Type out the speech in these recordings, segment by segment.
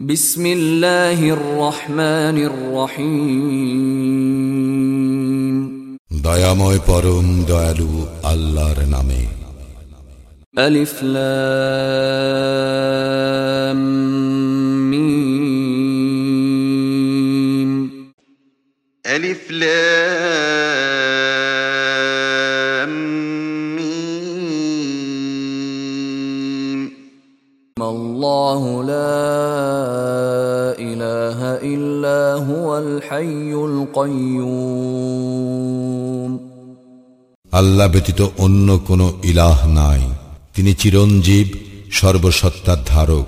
بسم الله الرحمن الرحيم দয়াময় পরম দয়ালু আল্লাহর নামে ألف لام ميم ألف لام هو الحي القيوم আল্লাহ ব্যতীত অন্য কোনো ইলাহ নাই তিনি চিরঞ্জীব সর্বসত্তার ধারক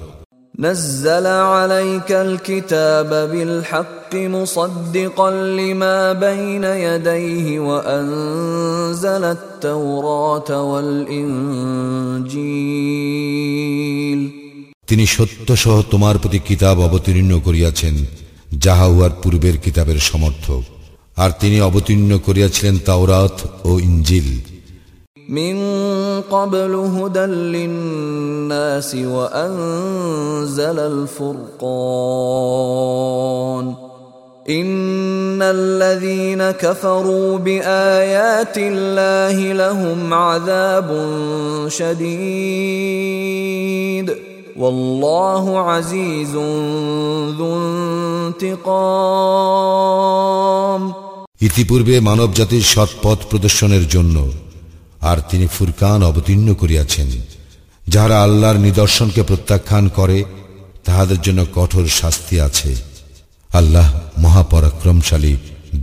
نزل عليك الكتاب بالحق مصدقا لما بين يديه وأنزل التوراة والإنجيل তিনি সত্য সহ তোমার প্রতি কিতাব অবতীর্ণ করিয়াছেন যাহা উহার পূর্বের কিতাবের সমর্থক আর তিনি অবতীর্ণ করিয়াছিলেন তাওরাত ও ইঞ্জিল من قبل هدى للناس وأنزل الفرقان إن الذين كفروا بآيات الله لهم عذاب شديد والله عزيز ذو انتقام ইতিপূর্বে মানব জাতির সৎপথ প্রদর্শনের জন্য আর তিনি ফুরকান অবতীর্ণ করিয়াছেন যাহারা আল্লাহর নিদর্শনকে প্রত্যাখ্যান করে তাহাদের জন্য কঠোর শাস্তি আছে আল্লাহ মহাপরাক্রমশালী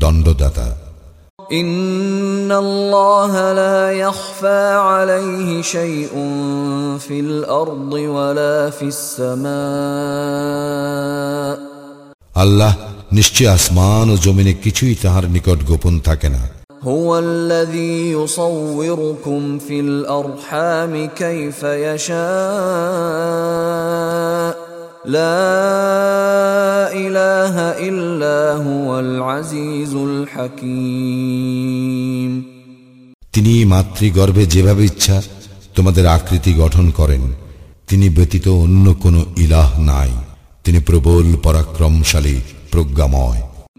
দণ্ডদাতা إن الله لا يخفى عليه شيء في الأرض ولا في السماء আল্লাহ নিশ্চয় আসমান ও জমিনে কিছুই তাহার নিকট গোপন থাকে না هو الذي يصوركم في الأرحام كيف يشاء لا إله إلا هو العزيز الحكيم তিনি মাতৃগর্ভে যেভাবে ইচ্ছা তোমাদের আকৃতি গঠন করেন তিনি ব্যতীত অন্য কোনো ইলাহ নাই তিনি প্রবল পরাক্রমশালী প্রজ্ঞাময়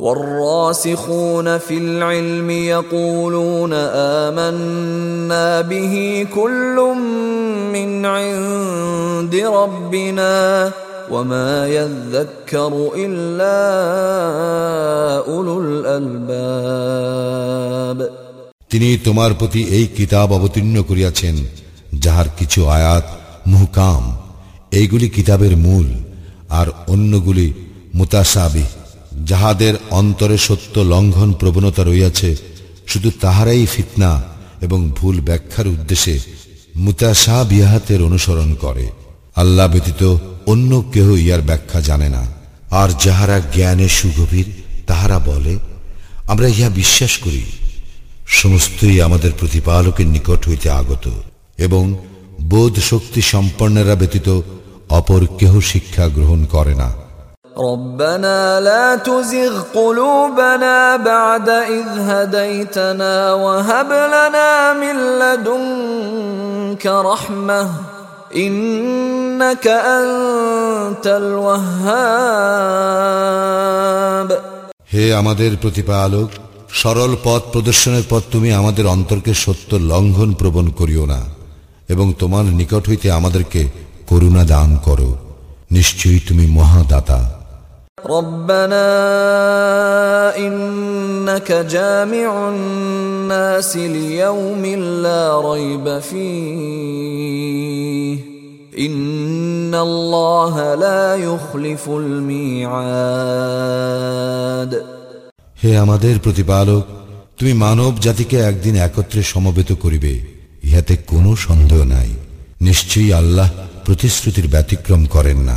والراسخون في العلم يقولون آمنا به كل من عند ربنا وما يذكر إلا أولو الألباب তিনি তোমার প্রতি এই কিতাব অবতীর্ণ করিয়াছেন যাহার কিছু আয়াত মুহকাম এইগুলি কিতাবের মূল আর অন্যগুলি মুতাসাবি যাহাদের অন্তরে সত্য লঙ্ঘন প্রবণতা রইয়াছে শুধু তাহারাই ফিতনা এবং ভুল ব্যাখ্যার উদ্দেশ্যে মুতাসা বিহাতের অনুসরণ করে। আল্লাহ ব্যতীত অন্য কেহ ইয়ার ব্যাখ্যা জানে না। আর যাহারা জ্ঞানে সুগভীর, তাহারা বলে, আমরা ইহা বিশ্বাস করি। সমস্তই আমাদের প্রতিপালকের নিকট হইতে আগত এবং বোধ শক্তি সম্পন্নেরা ব্যতীত অপর কেহ শিক্ষা গ্রহণ করে না। ربنا لا تزغ قلوبنا بعد إذ هديتنا وهب لنا من لدنك رحمة إنك أنت الوهاب হে আমাদের প্রতিপালক সরল পথ প্রদর্শনের পর তুমি আমাদের অন্তরকে সত্য লঙ্ঘন প্রবণ করিও না এবং তোমার নিকট হইতে আমাদেরকে করুণা দান করো নিশ্চয়ই তুমি মহাদাতা ربنا إنك جامع الناس ليوم لا ريب فيه إن الله لا يخلف الميعاد হে আমাদের প্রতিপালক তুমি মানব জাতিকে একদিন একত্রে সমবেত করিবে ইহাতে কোনো সন্দেহ নাই নিশ্চয়ই আল্লাহ প্রতিশ্রুতির ব্যতিক্রম করেন না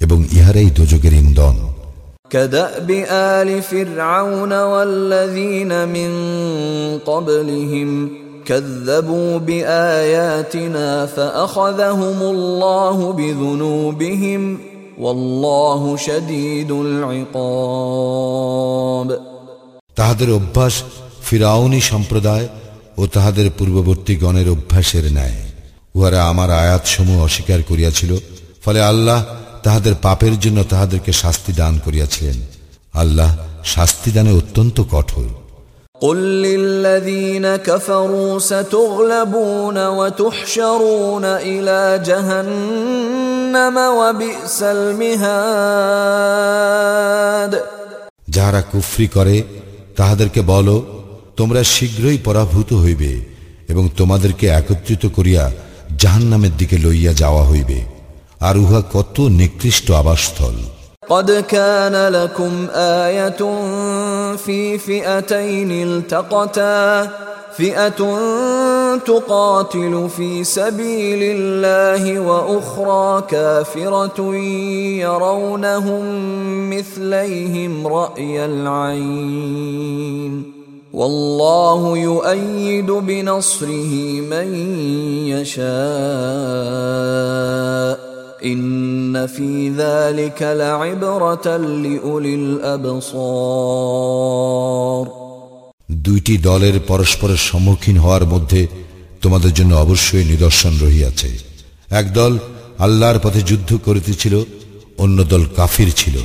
এবং ইহারাই দোজগের ইন্ধন كداب ال فرعون والذين من قبلهم كذبوا باياتنا فاخذهم الله بذنوبهم والله شديد العقاب তাহাদের অভ্যাস ফিরাউনি সম্প্রদায় ও তাহাদের পূর্ববর্তী গণের অভ্যাসের ন্যায় উহারা আমার আয়াতসমূহ অস্বীকার করিয়াছিল ফলে আল্লাহ তাহাদের পাপের জন্য তাহাদেরকে শাস্তি দান করিয়াছিলেন আল্লাহ শাস্তি দানে অত্যন্ত কঠোর قل للذين كفروا ستغلبون وتحشرون الى جهنم وبئس المهاد যাহারা কুফরি করে তাহাদেরকে বলো তোমরা শীঘ্রই পরাভূত হইবে এবং তোমাদেরকে একত্রিত করিয়া জাহান্নামের দিকে লইয়া যাওয়া হইবে আর উহা কত নিকৃষ্ট আবাসস্থল قد كان لكم آية في فئتين التقتا فئة تقاتل في سبيل الله وأخرى كافرة يرونهم مثليهم رأي العين والله يؤيد بنصره من يشاء দুইটি দলের পরস্পরের সম্মুখীন হওয়ার মধ্যে তোমাদের জন্য অবশ্যই নিদর্শন রহিয়াছে। এক দল আল্লাহর পথে যুদ্ধ করিতেছিল, অন্য দল কাফির ছিল।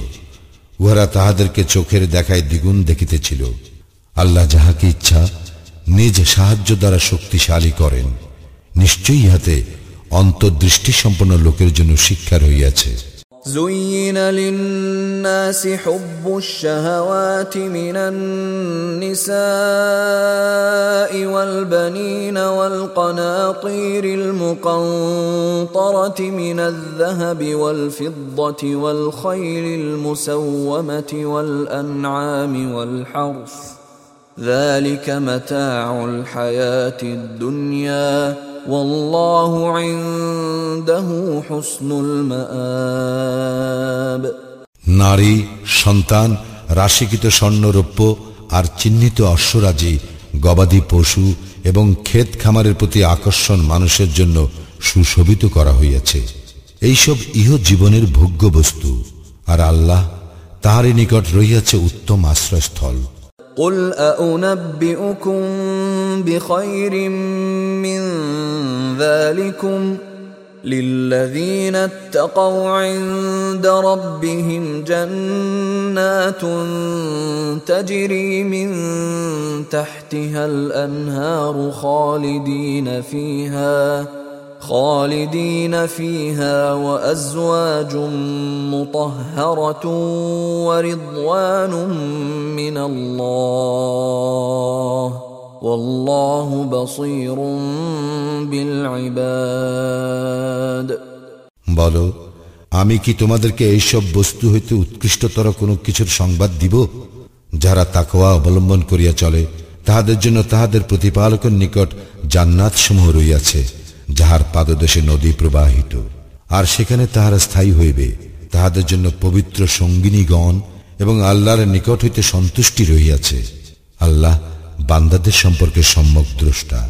উহারা তাহাদেরকে চোখের দেখায় দ্বিগুণ দেখিতেছিল। আল্লাহ যাহাকে ইচ্ছা, নিজ সাহায্য দ্বারা শক্তিশালী করেন। নিশ্চয়ই হাতে অন্তর্দৃষ্টি সম্পন্ন লোকের জন্য শিক্ষা রহিয়াছে زين للناس حب الشهوات من النساء والبنين والقناطير المقنطرة من الذهب والفضة والخيل المسومة والأنعام والحرث ذلك متاع الحياة الدنيا নারী, সন্তান, রাশিকৃত স্বর্ণরৌপ্য আর চিহ্নিত অশ্বরাজি, গবাদি পশু এবং ক্ষেত খামারের প্রতি আকর্ষণ মানুষের জন্য সুশোভিত করা হইয়াছে। এইসব ইহ জীবনের ভোগ্য বস্তু আর আল্লাহ তাহারই নিকট রহিয়াছে উত্তম আশ্রয়স্থল। قل أنبئكم بخير من ذلكم للذين اتقوا عند ربهم جنات تجري من تحتها الأنهار خالدين فيها خالدين فيها وازواج مطهره ورضوان من الله والله بصير بالعباد বলো আমি কি তোমাদেরকে এইসব বস্তু হইতে উৎকৃষ্টতর কোনো কিছুর সংবাদ দিব যারা তাকওয়া অবলম্বন করিয়া চলে তাহাদের জন্য তাহাদের প্রতিপালকের নিকট জান্নাত সমূহ রইয়াছে যাহার পাদদেশে নদী প্রবাহিত আর সেখানে তাহারা স্থায়ী হইবে তাহাদের জন্য পবিত্র সঙ্গিনীগণ এবং আল্লাহর নিকট হইতে সন্তুষ্টি রহিয়াছে আল্লাহ বান্দাদের সম্পর্কে সম্যক দ্রষ্টা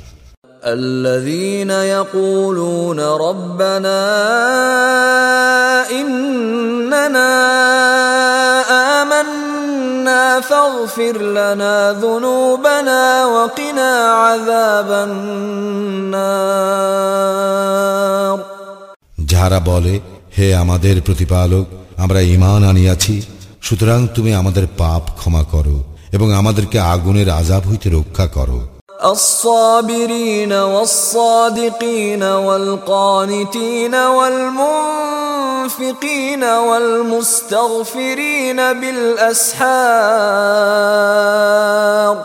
الذين يقولون ربنا إننا آمنا فاغفر لنا ذنوبنا وقنا عذاب النار যাহারা বলে হে আমাদের প্রতিপালক আমরা ইমান আনিয়াছি সুতরাং তুমি আমাদের পাপ ক্ষমা করো এবং আমাদেরকে আগুনের আজাব হইতে রক্ষা করো الصابرين والصادقين والقانتين والمنفقين والمستغفرين بالأسحار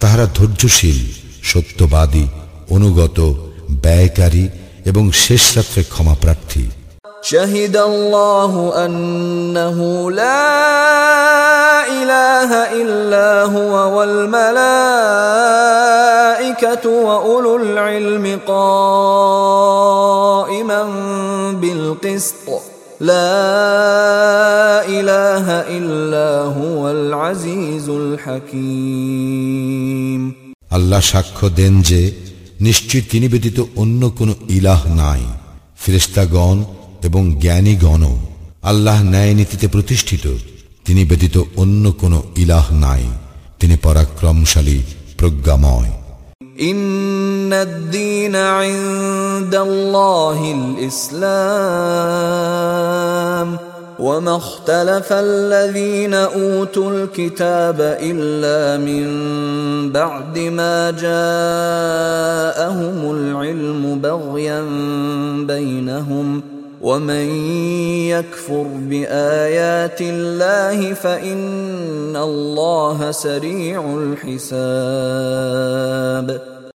তাহারা ধৈর্যশীল সত্যবাদী অনুগত ব্যয়কারী এবং শেষ রাত্রে ক্ষমা প্রার্থী شهد الله أنه لا إله إلا هو والملائكة وأولو العلم قائما بالقسط لا إله إلا هو العزيز الحكيم আল্লাহ সাক্ষ্য দেন যে নিশ্চয় তিনি ব্যতীত অন্য কোনো ইলাহ নাই ফেরেস্তাগণ এবং জ্ঞানীগণও আল্লাহ ন্যায় নীতিতে প্রতিষ্ঠিত তিনি ব্যতীত অন্য কোনো ইলাহ নাই তিনি পরাক্রমশালী প্রজ্ঞাময় إن الدين عند الله الإسلام وما اختلف الذين أوتوا الكتاب إلا من بعد ما جاءهم العلم بغيا بينهم ومن يكفر بآيات الله فإن الله سريع الحساب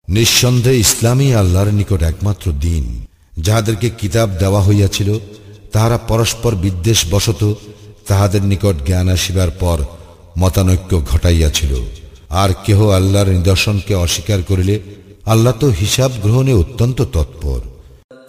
নিঃসন্দেহে ইসলামী আল্লাহর নিকট একমাত্র দিন যাহাদেরকে কিতাব দেওয়া হইয়াছিল তাহারা পরস্পর বিদ্বেষ বশত তাহাদের নিকট জ্ঞান আসিবার পর মতানৈক্য ঘটাইয়াছিল আর কেহ আল্লাহর নিদর্শনকে অস্বীকার করিলে আল্লাহ তো হিসাব গ্রহণে অত্যন্ত তৎপর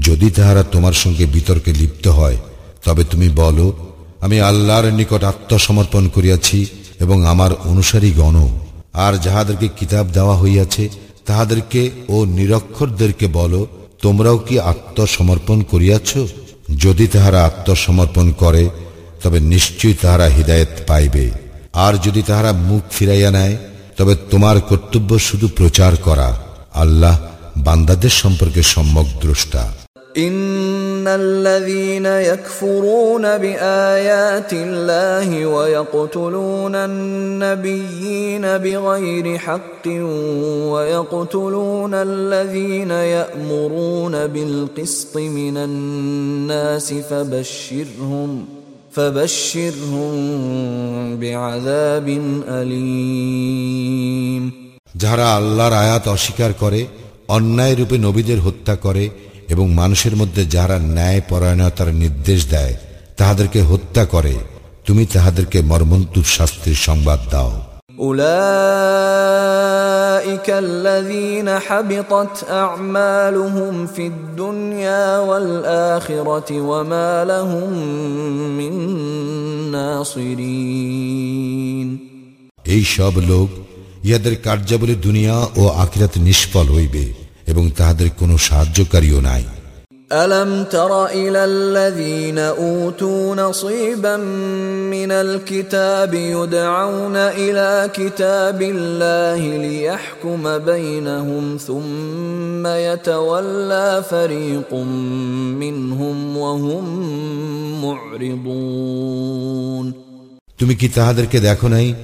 যদি তাহারা তোমার সঙ্গে বিতর্কে লিপ্ত হয়, তবে তুমি বলো, আমি আল্লাহর নিকট আত্মসমর্পণ করিয়াছি এবং আমার অনুসারী গণ আর যাহাদেরকে কিতাব দেওয়া হইয়াছে, তাহাদেরকে ও নিরক্ষরদেরকে বলো, তোমরাও কি আত্মসমর্পণ করিয়াছ? যদি তাহারা আত্মসমর্পণ করে, তবে নিশ্চয়ই তাহারা হৃদায়ত পাইবে। আর যদি তাহারা মুখ ফিরাইয়া নেয় তবে তোমার কর্তব্য শুধু প্রচার করা আল্লাহ বান্দাদের সম্পর্কে সম্যক দ্রষ্টা إن الذين يكفرون بآيات الله ويقتلون النبيين بغير حق ويقتلون الذين يأمرون بالقسط من الناس فبشرهم যারা আল্লাহর আয়াত অস্বীকার করে, অন্যায় রূপে নবীদের হত্যা করে এবং মানুষের মধ্যে যারা ন্যায় পরায়ণতার নির্দেশ দেয়, তাহাদেরকে হত্যা করে। তুমি তাহাদেরকে মর্মন্তু শাস্তির সংবাদ দাও। أولئك الذين حبطت أعمالهم في الدنيا والآخرة وما لهم من ناصرين এই সব লোক ইহাদের কার্যাবলী দুনিয়া ও আখিরাত নিষ্ফল হইবে এবং তাহাদের কোনো সাহায্যকারীও নাই ألم تر إلى الذين أوتوا نصيبا من الكتاب يدعون إلى كتاب الله ليحكم بينهم ثم يتولى فريق منهم وهم معرضون তুমি কি তাহাদেরকে দেখো নাই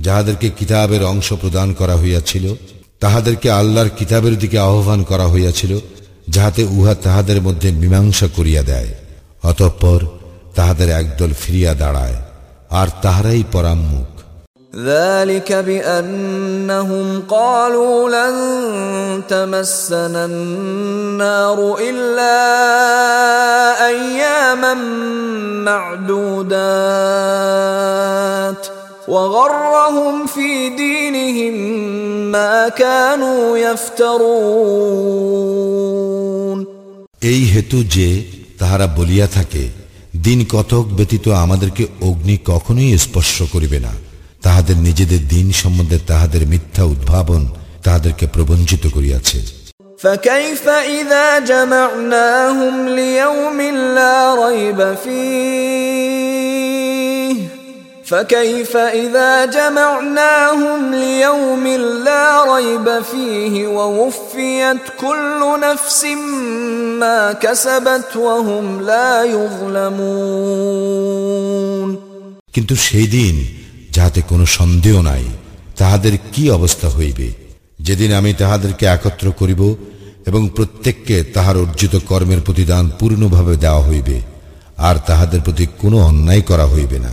যাহাদেরকে কিতাবের অংশ প্রদান করা হইয়াছিল তাহাদেরকে আল্লাহর কিতাবের দিকে আহ্বান করা হইয়াছিল যাহাতে উহা তাহাদের মধ্যে মীমাংসা করিয়া দেয় অতঃপর তাহাদের একদল ফিরিয়া দাঁড়ায় আর তাহারাই পরাম্মুখ ذلك بأنهم قالوا لن تمسنا النار إلا أياما معدودات وغرهم في دينهم ما كانوا يفترون এই হেতু যে তাহারা বলিয়া থাকে দিন কতক ব্যতীত আমাদেরকে অগ্নি কখনোই স্পর্শ করিবে না তাহাদের নিজেদের দিন সম্বন্ধে তাহাদের মিথ্যা উদ্ভাবন তাহাদেরকে প্রবঞ্চিত করিয়াছে فكيف إذا جمعناهم ليوم لا ريب فيه فكيف إذا جمعناهم ليوم لا ريب فيه ووفيت كل نفس ما كسبت وهم لا يظلمون কিন্তু সেই দিন যাহাতে কোনো সন্দেহ নাই তাহাদের কি অবস্থা হইবে যেদিন আমি তাহাদেরকে একত্র করিব এবং প্রত্যেককে তাহার অর্জিত কর্মের প্রতিদান পূর্ণভাবে দেওয়া হইবে আর তাহাদের প্রতি কোনো অন্যায় করা হইবে না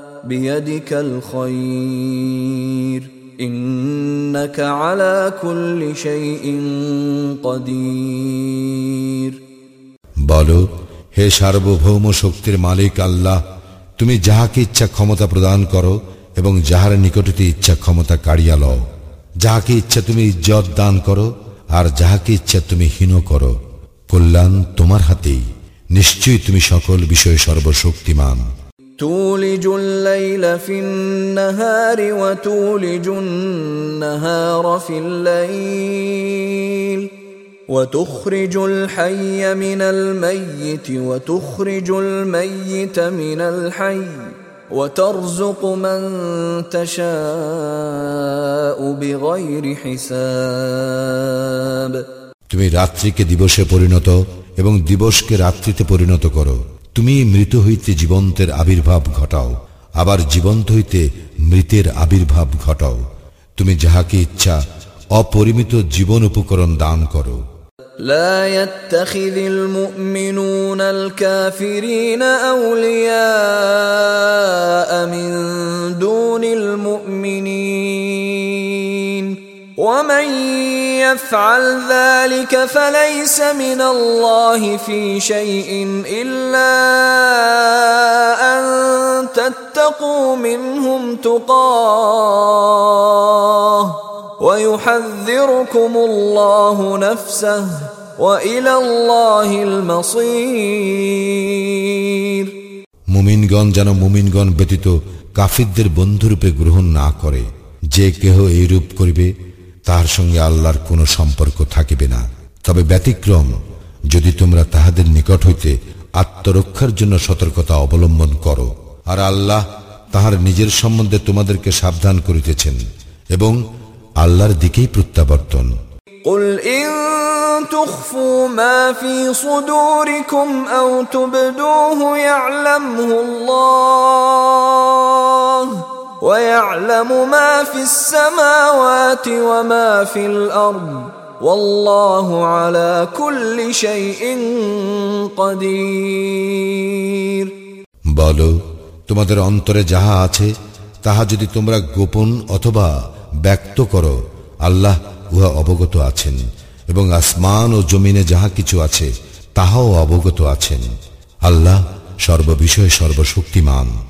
بيدك الخير انك على كل شيء قدير বলো হে সার্বভৌম শক্তির মালিক আল্লাহ তুমি যাহাকে ইচ্ছা ক্ষমতা প্রদান করো এবং যাহার নিকটতে ইচ্ছা ক্ষমতা কাড়িয়া লও যাহাকে ইচ্ছা তুমি ইজ্জত দান করো আর যাহাকে ইচ্ছা তুমি হীন করো কল্যাণ তোমার হাতেই নিশ্চয়ই তুমি সকল বিষয়ে সর্বশক্তিমান تولج الليل في النهار وتولج النهار في الليل وتخرج الحي من الميت وتخرج الميت من الحي وترزق من تشاء بغير حساب তুমি রাত্রিকে দিবসে পরিণত এবং দিবসকে রাত্রিতে পরিণত করো তুমি মৃত হইতে জীবন্তের আবির্ভাব ঘটাও আবার জীবন্ত হইতে মৃতের আবির্ভাব ঘটাও তুমি যাহাকে ইচ্ছা অপরিমিত জীবন উপকরণ দান করো لا يتخذ المؤمنون الكافرين اولياء من دون المؤمنين ومن يفعل ذلك فليس من الله في شيء الا ان تتقوا منهم تقاه ويحذركم الله نفسه والى الله المصير মুমিনগণ যেন মুমিনগণ ব্যতীত কাফিরদের বন্ধুরূপে গ্রহণ না করে যে কেহ এইরূপ করিবে তার সঙ্গে আল্লাহর কোনো সম্পর্ক থাকিবে না তবে ব্যতিক্রম যদি তোমরা তাহাদের নিকট হইতে আত্মরক্ষার জন্য সতর্কতা অবলম্বন করো আর আল্লাহ তাহার নিজের সম্বন্ধে তোমাদেরকে সাবধান করিতেছেন এবং আল্লাহর দিকেই প্রত্যাবর্তন قل إن تخفوا ما في صدوركم أو تبدوه يعلمه الله ويعلم ما في السماوات وما في الأرض والله على كل شيء قدير বলো তোমাদের অন্তরে যাহা আছে তাহা যদি তোমরা গোপন অথবা ব্যক্ত করো আল্লাহ উহা অবগত আছেন এবং আসমান ও জমিনে যাহা কিছু আছে তাহাও অবগত আছেন আল্লাহ সর্ববিষয়ে সর্বশক্তিমান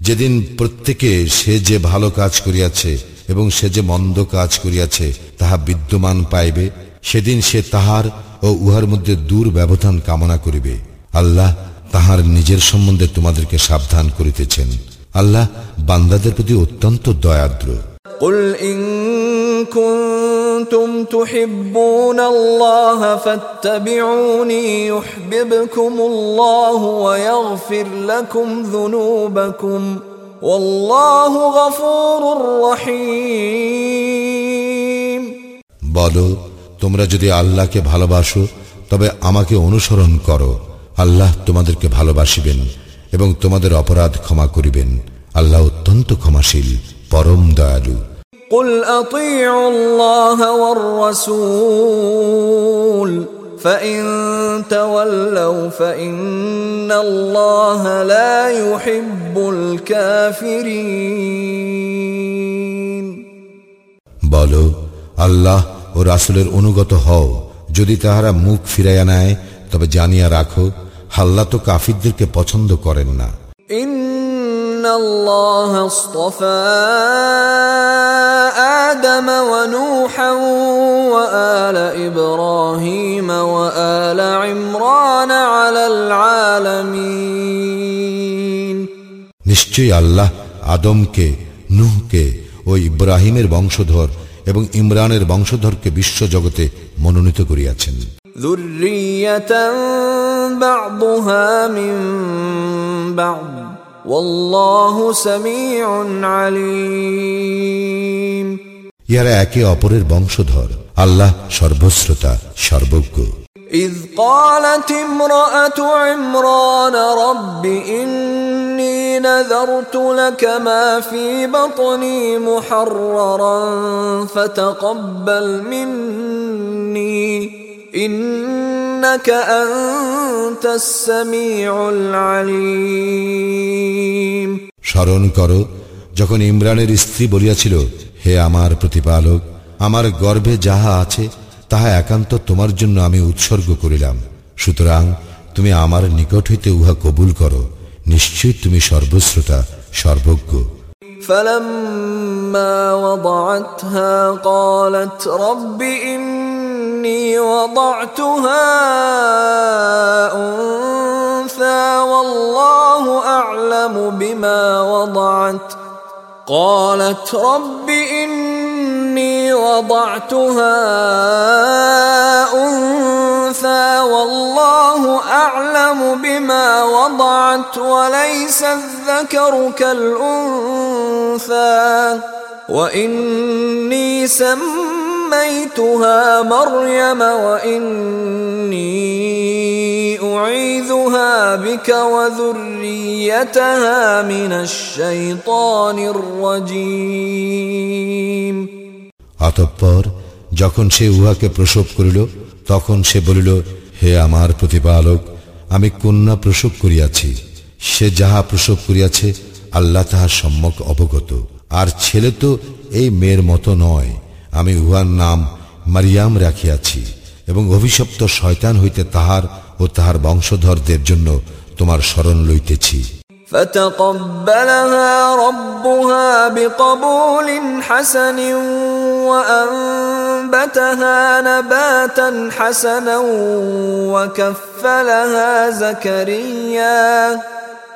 যেদিন প্রত্যেকে সে যে ভালো কাজ করিয়াছে এবং সে যে মন্দ কাজ করিয়াছে, তাহা বিদ্যমান পাইবে, সেদিন সে তাহার ও উহার মধ্যে দূর ব্যবধান কামনা করিবে। আল্লাহ তাহার নিজের সম্বন্ধে তোমাদেরকে সাবধান করিতেছেন। আল্লাহ বান্দাদের প্রতি অত্যন্ত দয়াদ্র। قل إن كنتم تحبون الله فاتبعوني يحببكم الله ويغفر لكم ذنوبكم والله غفور رحيم বলো তোমরা যদি আল্লাহকে ভালোবাসো তবে আমাকে অনুসরণ করো আল্লাহ তোমাদেরকে ভালোবাসিবেন এবং তোমাদের অপরাধ ক্ষমা করিবেন আল্লাহ অত্যন্ত ক্ষমাশীল পরম দয়ালু قل اطيعوا الله والرسول فان تولوا فان الله لا يحب الكافرين বলো আল্লাহ ও রাসুলের অনুগত হও যদি তাহারা মুখ ফিরাইয়া নেয় তবে জানিয়া রাখো হাল্লা তো কাফিরদেরকে পছন্দ করেন না ان الله اصطفى ادم ونوحا وال ابراهيم وال عمران على العالمين নিশ্চয়ই আল্লাহ আদমকে নুহকে ও ইব্রাহিমের বংশধর এবং ইমরানের বংশধরকে বিশ্ব জগতে মনোনীত করিয়াছেন ذريه بعضها من بعض والله سميع عليم ইহারা একে অপরের বংশধর আল্লাহ সর্বশ্রোতা সর্বজ্ঞ إذ قالت امرأة عمران رب إني نذرت لك ما في بطني محررا فتقبل مني إنك أنت السميع العليم স্মরণ করো যখন ইমরানের স্ত্রী বলিয়াছিল হে আমার প্রতিপালক আমার গর্ভে যাহা আছে তাহা একান্ত তোমার জন্য আমি উৎসর্গ করিলাম সুতরাং তুমি আমার নিকট হইতে উহা কবুল করো নিশ্চয়ই তুমি সর্বশ্রোতা সর্বজ্ঞ فلما وضعتها قالت رب إني وضعتها أنثى والله أعلم بما وضعت. قالت رب إني وضعتها أنثى والله أعلم بما وضعت وليس الذكر كالأنثى. وإني سميتها مريم وإني أعيذها بك وذريتها من الشيطان الرجيم অতঃপর যখন সে উহাকে প্রসব করিল তখন সে বলিল হে আমার প্রতিপালক আমি কন্যা প্রসব করিয়াছি সে যাহা প্রসব করিয়াছে আল্লাহ তাহার সম্যক অবগত আর ছেলে তো এই মেয়ের মতো নয় আমি উহার নাম মারিয়াম রাখিয়াছি এবং অভিশপ্ত শয়তান হইতে তাহার ও তাহার বংশধরদের জন্য তোমার স্মরণ লইতেছি فتقبلها ربها بقبول حسن وأنبتها نباتا حسنا وكفلها زكريا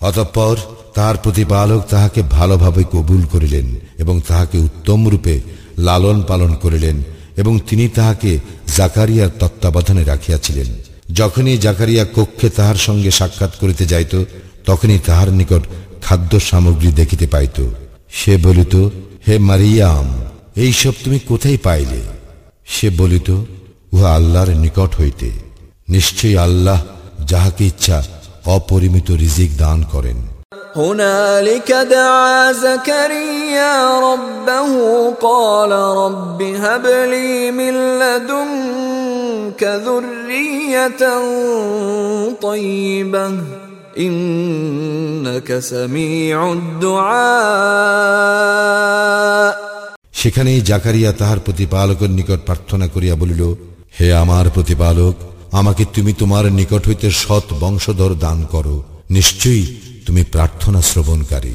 অতঃপর তাহার প্রতিপালক তাহাকে ভালোভাবে কবুল করিলেন এবং তাহাকে উত্তম রূপে লালন পালন করিলেন এবং তিনি তাহাকে জাকারিয়ার তত্ত্বাবধানে রাখিয়াছিলেন। যখনই জাকারিয়া কক্ষে তাহার সঙ্গে সাক্ষাৎ করিতে যাইত, তখনই তাহার নিকট খাদ্য সামগ্রী দেখিতে পাইত। সে বলিত হে মারিয়াম এইসব তুমি কোথায় পাইলে সে বলিত উহা আল্লাহর নিকট হইতে নিশ্চয়ই আল্লাহ যাহাকে ইচ্ছা অপরিমিত রিজিক দান করেন هنالك دعا زكريا ربه قال رب هب لي من لدنك ذرية طيبة إنك سميع الدعاء সেখানেই জাকারিয়া তাহার প্রতিপালকের নিকট প্রার্থনা করিয়া বলিল, হে আমার প্রতিপালক, আমাকে তুমি তোমার নিকট হইতে সৎ বংশধর দান করো। নিশ্চয়ই তুমি প্রার্থনা শ্রবণকারী।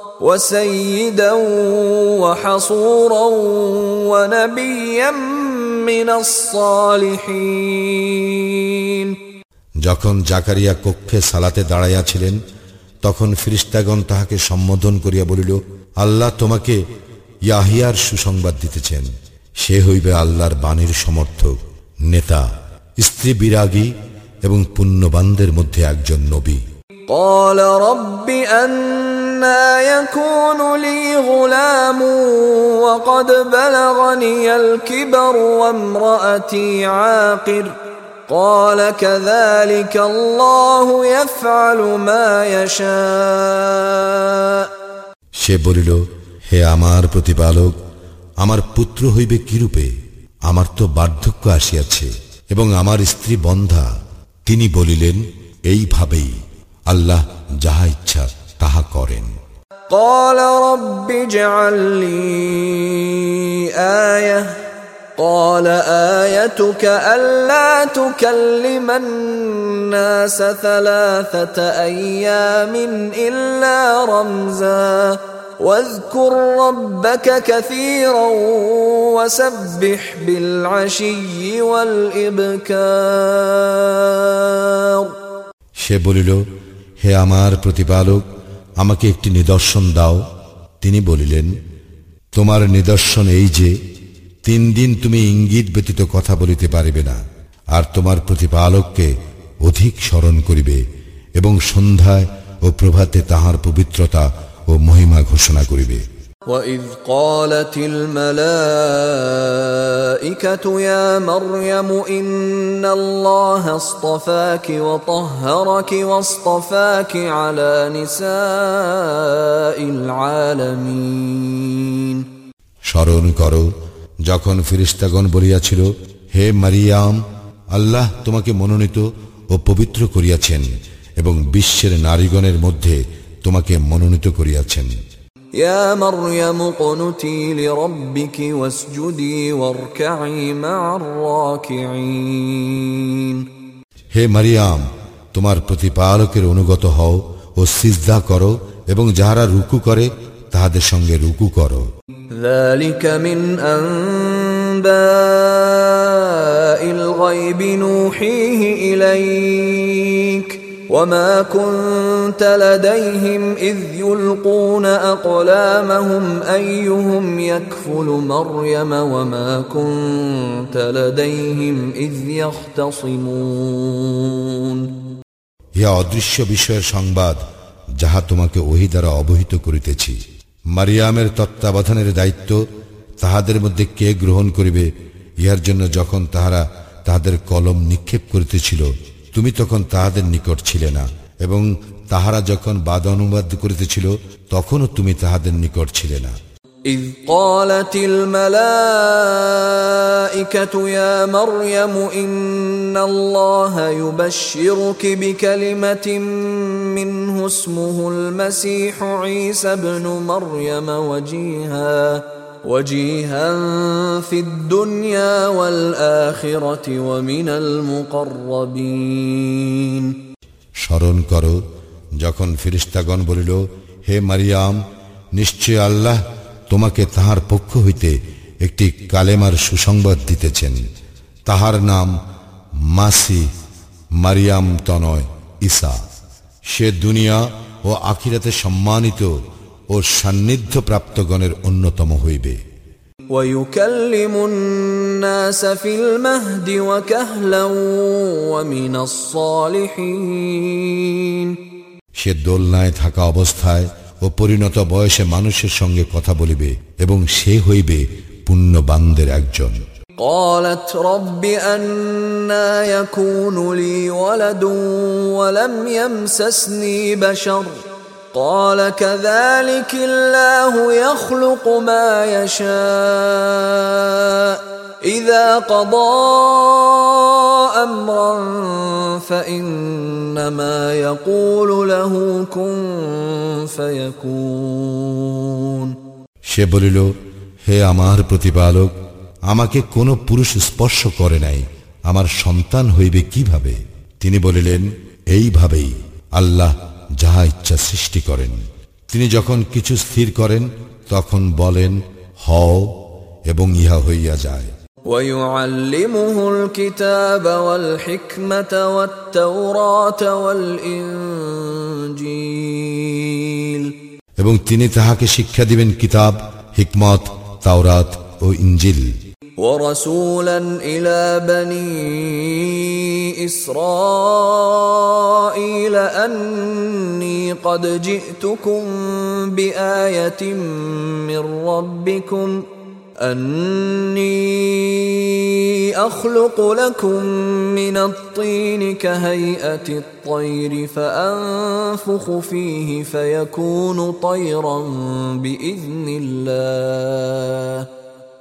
وسيدا وحصورا ونبيا من الصالحين যখন জাকারিয়া কক্ষে সালাতে দাঁড়াইয়াছিলেন তখন ফিরিস্তাগণ তাহাকে সম্বোধন করিয়া বলিল আল্লাহ তোমাকে ইয়াহিয়ার সুসংবাদ দিতেছেন সে হইবে আল্লাহর বাণীর সমর্থক নেতা স্ত্রী বিরাগী এবং পুণ্যবানদের মধ্যে একজন নবী قال رب أنا يكون لي غلام وقد بلغني الكبر وامرأتي عاقر قال كذلك الله يفعل ما يشاء সে বলিল হে আমার প্রতিপালক আমার পুত্র হইবে কিরূপে আমার তো বার্ধক্য আসিয়াছে এবং আমার স্ত্রী বন্ধা তিনি বলিলেন এইভাবেই আল্লাহ যাহা ইচ্ছা তাহা করেন قال رب اجعل لي آية قال آيتك ألا تكلم الناس ثلاثة أيام إلا رمزا واذكر ربك كثيرا وسبح بالعشي والإبكار সে বলিল হে আমার প্রতিপালক, আমাকে একটি নিদর্শন দাও। তিনি বলিলেন, তোমার নিদর্শন এই যে, তিন দিন তুমি ইঙ্গিত ব্যতীত কথা বলিতে পারিবে না, আর তোমার প্রতিপালককে অধিক স্মরণ করিবে এবং সন্ধ্যায় ও প্রভাতে তাহার পবিত্রতা ও মহিমা ঘোষণা করিবে। وإذ قالت الملائكة يا مريم إن الله اصطفاك وطهرك واصطفاك على نساء العالمين স্মরণ করো যখন ফিরিস্তাগণ বলিয়াছিল হে মারিয়াম আল্লাহ তোমাকে মনোনীত ও পবিত্র করিয়াছেন এবং বিশ্বের নারীগণের মধ্যে তোমাকে মনোনীত করিয়াছেন يا مريم اقنتي لربك واسجدي واركعي مع الراكعين হে মারিয়াম তোমার প্রতিপালকের অনুগত হও ও সিজদা করো এবং যাহারা রুকু করে তাহাদের সঙ্গে রুকু করো ذلك من أنباء الغيب نوحيه إليك وما كنت لديهم إذ يلقون أقلامهم أيهم يكفل مريم وما كنت لديهم إذ يختصمون ইহা অদৃশ্য বিষয়ের সংবাদ যাহা তোমাকে ওহি দ্বারা অবহিত করিতেছি মারিয়ামের তত্ত্বাবধানের দায়িত্ব তাহাদের মধ্যে কে গ্রহণ করিবে ইহার জন্য যখন তাহারা তাহাদের কলম নিক্ষেপ করিতেছিল তুমি তখন তাহাদের নিকট ছিলে না এবং তাহারা যখন বাদ অনুবাদ করিতেছিল তখনও তুমি তাহাদের নিকট ছিলে না إذ قالت الملائكة يا مريم إن الله يبشرك بكلمة منه اسمه المسيح عيسى ابن مريم وجيها وجيها في الدنيا والآخرة ومن المقربين স্মরণ করো যখন ফিরিস্তাগণ বলিল হে মারিয়াম নিশ্চয় আল্লাহ তোমাকে তাহার পক্ষ হইতে একটি কালেমার সুসংবাদ দিতেছেন তাহার নাম মাসি মারিয়াম তনয় ঈসা সে দুনিয়া ও আখিরাতে সম্মানিত ও সান্নিধ্য প্রাপ্তগণের অন্যতম হইবে ويكلم الناس في المهد وكهلا ومن الصالحين সে দোলনায় থাকা অবস্থায় ও পরিণত বয়সে মানুষের সঙ্গে কথা বলিবে এবং সে হইবে পুণ্যবানদের একজন قالت رب أنا يكون لي ولد ولم يمسسني بشر قال كذلك الله يخلق ما يشاء إذا قضى أمرا فإنما يقول له كن فيكون সে বলিল হে আমার প্রতিপালক আমাকে কোনো পুরুষ স্পর্শ করে নাই আমার সন্তান হইবে কিভাবে তিনি বলিলেন এইভাবেই আল্লাহ যাহা ইচ্ছা সৃষ্টি করেন তিনি যখন কিছু স্থির করেন তখন বলেন হও এবং ইহা হইয়া যায় ويعلمه الكتاب والحكمة والتوراة والإنجيل এবং তিনি তাহাকে শিক্ষা দিবেন কিতাব হিকমত তাওরাত ও ইঞ্জিল ورسولا إلى بني إسرائيل أني قد جئتكم بآية من ربكم أني أخلق لكم من الطين كهيئة الطير فأنفخ فيه فيكون طيرا بإذن الله.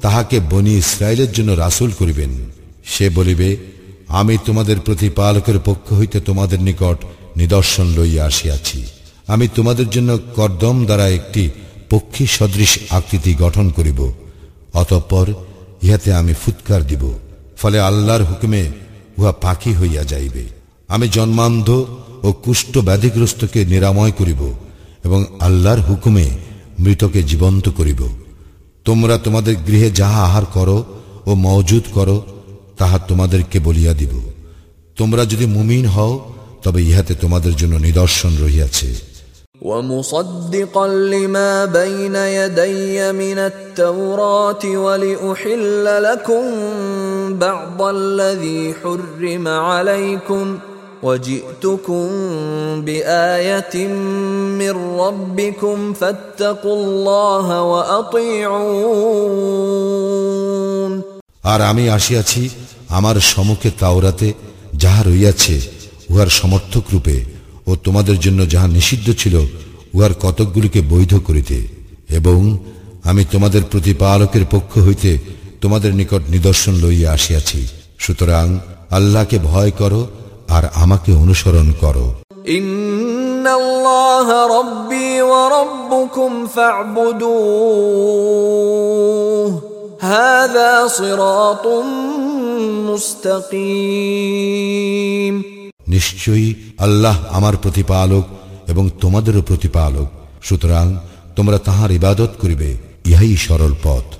তাহাকে বনি ইসরায়েলের জন্য রাসূল করিবেন। সে বলিবে, আমি তোমাদের প্রতিপালকের পক্ষ হইতে তোমাদের নিকট নিদর্শন লইয়া আসিয়াছি। আমি তোমাদের জন্য কর্দম দ্বারা একটি পক্ষী সদৃশ আকৃতি গঠন করিব, অতঃপর ইহাতে আমি ফুৎকার দিব, ফলে আল্লাহর হুকুমে উহা পাখি হইয়া যাইবে। আমি জন্মান্ধ ও কুষ্ঠ ব্যাধিগ্রস্তকে নিরাময় করিব এবং আল্লাহর হুকুমে মৃতকে জীবন্ত করিব। তোমরা তোমাদের গৃহে যাহা আহার করো ও মজুদ করো তাহা তোমাদেরকে বলিয়া দিব তোমরা যদি মুমিন হও তবে ইহাতে তোমাদের জন্য নিদর্শন রহিয়াছে ومصدقا لما بين يدي من التوراة ولأحل لكم بعض الذي حرم عليكم وجئتكم بآية من ربكم فاتقوا الله وأطيعون আর আমি আসিয়াছি আমার সম্মুখে তাওরাতে যাহা রইয়াছে উহার সমর্থক রূপে ও তোমাদের জন্য যাহা নিষিদ্ধ ছিল উহার কতকগুলিকে বৈধ করিতে এবং আমি তোমাদের প্রতিপালকের পক্ষ হইতে তোমাদের নিকট নিদর্শন লইয়া আসিয়াছি সুতরাং আল্লাহকে ভয় করো আর আমাকে অনুসরণ করো। নিশ্চয়ই আল্লাহ আমার প্রতিপালক এবং তোমাদেরও প্রতিপালক। সুতরাং তোমরা তাহার ইবাদত করিবে ইহাই সরল পথ।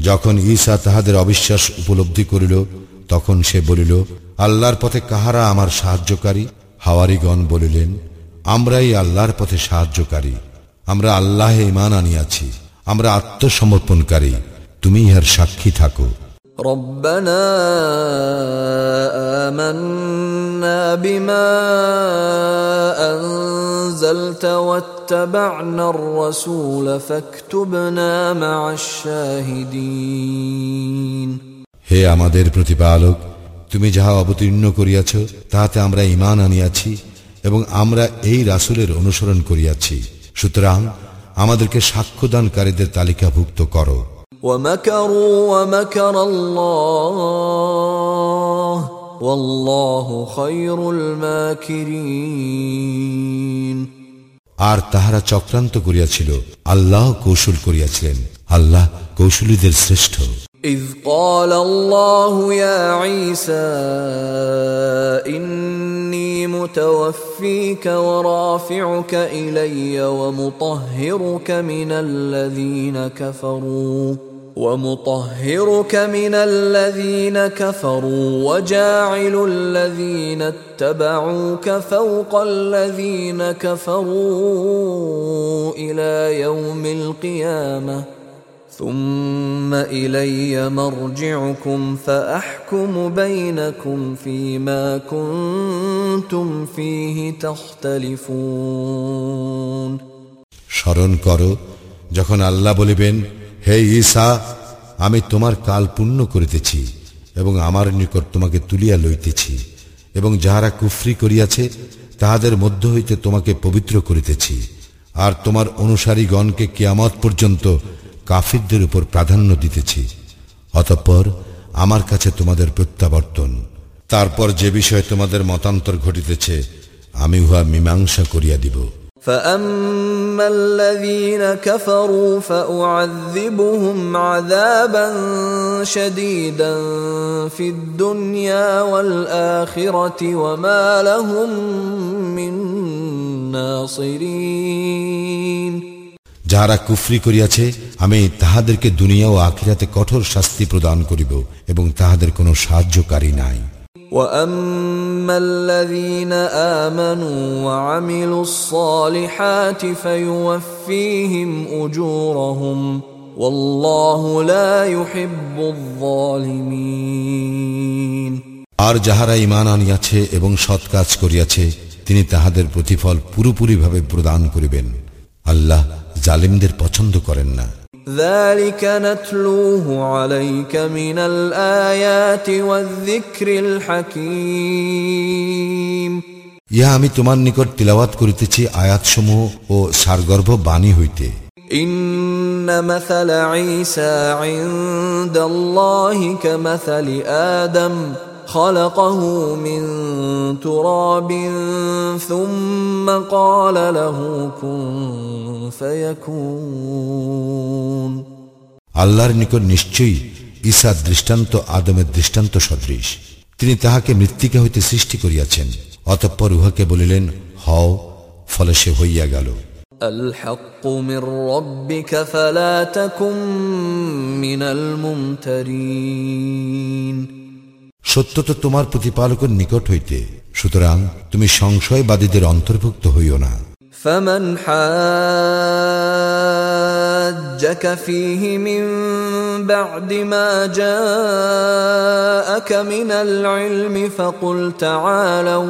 যখন ঈসা তাহাদের অবিশ্বাস উপলব্ধি করিল, তখন সে বলিল, আল্লাহর পথে কাহারা আমার সাহায্যকারী? হাওয়ারিগণ বলিলেন, আমরাই আল্লাহর পথে সাহায্যকারী। আমরা আল্লাহে ইমান আনিয়াছি। আমরা আত্মসমর্পণকারী। তুমি ইহার সাক্ষী থাকো। ربنا آمنا بما أنزلت واتبعنا الرسول فاكتبنا مع الشاهدين হে আমাদের প্রতিপালক তুমি যাহা অবতীর্ণ করিয়াছ তাহাতে আমরা ইমান আনিয়াছি এবং আমরা এই রাসূলের অনুসরণ করিয়াছি সুতরাং আমাদেরকে সাক্ষ্যদানকারীদের তালিকাভুক্ত করো ومكروا ومكر الله والله خير الماكرين আর তাহারা চক্রান্ত করিয়াছিল আল্লাহ কৌশল করিয়াছিলেন আল্লাহ কৌশলীদের শ্রেষ্ঠ إذ قال الله يا عيسى إني متوفيك ورافعك إلي ومطهرك من الذين كفروا ومطهرك من الذين كفروا وجاعل الذين اتبعوك فوق الذين كفروا إلى يوم القيامة ثم إلي مرجعكم فأحكم بينكم فيما كنتم فيه تختلفون স্মরণ করো যখন আল্লাহ বলিবেন হে ঈসা, আমি তোমার কাল পূর্ণ করিতেছি এবং আমার নিকট তোমাকে তুলিয়া লইতেছি এবং যাহারা কুফরি করিয়াছে, তাহাদের মধ্য হইতে তোমাকে পবিত্র করিতেছি। আর তোমার অনুসারীগণকে কিয়ামত পর্যন্ত কাফিরদের উপর প্রাধান্য দিতেছি। অতঃপর আমার কাছে তোমাদের প্রত্যাবর্তন। তারপর যে বিষয়ে তোমাদের মতান্তর ঘটিতেছে, আমি উহা মীমাংসা করিয়া দিব। فأما الذين كفروا فأعذبهم عذابا شديدا في الدنيا والآخرة وما لهم من ناصرين যাহারা কুফরি করিয়াছে আমি তাহাদেরকে দুনিয়া ও আখিরাতে কঠোর শাস্তি প্রদান করিব এবং তাহাদের কোনো সাহায্যকারী নাই واما الذين امنوا وعملوا الصالحات فيوفيهم اجورهم والله لا يحب الظالمين আর যাহারা ইমান আনিয়াছে এবং সৎ কাজ করিয়াছে তিনি তাহাদের প্রতিফল পুরোপুরিভাবে প্রদান করিবেন আল্লাহ জালিমদের পছন্দ করেন না ذلك نتلوه عليك من الايات والذكر الحكيم ইহা আমি তোমার নিকট তিলাওয়াত করিতেছি আয়াতসমূহ ও সারগর্ভ বাণী হইতে ان مثل عيسى عند الله كمثل ادم خلقه من تراب ثم قال له كن فيكون আল্লাহর নিকট নিশ্চয়ই ঈসা দৃষ্টান্ত আদমের দৃষ্টান্ত সদৃশ তিনি তাহাকে মৃত্তিকা হইতে সৃষ্টি করিয়াছেন অতঃপর উহাকে বলিলেন হও ফলে সে হইয়া গেল الحق من ربك فلا تكن من الممترين সত্য তো তোমার প্রতিপালকের নিকট হইতে সুতরাং তুমি সংশয়বাদীদের অন্তর্ভুক্ত হইও না فمن حاجك فيه من بعد ما جاءك من العلم فقل تعالوا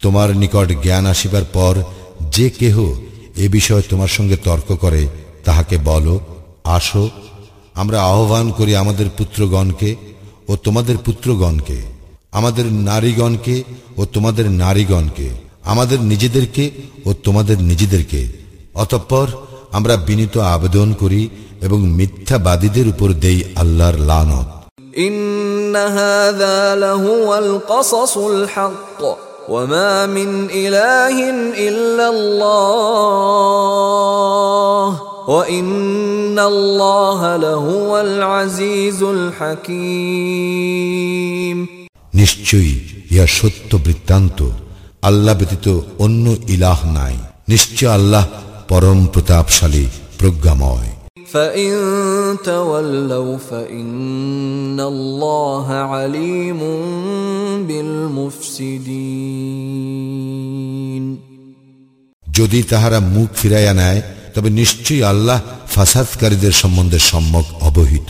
তোমার নিকট জ্ঞান আসিবার পর যে কেহ এ বিষয়ে তোমার সঙ্গে তর্ক করে, তাহাকে বলো, আসো, আমরা আহ্বান করি আমাদের পুত্রগণকে ও তোমাদের পুত্রগণকে, আমাদের নারীগণকে ও তোমাদের নারীগণকে, আমাদের নিজেদেরকে ও তোমাদের নিজেদেরকে। অতঃপর আমরা বিনীত আবেদন করি এবং মিথ্যাবাদীদের উপর দেই আল্লাহর লানত। ইন্না হাযা হক وما من إله إلا الله وإن الله لهو العزيز الحكيم নিশ্চয়ই ইহা সত্য বৃত্তান্ত আল্লাহ ব্যতীত অন্য ইলাহ নাই নিশ্চয় আল্লাহ পরম প্রতাপশালী প্রজ্ঞাময় فإن تولوا فإن الله عليم بالمفسدين যদি তাহারা মুখ ফিরাইয়া নেয় তবে নিশ্চয়ই আল্লাহ ফাসাদকারীদের সম্বন্ধে সম্যক অবহিত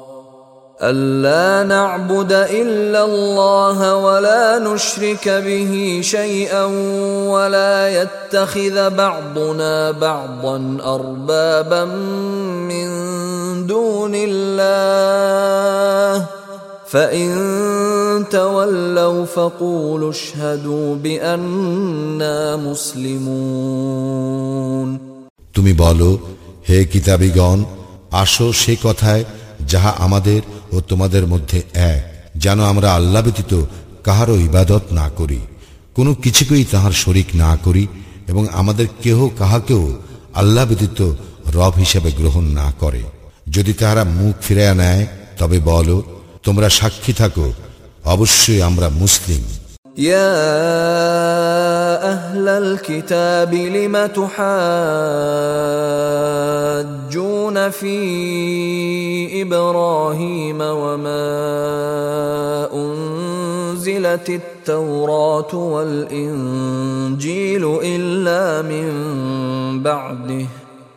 ألا نعبد إلا الله ولا نشرك به شيئا ولا يتخذ بعضنا بعضا أربابا من دون الله فإن تولوا فقولوا اشهدوا بأننا مسلمون তুমি বলো হে কিতাবিগণ আসো সে কথায় যাহা আমাদের ও তোমাদের মধ্যে এক, যেন আমরা আল্লাহ ব্যতীত কাহারও ইবাদত না করি। কোনো কিছুকেই তাহার শরিক না করি এবং আমাদের কেহ কাহাকেও আল্লাহ ব্যতীত রব হিসেবে গ্রহণ না করে। যদি তাহারা মুখ ফিরাইয়া নেয়, তবে বলো, তোমরা সাক্ষী থাকো, অবশ্যই আমরা মুসলিম। يا أهل الكتاب لم تحاجون في إبراهيم وما أنزلت التوراة والإنجيل إلا من بعده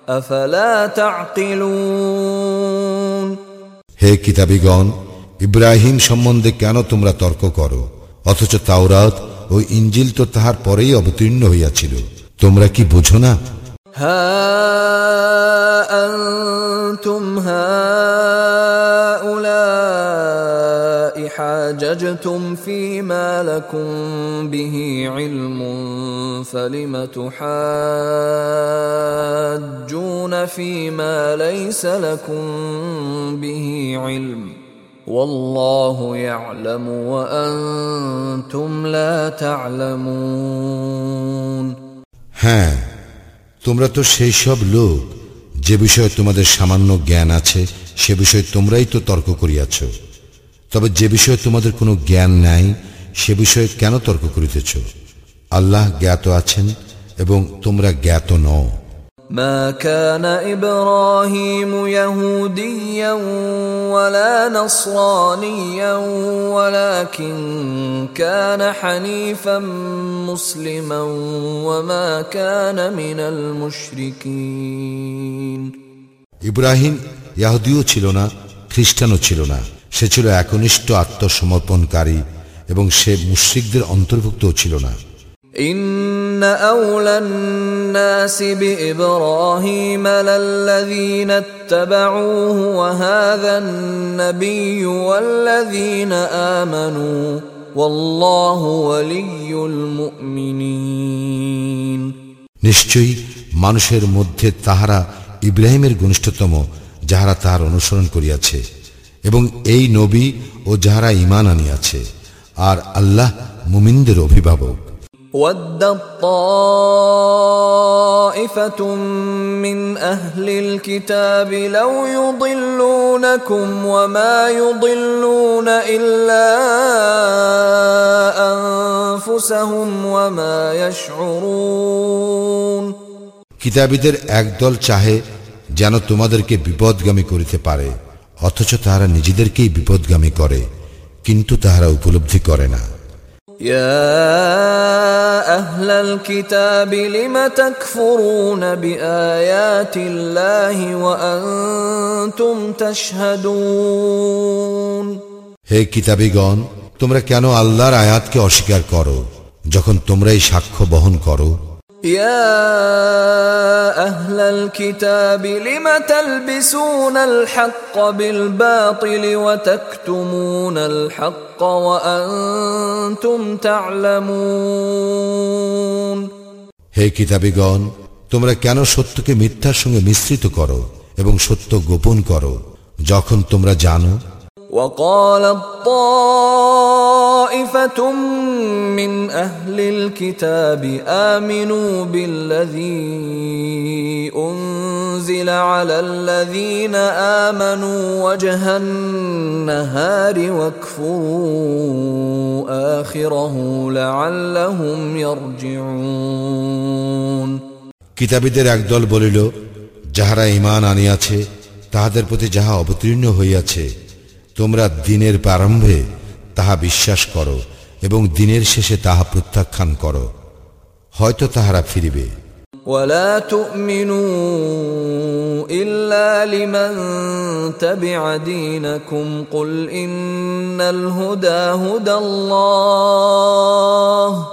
أفلا تعقلون হে কিতাবিগণ ইব্রাহিম সম্বন্ধে কেন তোমরা তর্ক করো অথচ তাওরাত ও ইঞ্জিল তো তাহার পরেই অবতীর্ণ হইয়াছিল তোমরা কি বুঝো না ها أنتم هؤلاء حاججتم فيما لكم به علم فلم تحاجون فيما ليس لكم به علم والله يعلم وأنتم لا تعلمون হ্যাঁ তোমরা তো সেই সব লোক যে বিষয়ে তোমাদের সামান্য জ্ঞান আছে সে বিষয়ে তোমরাই তো তর্ক করিয়াছ তবে যে বিষয়ে তোমাদের কোনো জ্ঞান নাই সে বিষয়ে কেন তর্ক করিতেছ আল্লাহ জ্ঞাত আছেন এবং তোমরা জ্ঞাত নও ما كان ابراهيم يهوديا ولا نصرانيا ولكن كان حنيفا مسلما وما كان من المشركين ইব্রাহিম ইয়াহুদিও ছিল না খ্রিস্টানও ছিল না সে ছিল একনিষ্ঠ আত্মসমর্পণকারী এবং সে মুশ্রিকদের অন্তর্ভুক্তও ছিল না إن أولى الناس بإبراهيم للذين اتبعوه وهذا النبي والذين آمنوا والله ولي المؤمنين নিশ্চয়ই মানুষের মধ্যে তাহারা ইব্রাহিমের ঘনিষ্ঠতম যাহারা তাহার অনুসরণ করিয়াছে এবং এই নবী ও যাহারা ইমান আনিয়াছে আর আল্লাহ মুমিনদের অভিভাবক ودت طائفة من أهل الكتاب لو يضلونكم وما يضلون إلا أنفسهم وما يشعرون কিতাবীদের একদল চাহে যেন তোমাদেরকে বিপদগামী করিতে পারে অথচ তাহারা নিজেদেরকেই বিপদগামী করে কিন্তু তাহারা উপলব্ধি করে না يا أهل الكتاب لم تكفرون بآيات الله وأنتم تشهدون হে কিতাবীগণ তোমরা কেন আল্লাহর আয়াতকে অস্বীকার করো যখন তোমরাই সাক্ষ্য বহন করো يا أهل الكتاب لم تلبسون الحق بالباطل وتكتمون الحق وأنتم تعلمون হে কিতাবীগণ তোমরা কেন সত্যকে মিথ্যার সঙ্গে মিশ্রিত করো এবং সত্য গোপন করো যখন তোমরা জানো وقالت طائفة من أهل الكتاب آمنوا بالذي أنزل على الذين آمنوا وجه النهار واكفروا آخره لعلهم يرجعون কিতাবীদের একদল বলিল যাহারা ইমান আনিয়াছে তাহাদের প্রতি যাহা অবতীর্ণ হইয়াছে তোমরা দিনের প্রারম্ভে তাহা বিশ্বাস করো এবং দিনের শেষে তাহা প্রত্যাখ্যান করো হয়তো তাহারা ফিরিবে ولا تؤمنوا الا لمن تبع دينكم قل ان الهدى هدى الله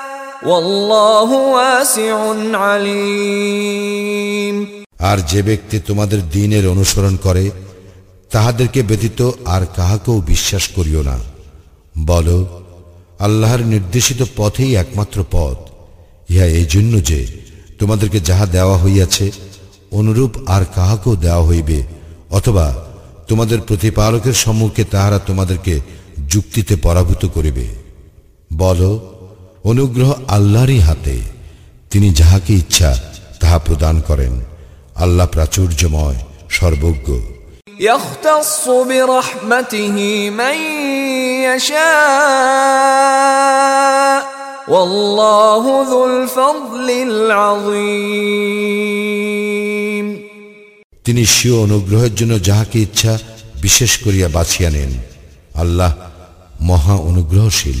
আর যে ব্যক্তি তোমাদের দিনের অনুসরণ করে, তাহাদেরকে ব্যতীত আর কাহাকেও বিশ্বাস করিও না। বল, আল্লাহর নির্দেশিত পথেই একমাত্র পথ। ইহা এই জন্য যে তোমাদেরকে যাহা দেওয়া হইয়াছে, অনুরূপ আর কাহাকেও দেওয়া হইবে, অথবা তোমাদের প্রতিপালকের সম্মুখে তাহারা তোমাদেরকে যুক্তিতে পরাভূত করিবে। বলো অনুগ্রহ আল্লাহরই হাতে তিনি যাহাকে ইচ্ছা তাহা প্রদান করেন আল্লাহ প্রাচুর্যময় সর্বজ্ঞ يختص برحمته من يشاء والله ذو الفضل العظيم তিনি স্বীয় অনুগ্রহের জন্য যাহাকে ইচ্ছা বিশেষ করিয়া বাছিয়া নেন আল্লাহ মহা অনুগ্রহশীল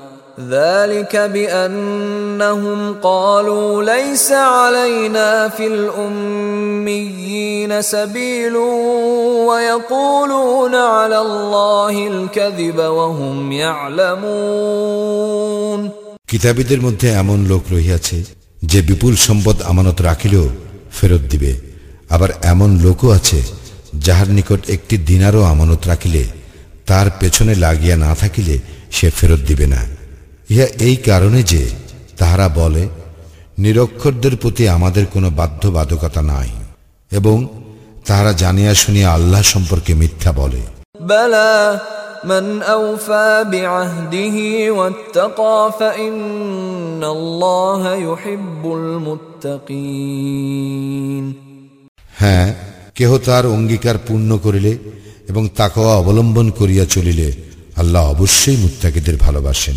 ذلك بأنهم قالوا ليس علينا في الأميين سبيل ويقولون على الله الكذب وهم يعلمون কিতাবীদের মধ্যে এমন লোক রহিয়াছে যে বিপুল সম্পদ আমানত রাখিলেও ফেরত দিবে আবার এমন লোকও আছে যাহার নিকট একটি দিনারও আমানত রাখিলে তার পেছনে লাগিয়া না থাকিলে সে ফেরত দিবে না ইহা এই কারণে যে তাহারা বলে নিরক্ষরদের প্রতি আমাদের কোনো বাধ্যবাধকতা নাই এবং তাহারা জানিয়া শুনিয়া আল্লাহ সম্পর্কে মিথ্যা বলে بلى من أوفى بعهده واتقى فإن الله يحب المتقين হ্যাঁ কেহ তার অঙ্গীকার পূর্ণ করিলে এবং তাকওয়া অবলম্বন করিয়া চলিলে আল্লাহ অবশ্যই মুত্তাকিদের ভালোবাসেন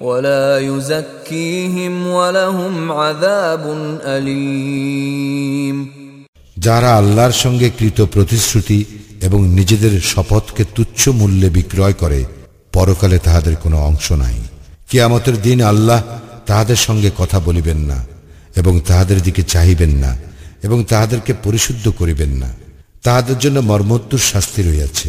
ولا يزكيهم ولهم عذاب أليم যারা আল্লাহর সঙ্গে কৃত প্রতিশ্রুতি এবং নিজেদের শপথকে তুচ্ছ মূল্যে বিক্রয় করে পরকালে তাহাদের কোনো অংশ নাই কিয়ামতের দিন আল্লাহ তাহাদের সঙ্গে কথা বলিবেন না এবং তাহাদের দিকে চাহিবেন না এবং তাহাদেরকে পরিশুদ্ধ করিবেন না তাহাদের জন্য মর্মত্তুর শাস্তি রইয়াছে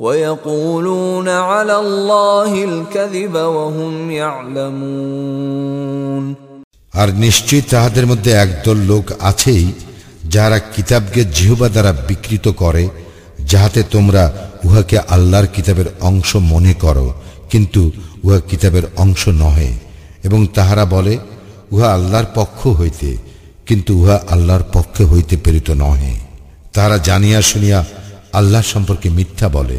ويقولون على الله الكذب وهم يعلمون আর নিশ্চয়ই তাহাদের মধ্যে একদল লোক আছেই যারা কিতাবকে জিহবা দ্বারা বিকৃত করে যাহাতে তোমরা উহাকে আল্লাহর কিতাবের অংশ মনে করো কিন্তু উহা কিতাবের অংশ নহে এবং তাহারা বলে উহা আল্লাহর পক্ষ হইতে কিন্তু উহা আল্লাহর পক্ষে হইতে প্রেরিত নহে তারা জানিয়া শুনিয়া আল্লাহ সম্পর্কে মিথ্যা বলে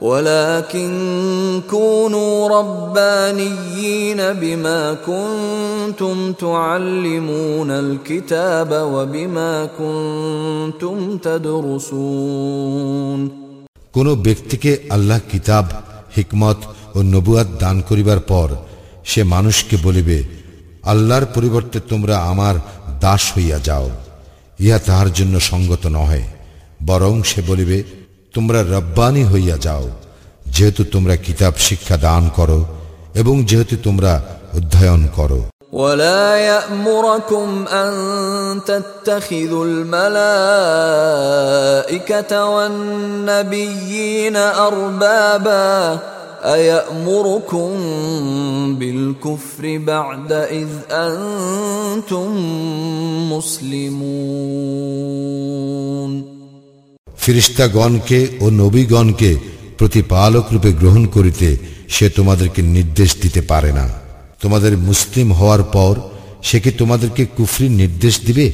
ولكن كونوا ربانيين بما كنتم تعلمون الكتاب وبما كنتم تدرسون কোন ব্যক্তিকে আল্লাহ কিতাব হিকমত ও নবুয়াত দান করিবার পর সে মানুষকে বলিবে আল্লাহর পরিবর্তে তোমরা আমার দাস হইয়া যাও ইহা তাহার জন্য সঙ্গত নহে বরং সে বলিবে তোমরা রব্বানি হইয়া যাও যেহেতু তোমরা কিতাব শিক্ষা দান করো এবং যেহেতু তোমরা অধ্যয়ন করো ولا يأمركم أن تتخذوا الملائكة والنبيين أربابا أيأمركم بالكفر بعد إذ أنتم مسلمون ফিরিস্তাগণকে ও নবীগণকে প্রতিপালক রূপে গ্রহণ করিতে সে তোমাদেরকে নির্দেশ দিতে পারে না। তোমাদের মুসলিম হওয়ার পর সে কি তোমাদেরকে কুফরির নির্দেশ দিবে?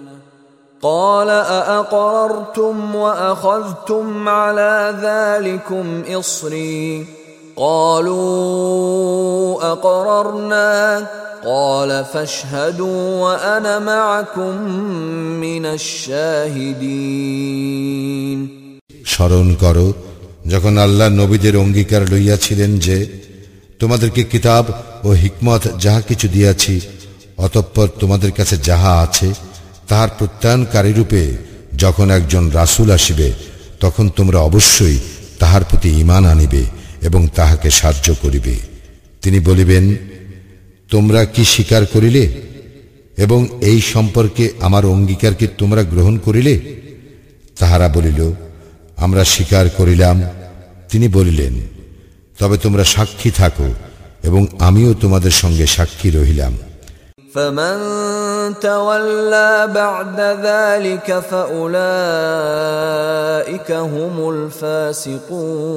قال أأقررتم وأخذتم على ذلكم إصري قالوا أقررنا قال فاشهدوا وأنا معكم من الشاهدين স্মরণ করো যখন আল্লাহ নবীদের অঙ্গীকার লইয়াছিলেন যে তোমাদেরকে কিতাব ও হিকমত যাহা কিছু দিয়াছি অতঃপর তোমাদের কাছে যাহা আছে তাহার প্রত্যয়নকারী রূপে যখন একজন রাসূল আসিবে, তখন তোমরা অবশ্যই তাহার প্রতি ঈমান আনিবে এবং তাহাকে সাহায্য করিবে। তিনি বলিবেন, তোমরা কি স্বীকার করিলে? এবং এই সম্পর্কে আমার অঙ্গীকারকে তোমরা গ্রহণ করিলে? তাহারা বলিল, আমরা স্বীকার করিলাম। তিনি বলিলেন, তবে তোমরা সাক্ষী থাকো এবং আমিও তোমাদের সঙ্গে সাক্ষী রহিলাম। فمن تولى بعد ذلك فأولئك هم الفاسقون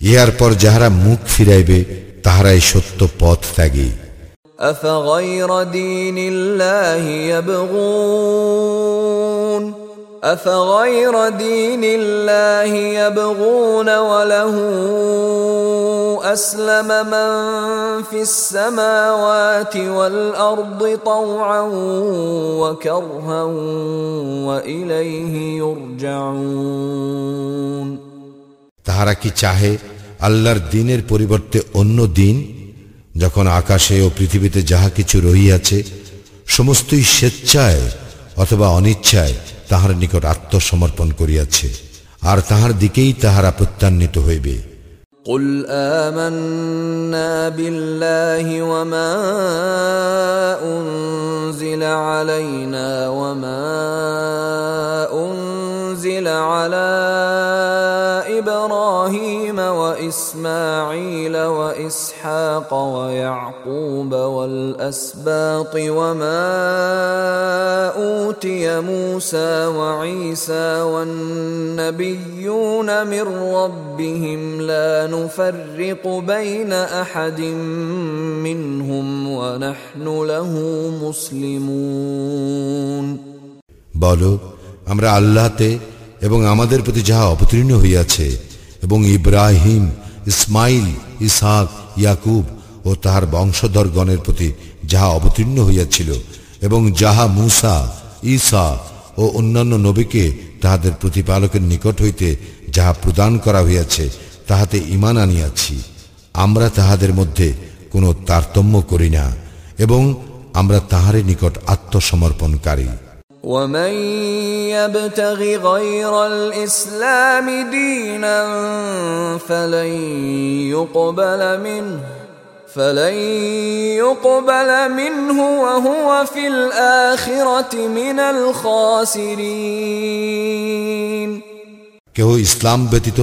ইহার পর যাহারা মুখ ফিরাইবে তাহারাই সত্য পথ ত্যাগী أفغير دين الله يبغون أفغير دين الله يبغون وله أسلم من في السماوات والأرض طوعا وكرها وإليه يرجعون তাহারা কি চাহে আল্লাহর দিনের পরিবর্তে অন্য দিন যখন আকাশে ও পৃথিবীতে যাহা কিছু রহিয়াছে সমস্তই স্বেচ্ছায় অথবা অনিচ্ছায় তাহার নিকট আত্মসমর্পণ করিয়াছে আর তাহার দিকেই তাহারা প্রত্যান্বিত হইবে। قل آمنا بالله وما أنزل علينا وما أنزل على إبراهيم وإسماعيل وإسحاق ويعقوب والأسباط وما أوتي موسى وعيسى والنبيون من ربهم لا نفرق بين أحد منهم ونحن له مسلمون বলো আমরা আল্লাহতে এবং আমাদের প্রতি যাহা অবতীর্ণ হইয়াছে এবং ইব্রাহিম ইসমাইল ইসহাক ইয়াকুব ও তাহার বংশধরগণের প্রতি যাহা অবতীর্ণ হইয়াছিল এবং যাহা মুসা ঈসা ও অন্যান্য নবীকে তাহাদের প্রতিপালকের নিকট হইতে যাহা প্রদান করা হইয়াছে তাহাতে ইমান আনিয়াছি আমরা তাহাদের মধ্যে কোনো তারতম্য করি না এবং আমরা তাহারই নিকট আত্মসমর্পণকারী ومن يبتغ غير الاسلام دينا فلن يقبل منه فلن يقبل منه وهو في الاخره من الخاسرين কেহ ইসলাম ব্যতীত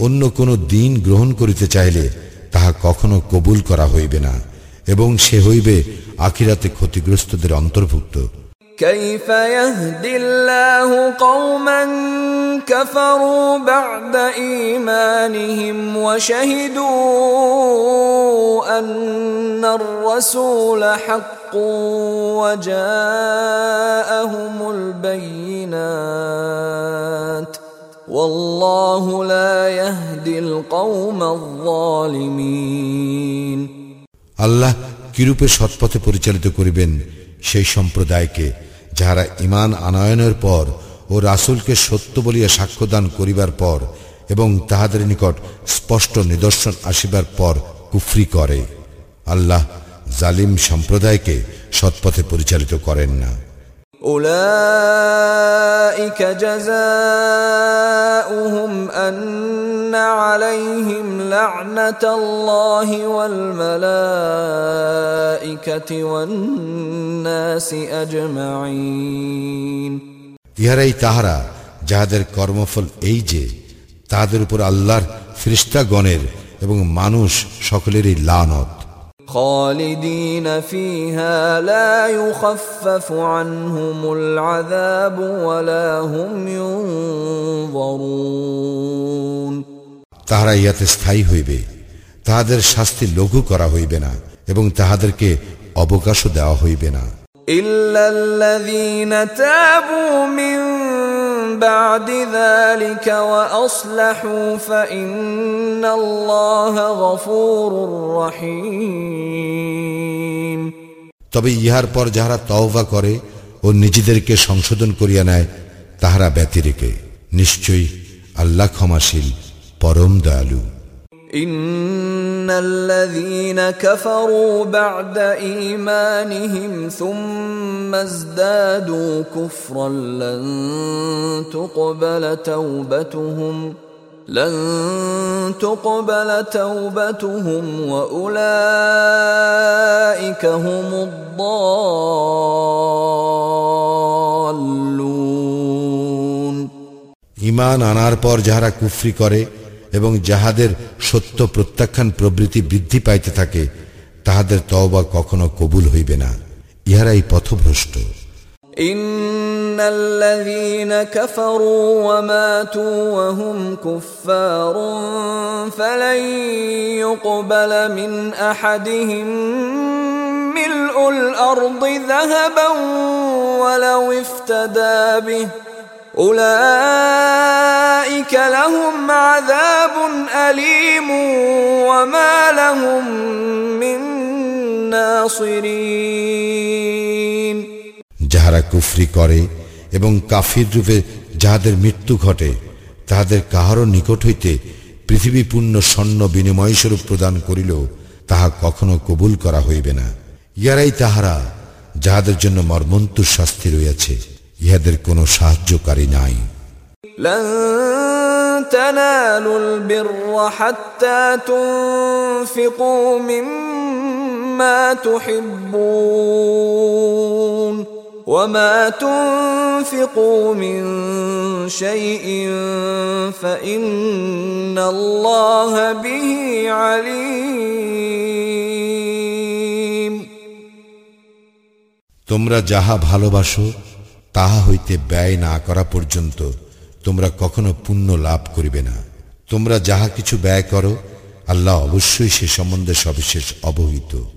অন্য কোন দিন গ্রহণ করিতে চাইলে তাহা কখনো কবুল করা হইবে না এবং সে হইবে আখিরাতে ক্ষতিগ্রস্তদের অন্তর্ভুক্ত كيف يهدي الله قوما كفروا بعد ايمانهم وشهدوا ان الرسول حق وجاءهم البينات আল্লাহ কিরূপে সৎপথে পরিচালিত করিবেন সেই সম্প্রদায়কে যাহারা ইমান আনয়নের পর ও রাসুলকে সত্য বলিয়া সাক্ষ্যদান করিবার পর এবং তাহাদের নিকট স্পষ্ট নিদর্শন আসিবার পর কুফরি করে। আল্লাহ জালিম সম্প্রদায়কে সৎপথে পরিচালিত করেন না। أولئك جزاؤهم أن عليهم لعنة الله والملائكة والناس أجمعين ইহারাই তাহারা যাহাদের কর্মফল এই যে তাহাদের উপর আল্লাহর ফিরিস্তাগণের এবং মানুষ সকলেরই লানত خالدين فيها لا يخفف عنهم العذاب ولا هم ينظرون তাহারা ইহাতে স্থায়ী হইবে তাহাদের শাস্তি লঘু করা হইবে না এবং তাহাদেরকে অবকাশও দেওয়া হইবে না إلا الذين تابوا من بعد ذلك وأصلحوا فإن الله غفور رحيم তবে ইহার পর যাহারা তওবা করে ও নিজেদেরকে সংশোধন করিয়া নেয় তাহারা ব্যতিরেকে নিশ্চয়ই আল্লাহ ক্ষমাশীল পরম দয়ালু إن الذين كفروا بعد إيمانهم ثم ازدادوا كفرا لن تقبل توبتهم لن تقبل توبتهم وأولئك هم الضالون ইমান আনার পর যাহারা কুফরি করে এবং যাহাদের সত্য প্রত্যাখ্যান প্রবৃত্তি বৃদ্ধি পাইতে থাকে তাহাদের তওবা কখনো কবুল হইবে না ইহারাই পথভ্রষ্ট إن الذين كفروا وماتوا وهم كفار فلن يقبل من أحدهم ملء الأرض ذهبا ولو افتدى به أولئك لهم عذاب أليم وما لهم من ناصرين যাহারা কুফরি করে এবং কাফির রূপে যাহাদের মৃত্যু ঘটে তাহাদের কাহারও নিকট হইতে পৃথিবী পূর্ণ স্বর্ণ বিনিময় স্বরূপ প্রদান করিল তাহা কখনো কবুল করা হইবে না ইয়ারাই তাহারা যাহাদের জন্য মর্মন্তুর শাস্তি রইয়াছে ইহাদের কোনো সাহায্যকারী নাই لن تنالوا البر حتى تنفقوا مما تحبون وما تنفقوا من شيء فإن الله به عليم তোমরা যাহা ভালোবাসো তাহা হইতে ব্যয় না করা পর্যন্ত তোমরা কখনো পুণ্য লাভ করিবে না। তোমরা যাহা কিছু ব্যয় করো, আল্লাহ অবশ্যই সে সম্বন্ধে সবিশেষ অবহিত।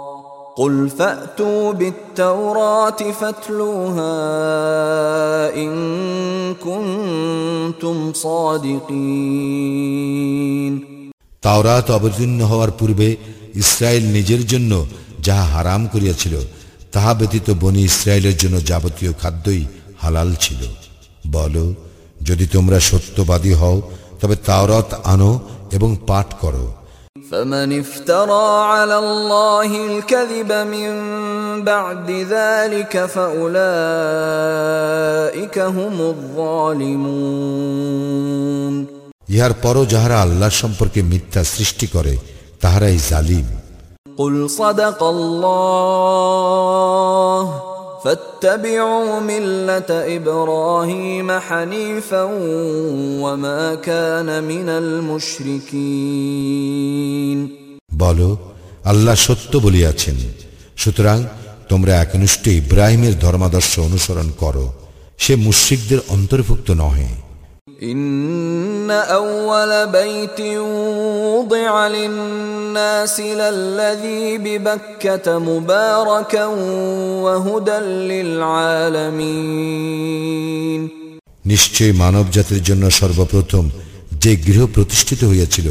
قل فأتوا بالتوراة فاتلوها إن كنتم صادقين তাওরাত অবতীর্ণ হওয়ার পূর্বে ইসরায়েল নিজের জন্য যাহা হারাম করিয়াছিল তাহা ব্যতীত বনি ইসরায়েলের জন্য যাবতীয় খাদ্যই হালাল ছিল বলো যদি তোমরা সত্যবাদী হও তবে তাওরাত আনো এবং পাঠ করো فمن افترى على الله الكذب من بعد ذلك فأولئك هم الظالمون ইহার পরও যাহারা আল্লাহ সম্পর্কে মিথ্যা সৃষ্টি করে তাহারাই জালিম قل صدق الله فاتبعوا ملة إبراهيم حنيفا وما كان من المشركين বলো আল্লাহ সত্য বলিয়াছেন সুতরাং তোমরা একনিষ্ঠ ইব্রাহিমের ধর্মাদর্শ অনুসরণ করো সে মুশ্রিকদের অন্তর্ভুক্ত নহে إن أول بيت وضع للناس للذي ببكة مباركا وهدى للعالمين নিশ্চয়ই মানব জাতির জন্য সর্বপ্রথম যে গৃহ প্রতিষ্ঠিত হইয়াছিল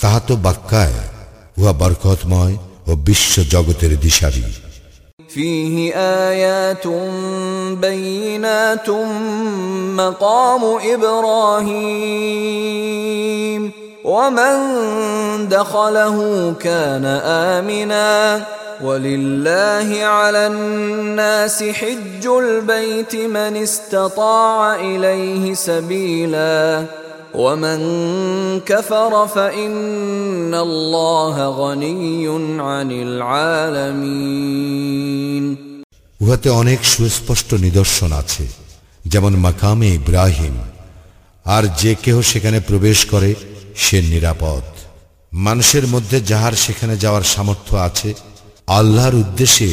তাহা তো বাক্কায় উহা বরকতময় ও বিশ্ব জগতের দিশারি فيه آيات بينات مقام إبراهيم ومن دخله كان آمنا ولله على الناس حج البيت من استطاع إليه سبيلا ومن كفر فإن الله غني عن العالمين উহাতে অনেক সুস্পষ্ট নিদর্শন আছে যেমন মাকামে ইব্রাহিম আর যে কেহ সেখানে প্রবেশ করে সে নিরাপদ মানুষের মধ্যে যাহার সেখানে যাওয়ার সামর্থ্য আছে আল্লাহর উদ্দেশ্যে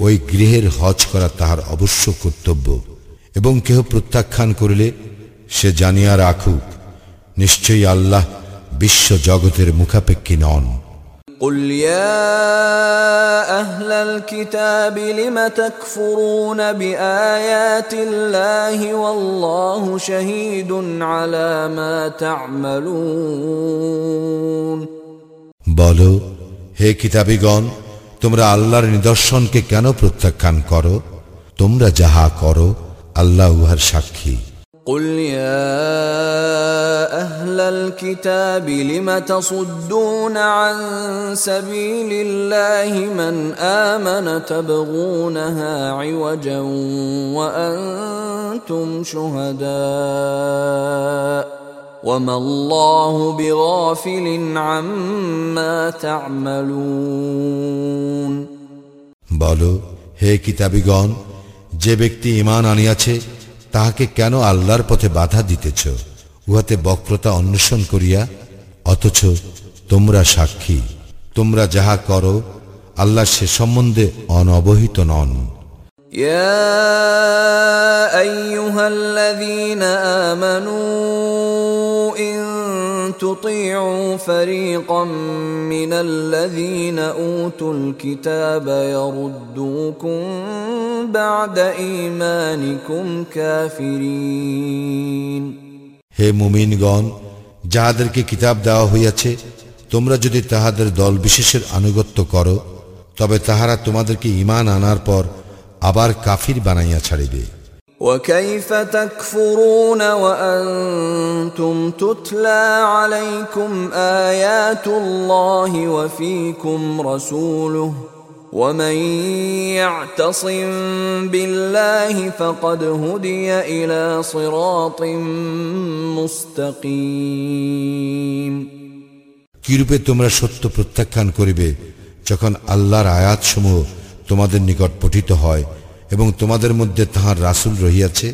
ওই গৃহের হজ করা তাহার অবশ্য কর্তব্য এবং কেহ প্রত্যাখ্যান করিলে সে জানিয়া রাখুক নিশ্চয়ই আল্লাহ বিশ্ব জগতের মুখাপেক্ষী নন قل يا أهل الكتاب لم تكفرون بآيات الله والله شهيد على ما تعملون বলো হে কিতাবিগণ তোমরা আল্লাহর নিদর্শনকে কেন প্রত্যাখ্যান করো তোমরা যাহা করো আল্লাহ উহার সাক্ষী قل يا أهل الكتاب لم تصدون عن سبيل الله من آمن تبغونها عوجا وأنتم شهداء وما الله بغافل عما تعملون বলো হে কিতাবিগণ যে ব্যক্তি ইমান আনিয়াছে তাহাকে কেন আল্লাহর পথে বাধা দিতেছ? উহাতে বক্রতা অন্বেষণ করিয়া, অথচ তোমরা সাক্ষী। তোমরা যাহা করো, আল্লাহ সে সম্বন্ধে অনবহিত নন। يا ايها الذين امنوا ان تطيعوا فريقا من الذين اوتوا الكتاب يردوكم بعد ايمانكم كافرين হে মুমিনগণ যাহাদেরকে কিতাব দেওয়া হইয়াছে তোমরা যদি তাহাদের দল বিশেষের আনুগত্য করো তবে তাহারা তোমাদেরকে ইমান আনার পর আবার কাফির বানাইয়া ছাড়িবে وكيف تكفرون وانتم تتلى عليكم ايات الله وفيكم رسوله ومن يعتصم بالله فقد هدي الى صراط مستقيم কিরূপে তোমরা সত্য প্রত্যাখ্যান করিবে যখন আল্লাহর আয়াতসমূহ তোমাদের নিকট পঠিত হয় এবং তোমাদের মধ্যে তাহার রাসূল রহিয়াছে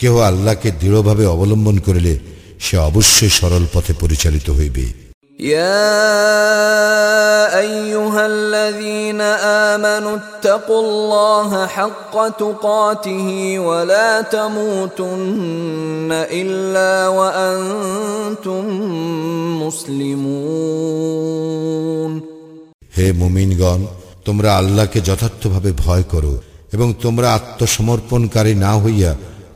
কেহ আল্লাহকে দৃঢ়ভাবে অবলম্বন করিলে সে অবশ্যই সরল পথে পরিচালিত হইবে يا ايها الذين امنوا اتقوا الله حق تقاته ولا تموتن الا وانتم مسلمون হে মুমিনগণ তোমরা আল্লাহকে যথার্থভাবে ভয় করো এবং তোমরা আত্মসমর্পণকারী না হইয়া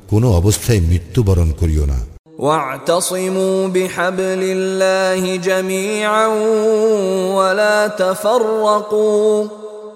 কোনো অবস্থায় মৃত্যুবরণ করিও না واعتصموا بحبل الله جميعا ولا تفرقوا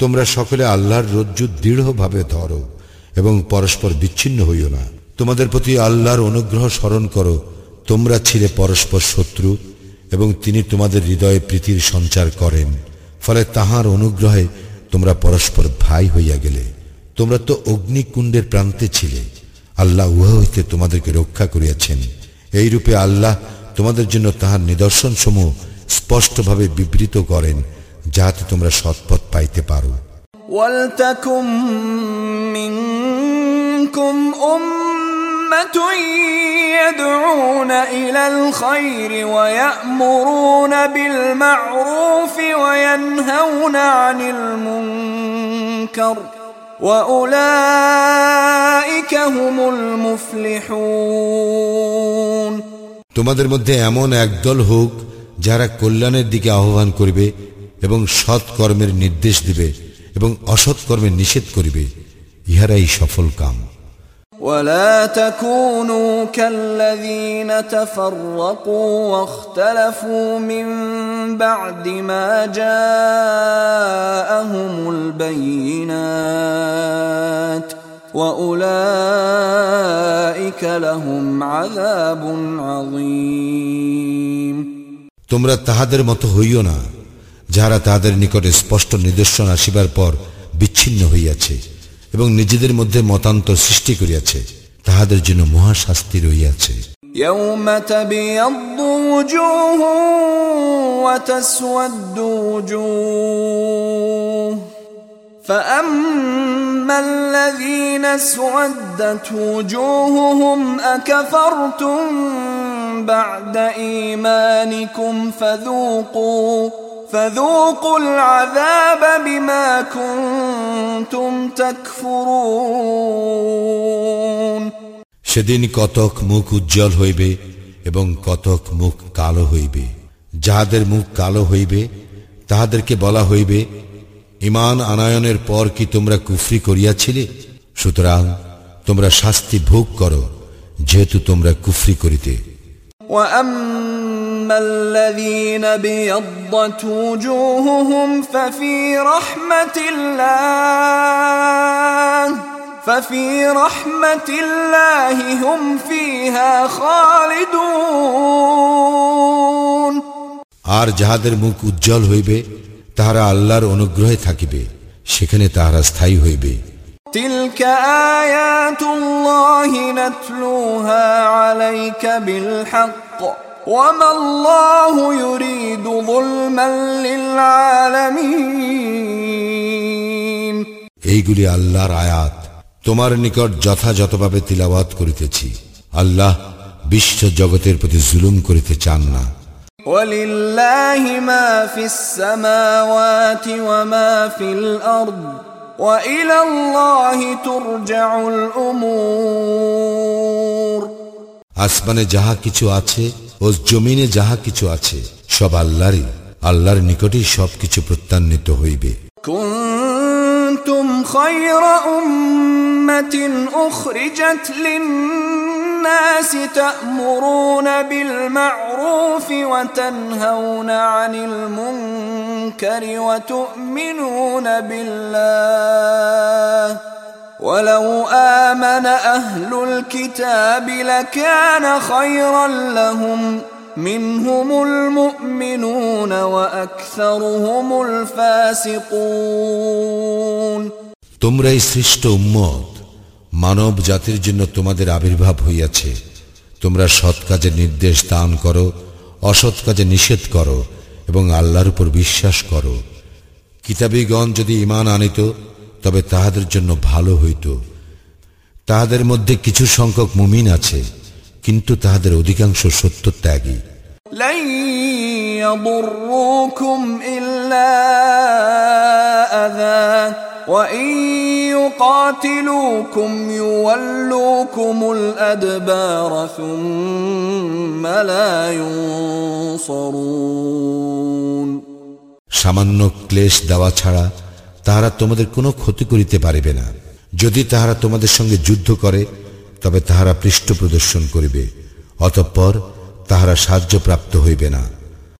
তোমরা সকলে আল্লাহর রজ্জু দৃঢ়ভাবে ধরো এবং পরস্পর বিচ্ছিন্ন হইও না। তোমাদের প্রতি আল্লাহর অনুগ্রহ স্মরণ করো, তোমরা ছিলে পরস্পর শত্রু এবং তিনি তোমাদের হৃদয়ে প্রীতির সঞ্চার করেন। ফলে তাহার অনুগ্রহে তোমরা পরস্পর ভাই হইয়া গেলে। তোমরা তো অগ্নিকুণ্ডের প্রান্তে ছিলে। আল্লাহ উহা হইতে তোমাদেরকে রক্ষা করিয়াছেন। এইরূপে আল্লাহ তোমাদের জন্য তাহার নিদর্শন সমূহ স্পষ্টভাবে বিবৃত করেন যাহাতে তোমরা সৎপথ পাইতে পারো ولتكن منكم أمة يدعون إلى الخير ويأمرون بالمعروف وينهون عن المنكر وأولئك هم المفلحون তোমাদের মধ্যে এমন একদল হোক যারা কল্যাণের দিকে আহ্বান করিবে এবং সৎ কর্মের নির্দেশ দিবে এবং অসৎ কর্মের নিষেধ করিবে ইহারাই সফল কাম ولا تكونوا كالذين تفرقوا واختلفوا من بعد ما جاءهم البينات واولئك لهم عذاب عظيم তোমরা তাহাদের মতো হইও না যাহারা তাহাদের নিকটে স্পষ্ট নিদর্শন আসিবার পর বিচ্ছিন্ন হইয়াছে এবং নিজেদের মধ্যে মতান্তর সৃষ্টি করিয়াছে তাহাদের জন্য মহাশাস্তি রইয়াছে يوم تبيض وجوه وتسود وجوه فأما الذين اسودت وجوههم أكفرتم بعد إيمانكم فذوقوا فذوقوا العذاب بما كنتم تكفرون সেদিন কতক মুখ উজ্জ্বল হইবে এবং কতক মুখ কালো হইবে যাহাদের মুখ কালো হইবে তাহাদেরকে বলা হইবে ইমান আনায়নের পর কি তোমরা কুফরি করিয়াছিলে সুতরাং তোমরা শাস্তি ভোগ করো যেহেতু তোমরা কুফরি করিতে واما الذين ابيضت وجوههم ففي رحمه الله ففي رحمه الله هم فيها خالدون আর যাহাদের মুখ উজ্জ্বল হইবে তাহারা আল্লাহর অনুগ্রহে থাকিবে সেখানে তাহারা স্থায়ী হইবে تلك ايات الله نتلوها عليك بالحق وما الله يريد ظلما للعالمين এইগুলি আল্লাহর আয়াত তোমার নিকট যথাযথভাবে তিলাবাত করিতেছি আল্লাহ বিশ্ব জগতের প্রতি জুলুম করিতে চান না ولله ما في السماوات وما في الارض والى الله ترجع الامور আসমানে যাহা কিছু আছে ও জমিনে যাহা কিছু আছে সব আল্লাহরই আল্লাহর নিকটেই সবকিছু প্রত্যান্বিত হইবে كنتم خير امه اخرجت للناس تامرون بالمعروف وتنهون عن المنكر وتؤمنون بالله ولو امن اهل الكتاب لكان خيرا لهم منهم المؤمنون وأكثرهم الفاسقون তোমরাই সৃষ্ট উম্মত মানব জাতির জন্য তোমাদের আবির্ভাব হইয়াছে। তোমরা সৎ কাজের নির্দেশ দান করো, অসৎ কাজে নিষেধ করো এবং আল্লাহর উপর বিশ্বাস করো। কিতাবীগণ যদি ইমান আনিত, তবে তাহাদের জন্য ভালো হইত। তাহাদের মধ্যে কিছু সংখ্যক মুমিন আছে, কিন্তু তাহাদের অধিকাংশ সত্য ত্যাগী। ইল্লা আযা يقاتلوكم يولوكم الأدبار ثم لا ينصرون সামান্য ক্লেশ দেওয়া ছাড়া তাহারা তোমাদের কোনো ক্ষতি করিতে পারিবে না যদি তাহারা তোমাদের সঙ্গে যুদ্ধ করে তবে তাহারা পৃষ্ঠ প্রদর্শন করিবে অতঃপর তাহারা সাহায্যপ্রাপ্ত হইবে না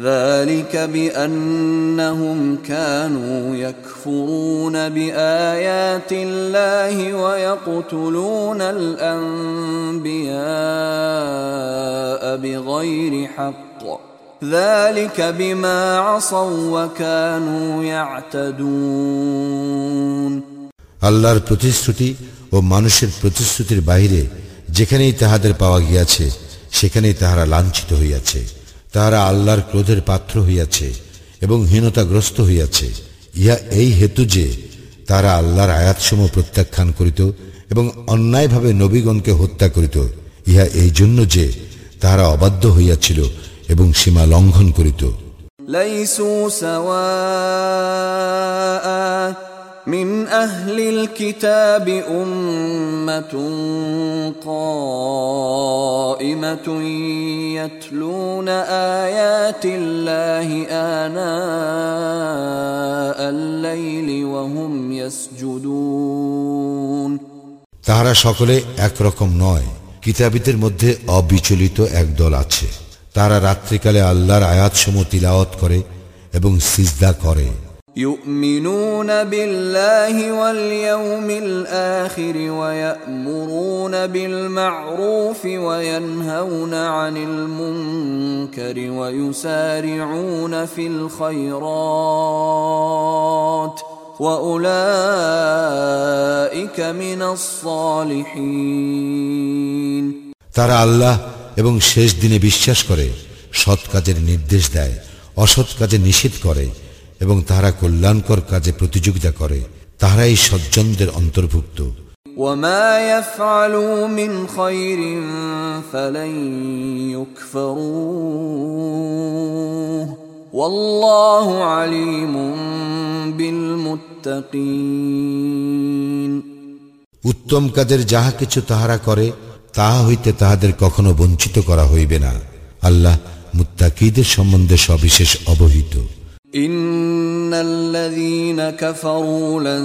ذلك بأنهم كانوا يكفرون بآيات الله ويقتلون الأنبياء بغير حق ذلك بما عصوا وكانوا يعتدون আল্লাহর প্রতিশ্রুতি ও মানুষের প্রতিশ্রুতির বাইরে যেখানেই তাহাদের পাওয়া গিয়াছে সেখানেই তাহারা লাঞ্ছিত হইয়াছে তাহারা আল্লাহর ক্রোধের পাত্র হইয়াছে এবং হীনতাগ্রস্ত হইয়াছে। ইহা এই হেতু যে তারা আল্লাহর আয়াতসমূহ প্রত্যাখ্যান করিত এবং অন্যায়ভাবে নবীগণকে হত্যা করিত। ইহা এই জন্য যে, তাহারা অবাধ্য হইয়াছিল এবং সীমা লঙ্ঘন করিত। من أهل الكتاب أمة قائمة يتلون آيات الله آناء الليل وهم يسجدون তাহারা সকলে একরকম নয় কিতাবীদের মধ্যে অবিচলিত একদল আছে তারা রাত্রিকালে আল্লাহর আয়াতসমূহ তিলাওয়াত করে এবং সিজদা করে يؤمنون بالله واليوم الآخر ويأمرون بالمعروف وينهون عن المنكر ويسارعون في الخيرات وأولئك من الصالحين তারা আল্লাহ এবং শেষ দিনে বিশ্বাস করে সৎ কাজের নির্দেশ দেয় অসৎ কাজে নিষেধ করে এবং তাহারা কল্যাণকর কাজে প্রতিযোগিতা করে তাহারাই সজ্জনদের অন্তর্ভুক্ত وما يفعلوا من خير فلن يكفروه والله عليم بالمتقين উত্তম কাজের যাহা কিছু তাহারা করে তাহা হইতে তাহাদের কখনো বঞ্চিত করা হইবে না আল্লাহ মুত্তাকিদের সম্বন্ধে সবিশেষ অবহিত إن الذين كفروا لن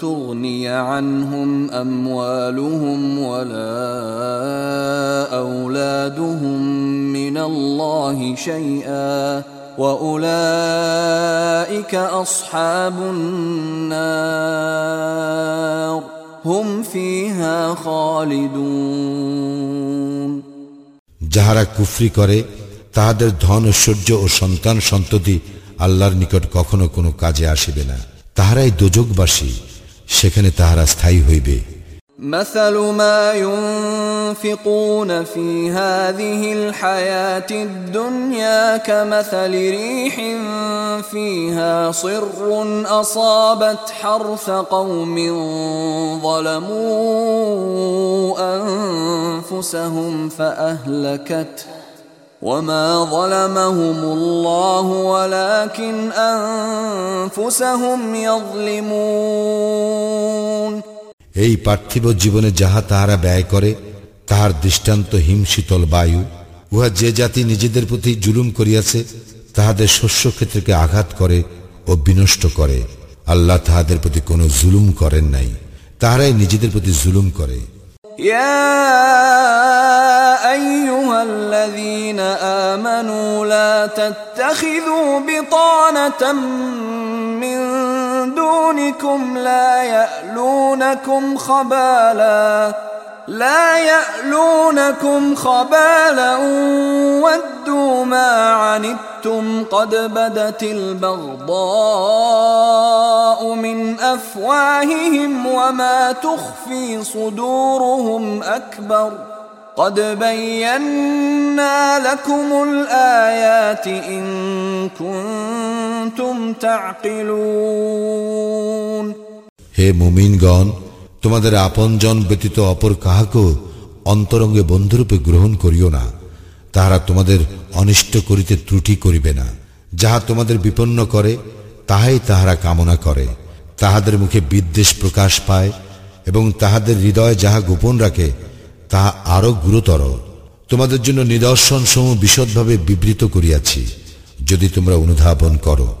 تغني عنهم أموالهم ولا أولادهم من الله شيئا وأولئك أصحاب النار هم فيها خالدون যাহারা কুফরি করে তাহাদের ধন ঐশ্বর্য ও সন্তান সন্ততি আল্লাহর নিকট কখনো কোনো কাজে আসিবে না তাহারাই দোজকবাসী সেখানে তাহারা স্থায়ী হইবে مثل ما ينفقون في هذه الحياة الدنيا كمثل ريح فيها صر أصابت حرث قوم ظلموا أنفسهم فأهلكته وما ظلمهم الله ولكن أنفسهم يظلمون এই পার্থিব জীবনে যাহা তাহারা ব্যয় করে তাহার দৃষ্টান্ত হিমশীতল বায়ু উহা যে জাতি নিজেদের প্রতি জুলুম করিয়াছে তাহাদের শস্য ক্ষেত্রকে আঘাত করে ও বিনষ্ট করে আল্লাহ তাহাদের প্রতি কোনো জুলুম করেন নাই তাহারাই নিজেদের প্রতি জুলুম করে يا أيها الذين آمنوا لا تتخذوا بطانة من دونكم لا يألونكم خبالا لا يألونكم خبالا ودوا ما عنتم قد بدت البغضاء من أفواههم وما تخفي صدورهم أكبر قد بينا لكم الآيات إن كنتم تعقلون هي مؤمنون তোমাদের আপনজন ব্যতীত অপর কাহাকেও অন্তরঙ্গে বন্ধুরূপে গ্রহণ করিও না। তাহারা তোমাদের অনিষ্ট করিতে ত্রুটি করিবে না। যাহা তোমাদের বিপন্ন করে, তাহাই তাহারা কামনা করে। তাহাদের মুখে বিদ্বেষ প্রকাশ পায় এবং তাহাদের হৃদয় যাহা গোপন রাখে, তাহা আরও গুরুতর। তোমাদের জন্য নিদর্শন সমূহ বিশদভাবে বিবৃত করিয়াছি। যদি তোমরা অনুধাবন করো।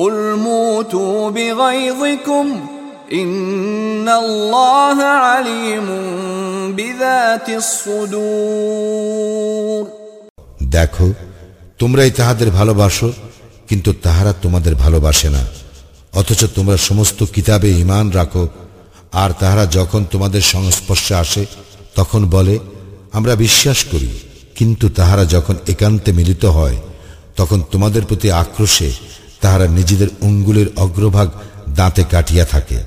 قل موتوا بغيظكم إن الله عليم بذات الصدور দেখো তোমরাই তাহাদের ভালোবাসো কিন্তু তাহারা তোমাদের ভালোবাসে না অথচ তোমরা সমস্ত কিতাবে ইমান রাখো আর তাহারা যখন তোমাদের সংস্পর্শে আসে তখন বলে আমরা বিশ্বাস করি কিন্তু তাহারা যখন একান্তে মিলিত হয় তখন তোমাদের প্রতি আক্রোশে তাহারা নিজেদের অঙ্গুলের অগ্রভাগ দাঁতে কাটিয়া থাকে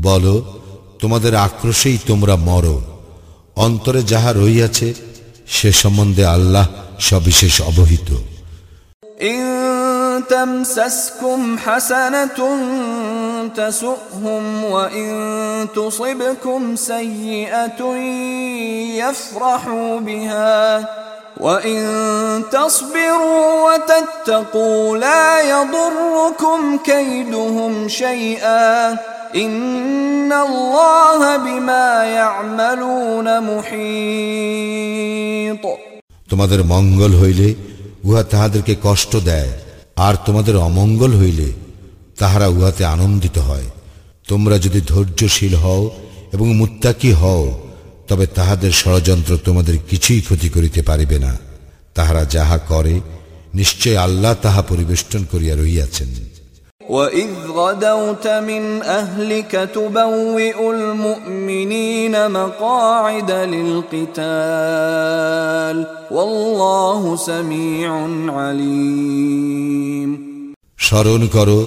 বলো তোমাদের আক্রোশেই তোমরা মরো অন্তরে যাহা রইয়াছে সে সম্বন্ধে আল্লাহ সবিশেষ অবহিত إن تمسسكم حسنة تسؤهم وإن تصبكم سيئة يفرحوا بها وإن تصبروا وتتقوا لا يضركم كيدهم شيئا إن الله بما يعملون محيط তোমাদের মঙ্গল হইলে উহা তাহাদেরকে কষ্ট দেয় আর তোমাদের অমঙ্গল হইলে তাহারা উহাতে আনন্দিত হয় তোমরা যদি ধৈর্যশীল হও এবং মুত্তাকি হও তবে তাহাদের ষড়যন্ত্র তোমাদের কিছুই ক্ষতি করিতে পারিবে না তাহারা যাহা করে নিশ্চয় আল্লাহ তাহা পরিবেষ্টন করিয়া রহিয়াছেন وإذ غدوت من أهلك تبوئ المؤمنين مقاعد للقتال والله سميع عليم স্মরণ করো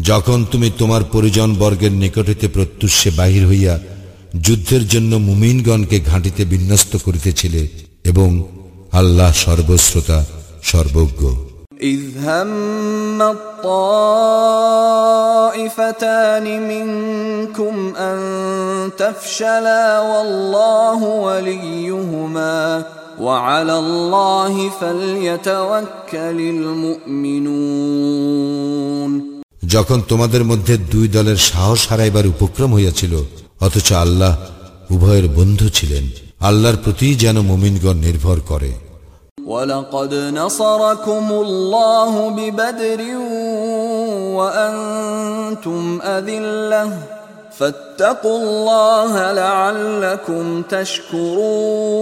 যখন তুমি তোমার পরিজন বর্গের নিকট হইতে প্রত্যুষে বাহির হইয়া যুদ্ধের জন্য মুমিনগণকে ঘাঁটিতে বিন্যস্ত করিতেছিলে এবং আল্লাহ সর্বশ্রোতা সর্বজ্ঞ إذ هم الطائفتان منكم أن تفشلا والله وليهما وعلى الله فليتوكل المؤمنون যখন তোমাদের মধ্যে দুই দলের সাহস হারাইবার উপক্রম হইয়াছিল অথচ আল্লাহ উভয়ের বন্ধু ছিলেন আল্লাহর প্রতি যেন মুমিনগণ নির্ভর করে ولقد نصركم الله ببدر وأنتم أذلة فاتقوا الله لعلكم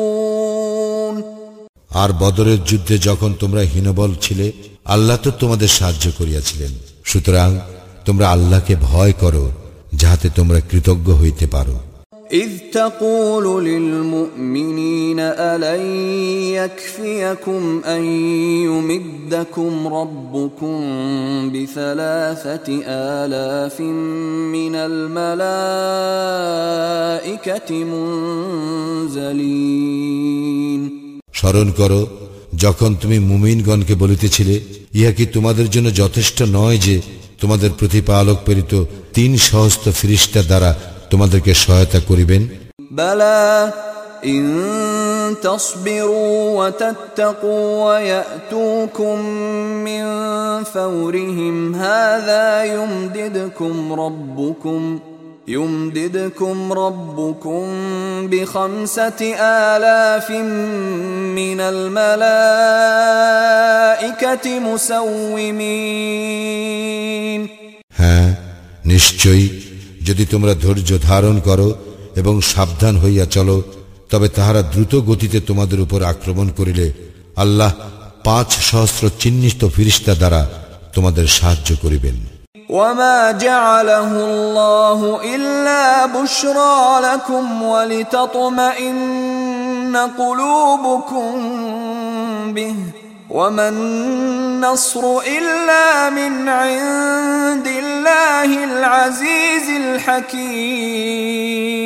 تشكرون আর বদরের যুদ্ধে যখন তোমরা হীনবল ছিলে আল্লাহ তো তোমাদের সাহায্য করিয়াছিলেন সুতরাং তোমরা আল্লাহকে ভয় করো যাহাতে তোমরা কৃতজ্ঞ হইতে পারো إذ تقول للمؤمنين ألن يكفيكم أن يمدكم ربكم بثلاثة آلاف من الملائكة منزلين স্মরণ করো যখন তুমি মুমিনগণকে বলিতেছিলে ইহা কি তোমাদের জন্য যথেষ্ট নয় যে তোমাদের প্রতিপালক প্রেরিত তিন সহস্ত ফিরিস্তা দ্বারা তোমাদেরকে সহায়তা করিবেন بلى إن تصبروا وتتقوا ويأتوكم من فورهم هذا يمددكم ربكم يمددكم ربكم بخمسة آلاف من الملائكة مسومين হ্যাঁ নিশ্চয়ই যদি তোমরা ধৈর্য ধারণ করো এবং সাবধান হইয়া চলো তবে তাহারা দ্রুত গতিতে তোমাদের উপর আক্রমণ করিলে আল্লাহ পাঁচ সহস্র চিহ্নিত ফিরিস্তা দ্বারা তোমাদের সাহায্য করিবেন وما جعله الله إلا بشرى لكم ولتطمئن قلوبكم به وما النصر إلا من عند الله العزيز الحكيم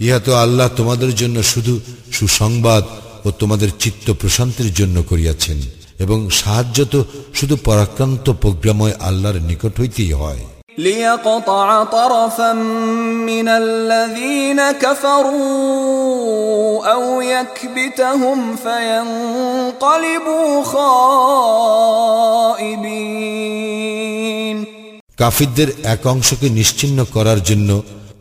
ইহা তো আল্লাহ তোমাদের জন্য শুধু সুসংবাদ ও তোমাদের চিত্ত প্রশান্তির জন্য করিয়াছেন এবং সাহায্য তো শুধু পরাক্রান্ত প্রোগ্রাময় আল্লাহর নিকট হইতেই হয় ليقطع طرفا من الذين كفروا أو يكبتهم فينقلبوا خائبين কাফিরদের এক অংশকে নিশ্চিন্ন করার জন্য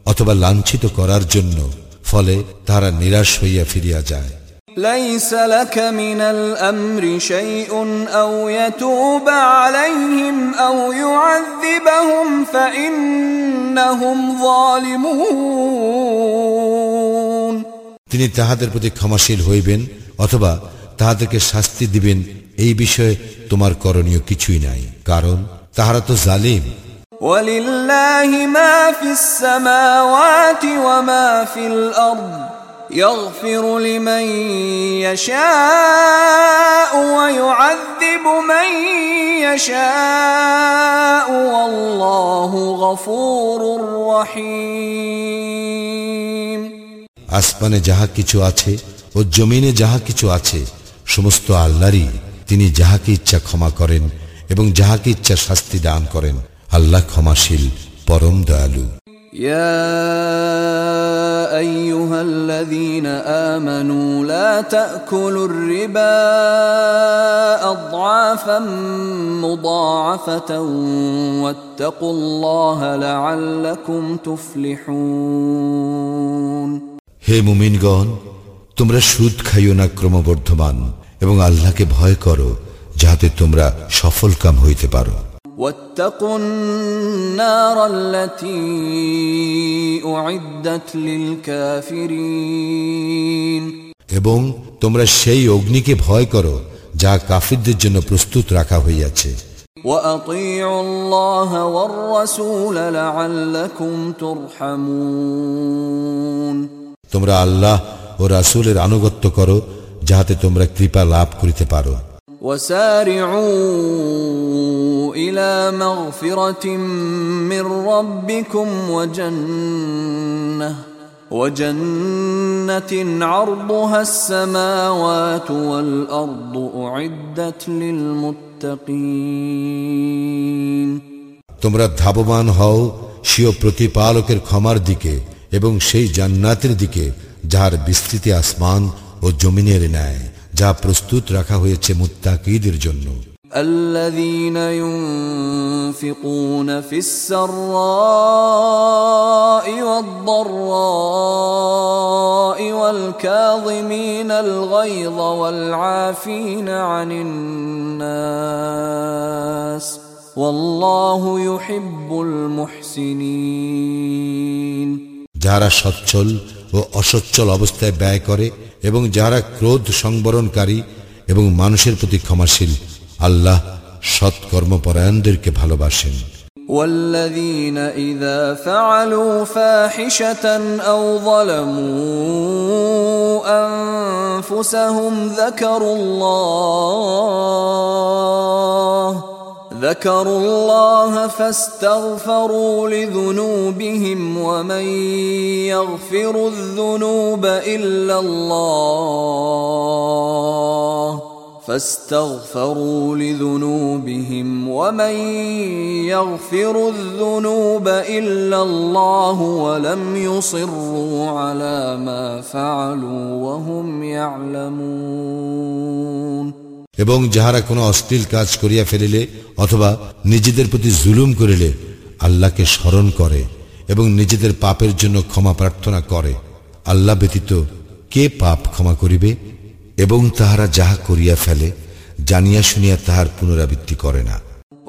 অথবা লাঞ্ছিত করার জন্য ফলে তারা নিরাশ হইয়া ফিরিয়া যায় ليس لك من الأمر شيء أو يتوب عليهم أو يعذبهم فإنهم ظالمون তিনি তাহাদের প্রতি ক্ষমাশীল হইবেন অথবা তাহাদেরকে শাস্তি দিবেন এই বিষয়ে তোমার করণীয় কিছুই নাই কারণ তাহারা তো জালিম ولله ما في السماوات وما في الأرض يغفر لمن يشاء ويعذب من يشاء والله غفور رحيم আসমানে যাহা কিছু আছে ও জমিনে যাহা কিছু আছে সমস্ত আল্লাহরই তিনি যাহাকে ইচ্ছা ক্ষমা করেন এবং যাহাকে ইচ্ছা শাস্তি দান করেন আল্লাহ ক্ষমাশীল পরম দয়ালু يا ايها الذين امنوا لا تاكلوا الربا اضعافا مضاعفه واتقوا الله لعلكم تفلحون হে মুমিনগণ তোমরা সুদ খাইও না ক্রমবর্ধমান এবং আল্লাহকে ভয় করো যাহাতে তোমরা সফল কাম হইতে পারো واتقوا النار التي اعدت للكافرين এবং তোমরা সেই অগ্নিকে ভয় করো যা কাফিরদের জন্য প্রস্তুত রাখা হইয়াছে واطيعوا الله والرسول لعلكم ترحمون তোমরা আল্লাহ ও রাসূলের আনুগত্য করো যাহাতে তোমরা কৃপা লাভ করিতে পারো وسارعوا الى مغفره من ربكم وجنه وجنة عرضها السماوات والأرض أعدت للمتقين তোমরা ধাবমান হও স্বীয় প্রতিপালকের ক্ষমার দিকে এবং সেই জান্নাতের দিকে যাহার বিস্তৃতি আসমান ও জমিনের ন্যায় যা প্রস্তুত রাখা হয়েছে মুত্তাকিদের জন্য الذين ينفقون في السراء والضراء والكاظمين الغيظ والعافين عن الناس والله يحب المحسنين যারা সচ্ছল ও অসচ্ছল অবস্থায় ব্যয় করে এবং যারা ক্রোধ সংবরণকারী এবং মানুষের প্রতি ক্ষমাশীল আল্লাহ সৎকর্মপরায়ণদেরকে ভালোবাসেন والذين إذا فعلوا فاحشة أو ظلموا أنفسهم ذكروا الله ذكروا الله فاستغفروا لذنوبهم ومن يغفر الذنوب إلا الله فاستغفروا لذنوبهم ومن يغفر الذنوب إلا الله ولم يصروا على ما فعلوا وهم يعلمون এবং যাহারা কোনো অশ্লীল কাজ করিয়া ফেলিলে অথবা নিজেদের প্রতি জুলুম করিলে আল্লাহকে স্মরণ করে এবং নিজেদের পাপের জন্য ক্ষমা প্রার্থনা করে। আল্লাহ ব্যতীত কে পাপ ক্ষমা করিবে এবং তাহারা যাহা করিয়া ফেলে, জানিয়া শুনিয়া তাহার পুনরাবৃত্তি করে না।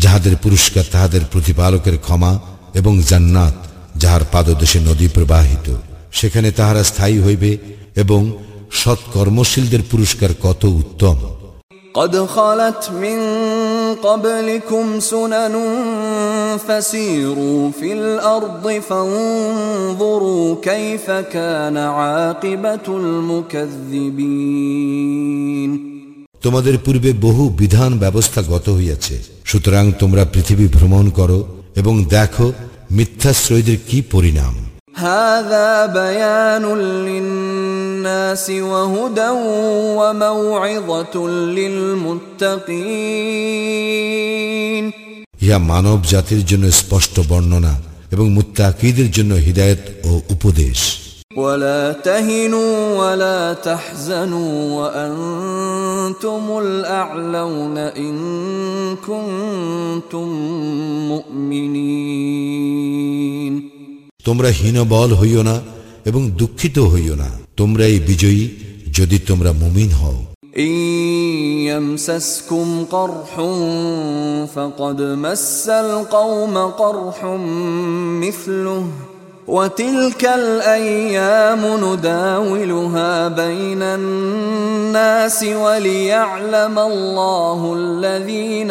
যাহাদের পুরস্কার তাহাদের প্রতিপালকের ক্ষমা এবং জান্নাত যাহার পাদদেশে নদী প্রবাহিত সেখানে তাহারা স্থায়ী হইবে এবং সৎকর্মশীলদের পুরস্কার কত উত্তম قد خلت من قبلكم سنن فسيروا في الارض فانظروا كيف كان عاقبه المكذبين তোমাদের পূর্বে বহু বিধান ব্যবস্থা গত হইয়াছে সুতরাং তোমরা পৃথিবী ভ্রমণ করো এবং দেখো মিথ্যাশ্রয়ীদের কি পরিণাম هذا بيان للناس وهدى وموعظه للمتقين ইহা মানব জাতির জন্য স্পষ্ট বর্ণনা এবং মুত্তাকিদের জন্য হৃদায়ত ও উপদেশ ولا تهنوا ولا تحزنوا وأنتم الأعلون إن كنتم مؤمنين তোমরা হীনবল হইও না এবং দুঃখিত হইও না তোমরাই বিজয়ী যদি তোমরা মুমিন হও إن يمسسكم قرح فقد مس القوم قرح مثله وتلك الأيام نداولها بين الناس وليعلم الله الذين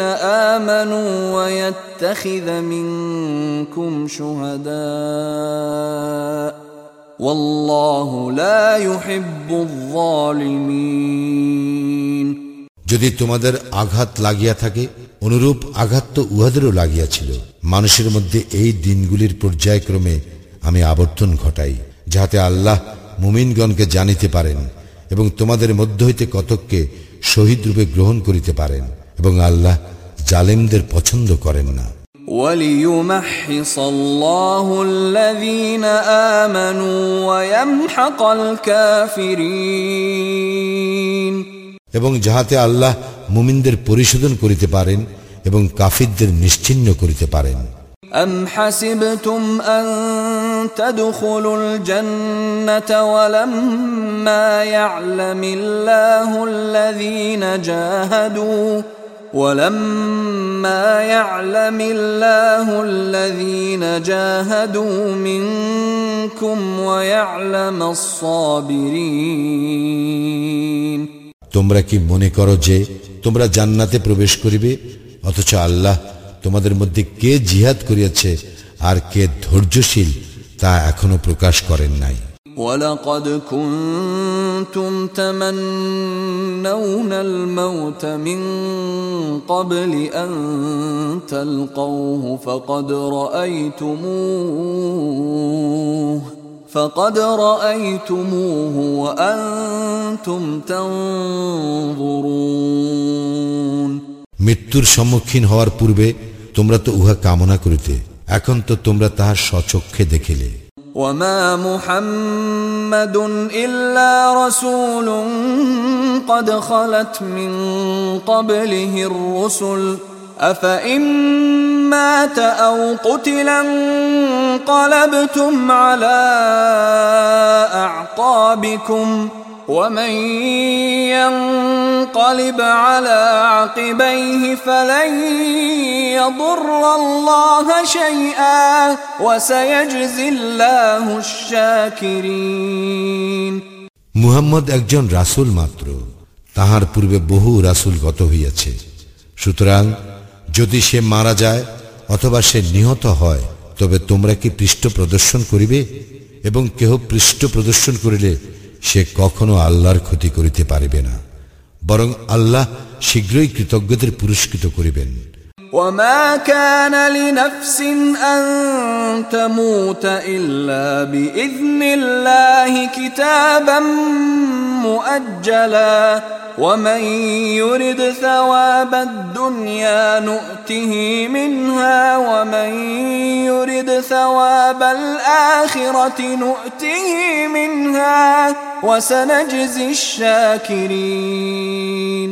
آمنوا ويتخذ منكم شهداء والله لا يحب الظالمين যদি তোমাদের আঘাত লাগিয়া থাকে অনুরূপ আঘাত তো উহাদেরও লাগিয়াছিল মানুষের মধ্যে এই দিনগুলির পর্যায়ক্রমে আমি আবর্তন ঘটাই যাহাতে আল্লাহ মুমিনগণকে জানিতে পারেন এবং তোমাদের মধ্য হইতে কতককে শহীদ রূপে গ্রহণ করিতে পারেন এবং আল্লাহ জালেমদের পছন্দ করেন না وليمحص الله الذين آمنوا ويمحق الكافرين এবং যাহাতে আল্লাহ মুমিনদের পরিশোধন করিতে পারেন এবং কাফিরদের নিশ্চিহ্ন করিতে পারেন أم حسبتم أن تدخلوا الجنة ولما يعلم الله الذين جاهدوا ولما يعلم الله الذين جاهدوا منكم ويعلم الصابرين তোমরা কি মনে করো যে তোমরা জান্নাতে প্রবেশ করিবে অথচ আল্লাহ তোমাদের মধ্যে কে জিহাদ করিয়াছে আর কে ধৈর্যশীল তা এখনো প্রকাশ করেন নাই ولقد كنتم تمنون الموت من قبل أن تلقوه فقد رأيتموه فقد رأيتموه وأنتم تنظرون মৃত্যুর সম্মুখীন হওয়ার পূর্বে তোমরা তো উহা কামনা করিতে এখন তো তোমরা তাহার স্বচক্ষে দেখিলে وما محمد إلا رسول قد خلت من قبله الرسل أفإن مات أو قتل انقلبتم على أعقابكم ومن ينقلب على عقبيه فلن يضر الله شيئا وسيجزي الله الشاكرين মুহাম্মদ একজন রাসূল মাত্র তাহার পূর্বে বহু রাসূল গত হইয়াছে সুতরাং যদি সে মারা যায় অথবা সে নিহত হয় তবে তোমরা কি পৃষ্ঠ প্রদর্শন করিবে এবং কেহ পৃষ্ঠ প্রদর্শন করিলে সে কখনো আল্লাহর ক্ষতি করিতে পারিবে না বরং আল্লাহ শীঘ্রই কৃতজ্ঞদের পুরস্কৃত করিবেন وما كان لنفس أن تموت إلا بإذن الله كتابا مؤجلا ومن يرد ثواب الدنيا نؤته منها ومن يرد ثواب الآخرة نؤته منها وسنجزي الشاكرين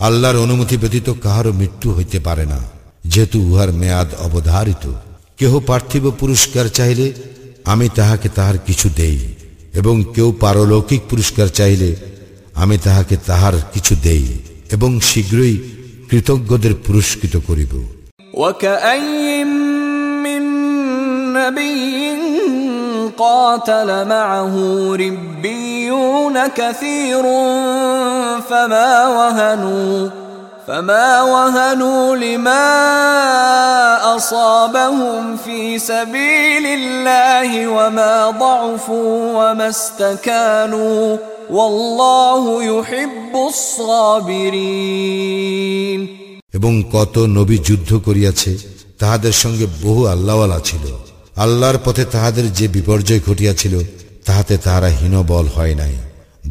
আল্লাহর অনুমতি ব্যতীত কাহারও মৃত্যু হইতে পারে না যেহেতু উহার মেয়াদ অবধারিত কেহ পার্থিব পুরস্কার চাইলে আমি তাহাকে তাহার কিছু দেই এবং কেউ পারলৌকিক পুরস্কার চাইলে আমি তাহাকে তাহার কিছু দেই এবং শীঘ্রই কৃতজ্ঞদের পুরস্কৃত করিব وكأي من نبي قاتل معه ربيون كثير فما وهنوا فما وهنوا لما أصابهم في سبيل الله وما ضعفوا وما استكانوا والله يحب الصابرين এবং কত নবী যুদ্ধ করিয়াছে তাহাদের সঙ্গে বহু আল্লাহওয়ালা ছিল আল্লাহর পথে তাহাদের যে বিপর্যয় ঘটিয়াছিল তাহাতে তাহারা হীনবল হয় নাই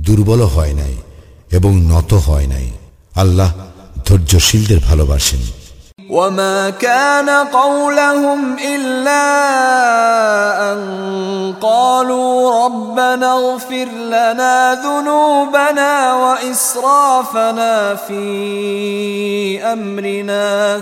দুর্বল হয় নাই এবং নত হয় নাই আল্লাহ ধৈর্যশীলদের ভালোবাসেন وما كان قولهم إلا أن قالوا ربنا اغفر لنا ذنوبنا وإسرافنا في أمرنا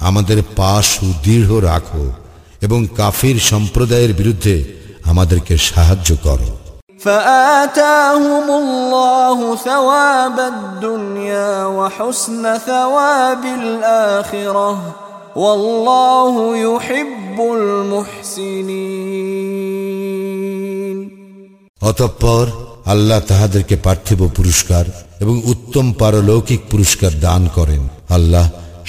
আমাদের পা সুদৃঢ় রাখো এবং কাফির সম্প্রদায়ের বিরুদ্ধে আমাদেরকে সাহায্য করো فآتاهم الله ثواب الدنيا وحسن ثواب الآخرة والله يحب المحسنين অতঃপর আল্লাহ তাহাদেরকে পার্থিব পুরস্কার এবং উত্তম পারলৌকিক পুরস্কার দান করেন আল্লাহ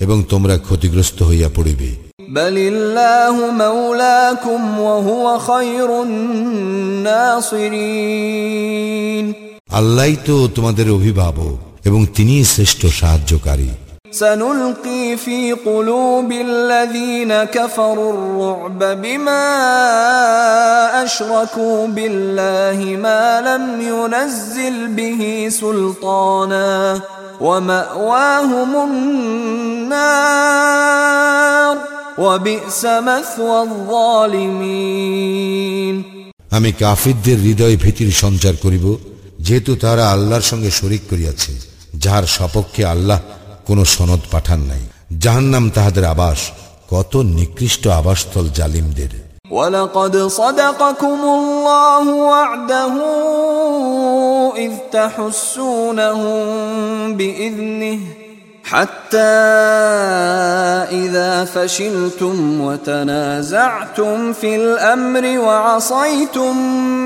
এবং তোমরা ক্ষতিগ্রস্ত হইয়া পড়িবে। আল্লাহ তো তোমাদের অভিভাবক এবং তিনি শ্রেষ্ঠ সাহায্যকারী। سنلقي في قلوب الذين كفروا الرعب بما أشركوا بالله ما لم ينزل به سلطانا ومأواهم النار وبئس مثوى الظالمين আমি কাফিরদের হৃদয় ভীতির সঞ্চার করিব যেহেতু তারা আল্লাহর সঙ্গে শরিক করিয়াছে যাহার সপক্ষে আল্লাহ কোনো সনদ পাঠান নাই জাহান্নাম তাহাদের আবাস কত নিকৃষ্ট আবাসস্থল জালিমদের ولقد صدقكم الله وعده إذ تحسونهم بإذنه حتى إذا فشلتم وتنازعتم في الأمر وعصيتم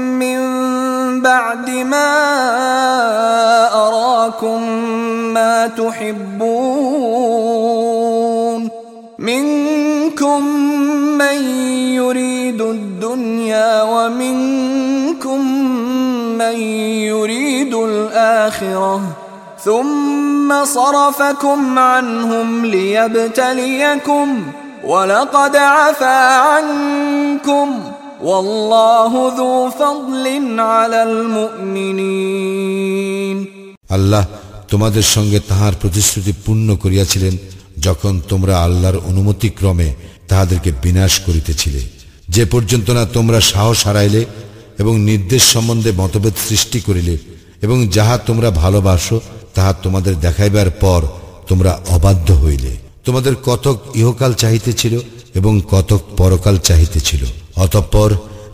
من بعد ما أراكم ما تحبون. منكم من يريد الدنيا ومنكم من يريد الآخرة. ثم صرفكم عنهم ليبتليكم ولقد عفا عنكم. আল্লাহ তোমাদের সঙ্গে তাহার প্রতিশ্রুতি পূর্ণ করিয়াছিলেন যখন তোমরা আল্লাহর অনুমতিক্রমে তাহাদেরকে বিনাশ করিতেছিলে। যে পর্যন্ত না তোমরা সাহস হারাইলে এবং নির্দেশ সম্বন্ধে মতভেদ সৃষ্টি করিলে এবং যাহা তোমরা ভালোবাসো, তাহা তোমাদের দেখাইবার পর তোমরা অবাধ্য হইলে। তোমাদের কতক ইহকাল চাহিতেছিল ছিল এবং কতক পরকাল চাহিতেছিল অতঃপর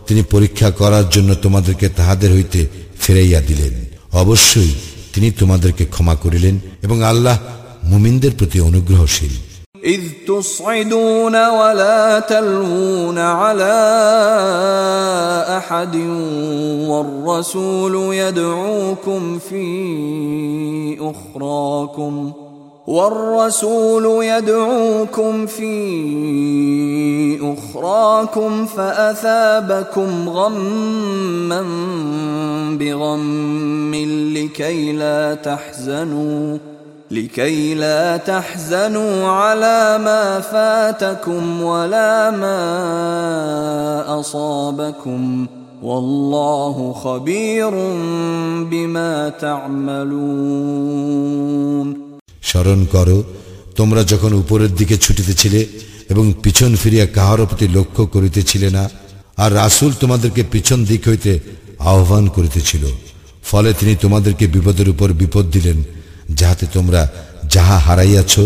তিনি পরীক্ষা করার জন্য তোমাদেরকে তাহাদের হইতে ফিরাইয়া দিলেন অবশ্যই তিনি তোমাদেরকে ক্ষমা করিলেন এবং আল্লাহ মুমিনদের প্রতি অনুগ্রহশীল إذ تصعدون ولا تلوون على أحد والرسول يدعوكم في أخراكم والرسول يدعوكم في أخراكم فأثابكم غما بغم لكي لا تحزنوا لكي لا تحزنوا على ما فاتكم ولا ما أصابكم. والله خبير بما تعملون. স্মরণ করো, তোমরা যখন উপরের দিকে ছুটিতেছিলে এবং পিছন ফিরিয়া কাহারও প্রতি লক্ষ্য করিতেছিলে না, আর রাসূল তোমাদেরকে পিছন দিক হইতে আহ্বান করিতেছিল, ফলে তিনি তোমাদেরকে বিপদের উপর বিপদ দিলেন, যাহাতে তোমরা যাহা হারাইয়াছ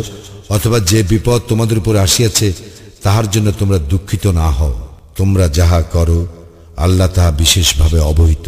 অথবা যে বিপদ তোমাদের উপর আসিয়াছে, তাহার জন্য তোমরা দুঃখিত না হও। তোমরা যাহা করো, আল্লাহ তাহা বিশেষভাবে অবহিত।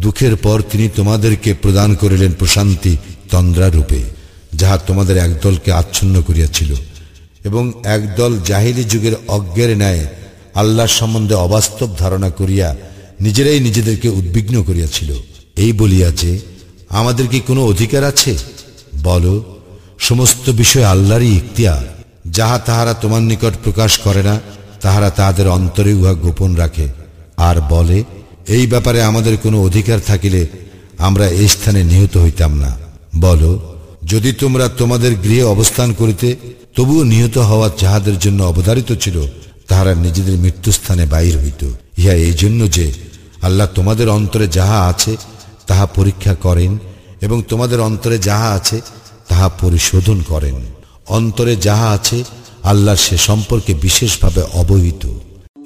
দুঃখের পর তিনি তোমাদেরকে প্রদান করিলেন প্রশান্তি তন্দ্রারূপে, যাহা তোমাদের একদলকে আচ্ছন্ন করিয়াছিল। এবং একদল জাহিলি যুগের অজ্ঞের ন্যায় আল্লাহ সম্বন্ধে অবাস্তব ধারণা করিয়া নিজেরাই নিজেদেরকে উদ্বিগ্ন করিয়াছিল। এই বলিয়া যে, আমাদের কি কোনো অধিকার আছে? বলো, সমস্ত বিষয় আল্লাহরই ইখতিয়ার। যাহা তাহারা তোমার নিকট প্রকাশ করে না, তাহারা তাহাদের অন্তরে উহা গোপন রাখে। আর বলে এই ব্যাপারে আমাদের কোনো অধিকার থাকিলে আমরা এই স্থানে নিহত হইতাম না। বলো, যদি তোমরা তোমাদের গৃহে অবস্থান করিতে তবুও নিহত হওয়া যাহাদের জন্য অবধারিত ছিল, তাহারা নিজেদের মৃত্যুস্থানে বাইর হইত। ইহা এই জন্য যে আল্লাহ তোমাদের অন্তরে যাহা আছে, তাহা পরীক্ষা করেন এবং তোমাদের অন্তরে যাহা আছে, তাহা পরিশোধন করেন। অন্তরে যাহা আছে, আল্লাহ সে সম্পর্কে বিশেষভাবে অবহিত।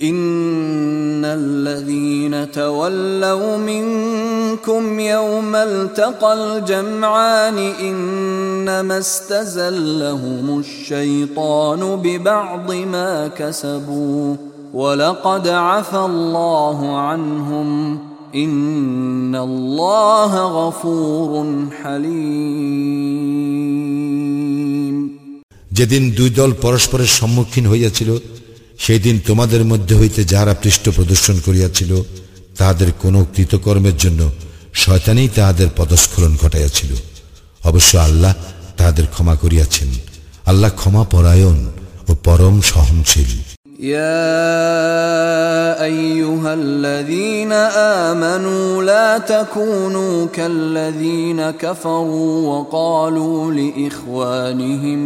إن الذين تولوا منكم يوم التقى الجمعان إنما استزلهم الشيطان ببعض ما كسبوا ولقد عفى الله عنهم إن الله غفور حليم যেদিন দুই দল পরস্পরের সম্মুখীন হইয়াছিল সেই দিন তোমাদের মধ্যে হইতে যাহারা পৃষ্ঠ প্রদর্শন করিয়াছিল তাহাদের কোন কৃতকর্মের জন্য শয়তানেই তাহাদের পদস্খলন ঘটাইয়াছিল অবশ্য আল্লাহ তাহাদের ক্ষমা করিয়াছেন আল্লাহ ক্ষমা পরায়ণ ও পরম সহনশীল يا ايها الذين امنوا لا تكونوا كالذين كفروا وقالوا لاخوانهم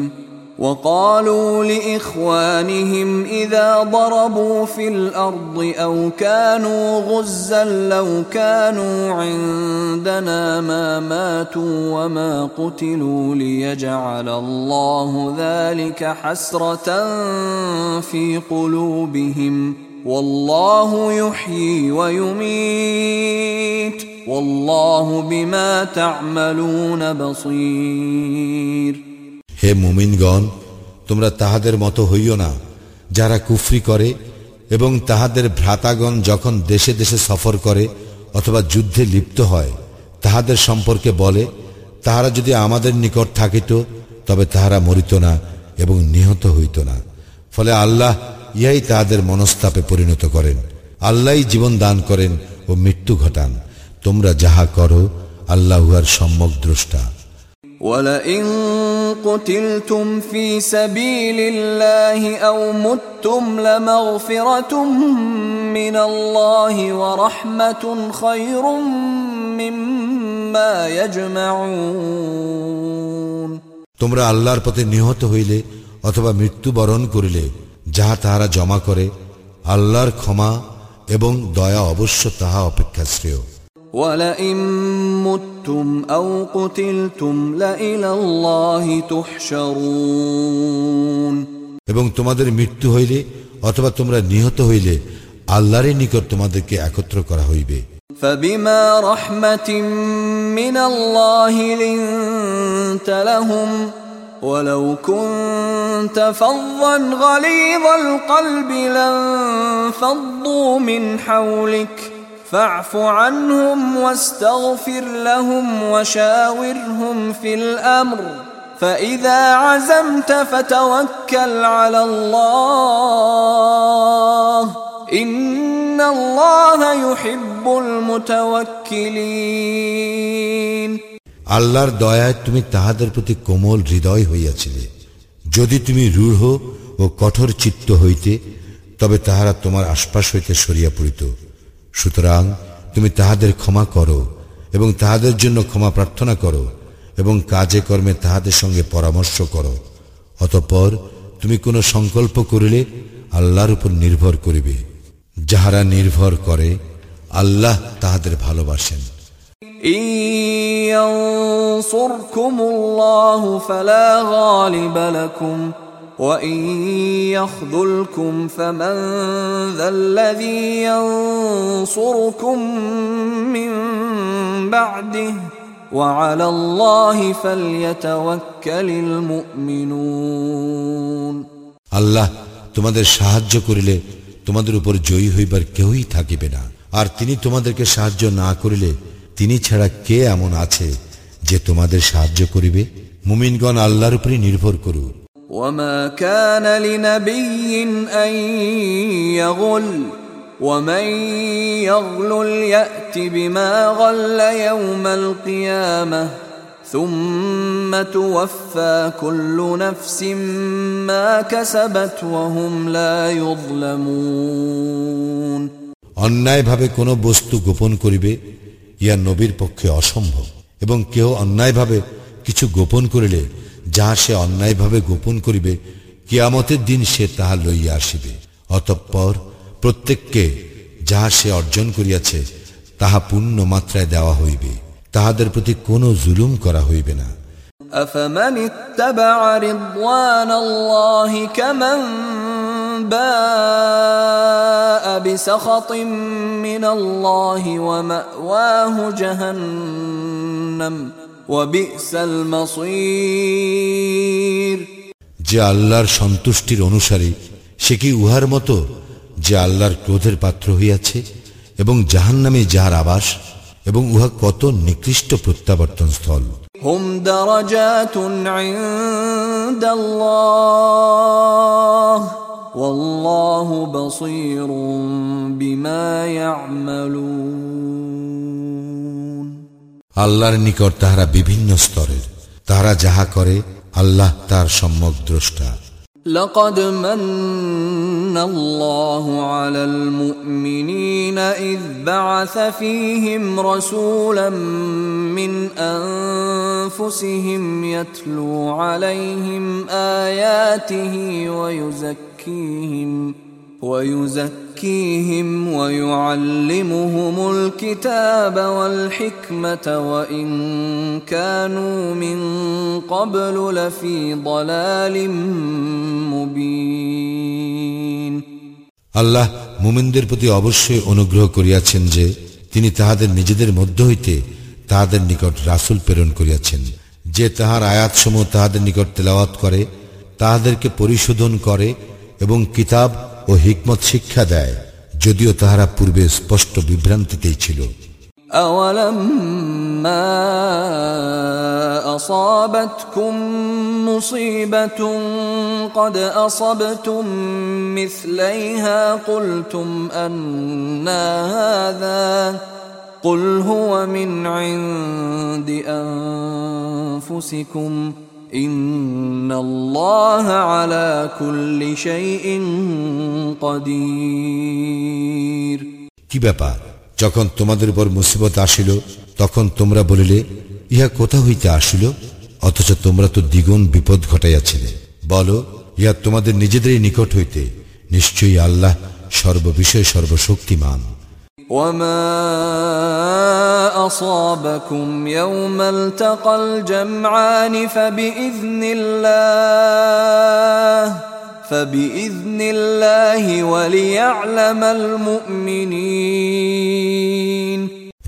وقالوا لإخوانهم إذا ضربوا في الأرض أو كانوا غزا لو كانوا عندنا ما ماتوا وما قتلوا ليجعل الله ذلك حسرة في قلوبهم والله يحيي ويميت والله بما تعملون بصير হে মুমিনগণ, তোমরা তাহাদের মতো হইও না, যারা কুফরি করে এবং তাহাদের ভ্রাতাগণ যখন দেশে দেশে সফর করে অথবা যুদ্ধে লিপ্ত হয়, তাহাদের সম্পর্কে বলে, তাহারা যদি আমাদের নিকট থাকিত, তবে তাহারা মরিত না এবং নিহত হইত না। ফলে আল্লাহ ইহাই তাহাদের মনস্তাপে পরিণত করেন। আল্লাহ জীবন দান করেন ও মৃত্যু ঘটান। তোমরা যাহা করো, আল্লাহ উহার সম্যক দ্রষ্টা। قتلتم في سبيل الله او متم لمغفره من الله ورحمه خير مما يجمعون তোমরা আল্লাহর পথে নিহত হইলে অথবা মৃত্যুবরণ করিলে যাহা তাহারা জমা করে আল্লাহর ক্ষমা এবং দয়া অবশ্য তাহা অপেক্ষা শ্রেয় ولئن متم او قتلتم لإلى الله تحشرون এবং তোমাদের মৃত্যু হইলে অথবা তোমরা নিহত হইলে আল্লাহরই নিকট তোমাদেরকে একত্র করা হইবে فبما رحمة من الله لنت لهم ولو كنت فظا غليظ القلب لانفضوا من حولك فاعف عنهم واستغفر لهم وشاورهم في الامر فاذا عزمت فتوكل على الله ان الله يحب المتوكلين আল্লাহর দয়ায় তুমি তাহাদের প্রতি কোমল হৃদয় হইয়াছিলে যদি তুমি রূঢ় ও কঠোর চিত্ত হইতে তবে তাহারা তোমার আশপাশ হইতে সরিয়া পড়িত সুতরাং তুমি তাহাদের ক্ষমা করো এবং তাহাদের জন্য ক্ষমা প্রার্থনা করো এবং কাজে কর্মে তাহাদের সঙ্গে পরামর্শ করো। অতঃপর তুমি কোনো সংকল্প করিলে আল্লাহর উপর নির্ভর করিবে। যাহারা নির্ভর করে, আল্লাহ তাহাদের ভালোবাসেন। إن ينصركم الله فلا غالب لكم وإن يخذلكم فمن ذا الذي ينصركم من بعده وعلى الله فليتوكل المؤمنون আল্লাহ তোমাদের সাহায্য করিলে তোমাদের উপর জয়ী হইবার কেউই থাকিবে না আর তিনি তোমাদেরকে সাহায্য না করিলে তিনি ছাড়া কে এমন আছে যে তোমাদের সাহায্য করিবে মুমিনগণ আল্লাহর উপরই নির্ভর করুক وما كان لنبي أن يغل ومن يغلل يأت بما غل يوم القيامة ثم توفى كل نفس ما كسبت وهم لا يظلمون অন্যায়ভাবে কোনো বস্তু গোপন করিবে ইয়া নবীর পক্ষে অসম্ভব এবং কেউ অন্যায়ভাবে কিছু গোপন করিলে যাহা সে অন্যায়ভাবে গোপন করিবে কিয়ামতের দিন সে তাহা লইয়া আসিবে অতঃপর প্রত্যেককে যাহা সে অর্জন করিয়াছে তাহা পূর্ণ মাত্রায় দেওয়া হইবে তাহাদের প্রতি কোনো জুলুম করা হইবে না أفمن اتبع رضوان الله كمن باء بسخط من الله ومأواه جهنم وبئس المصير যে আল্লাহর সন্তুষ্টির অনুসারী সে কি উহার মতো যে আল্লাহর ক্রোধের পাত্র হইয়াছে এবং জাহান্নামে যাহার আবাস এবং উহা কত নিকৃষ্ট প্রত্যাবর্তন স্থল هم درجات عند الله والله بصير بما يعملون আল্লাহর নিকট তাহারা বিভিন্ন স্তরের তারা যাহা করে আল্লাহ তার সম্যক দ্রষ্টা لقد من الله على المؤمنين إذ بعث فيهم رسولا من أنفسهم يتلو عليهم آياته ويزكيهم ويزكيهم ويعلمهم الكتاب والحكمة وإن كانوا من قبل لفي ضلال مبين আল্লাহ মুমিনদের প্রতি অবশ্যই অনুগ্রহ করিয়াছেন যে তিনি তাহাদের নিজেদের মধ্য হইতে তাহাদের নিকট রাসূল প্রেরণ করিয়াছেন যে তাহার আয়াতসমূহ তাহাদের নিকট তেলাওয়াত করে তাহাদেরকে পরিশোধন করে এবং কিতাব ও হিকমত শিক্ষা দেয় যদিও তাহারা পূর্বে স্পষ্ট বিভ্রান্তিতেই ছিল أولما أصابتكم مصيبة قد أصبتم مثليها قلتم أنا هذا قل هو من عند أنفسكم কি ব্যাপার? যখন তোমাদের উপর মুসিবত আসিল, তখন তোমরা বলিলে, ইহা কোথা হইতে আসিল? অথচ তোমরা তো দ্বিগুণ বিপদ ঘটাইয়াছিলে। বলো, ইহা তোমাদের নিজেদেরই নিকট হইতে। নিশ্চয়ই আল্লাহ সর্ববিষয়ে সর্বশক্তিমান। وما أصابكم يوم التقى الجمعان فبإذن الله فبإذن الله وليعلم المؤمنين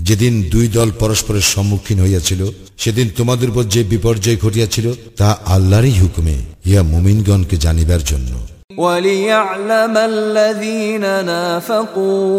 যেদিন দুই দল পরস্পরের সম্মুখীন হইয়াছিল সেদিন তোমাদের উপর যে বিপর্যয় ঘটিয়াছিল তা আল্লাহরই হুকুমে ইহা মুমিনগণকে জানিবার জন্য وليعلم الذين نافقوا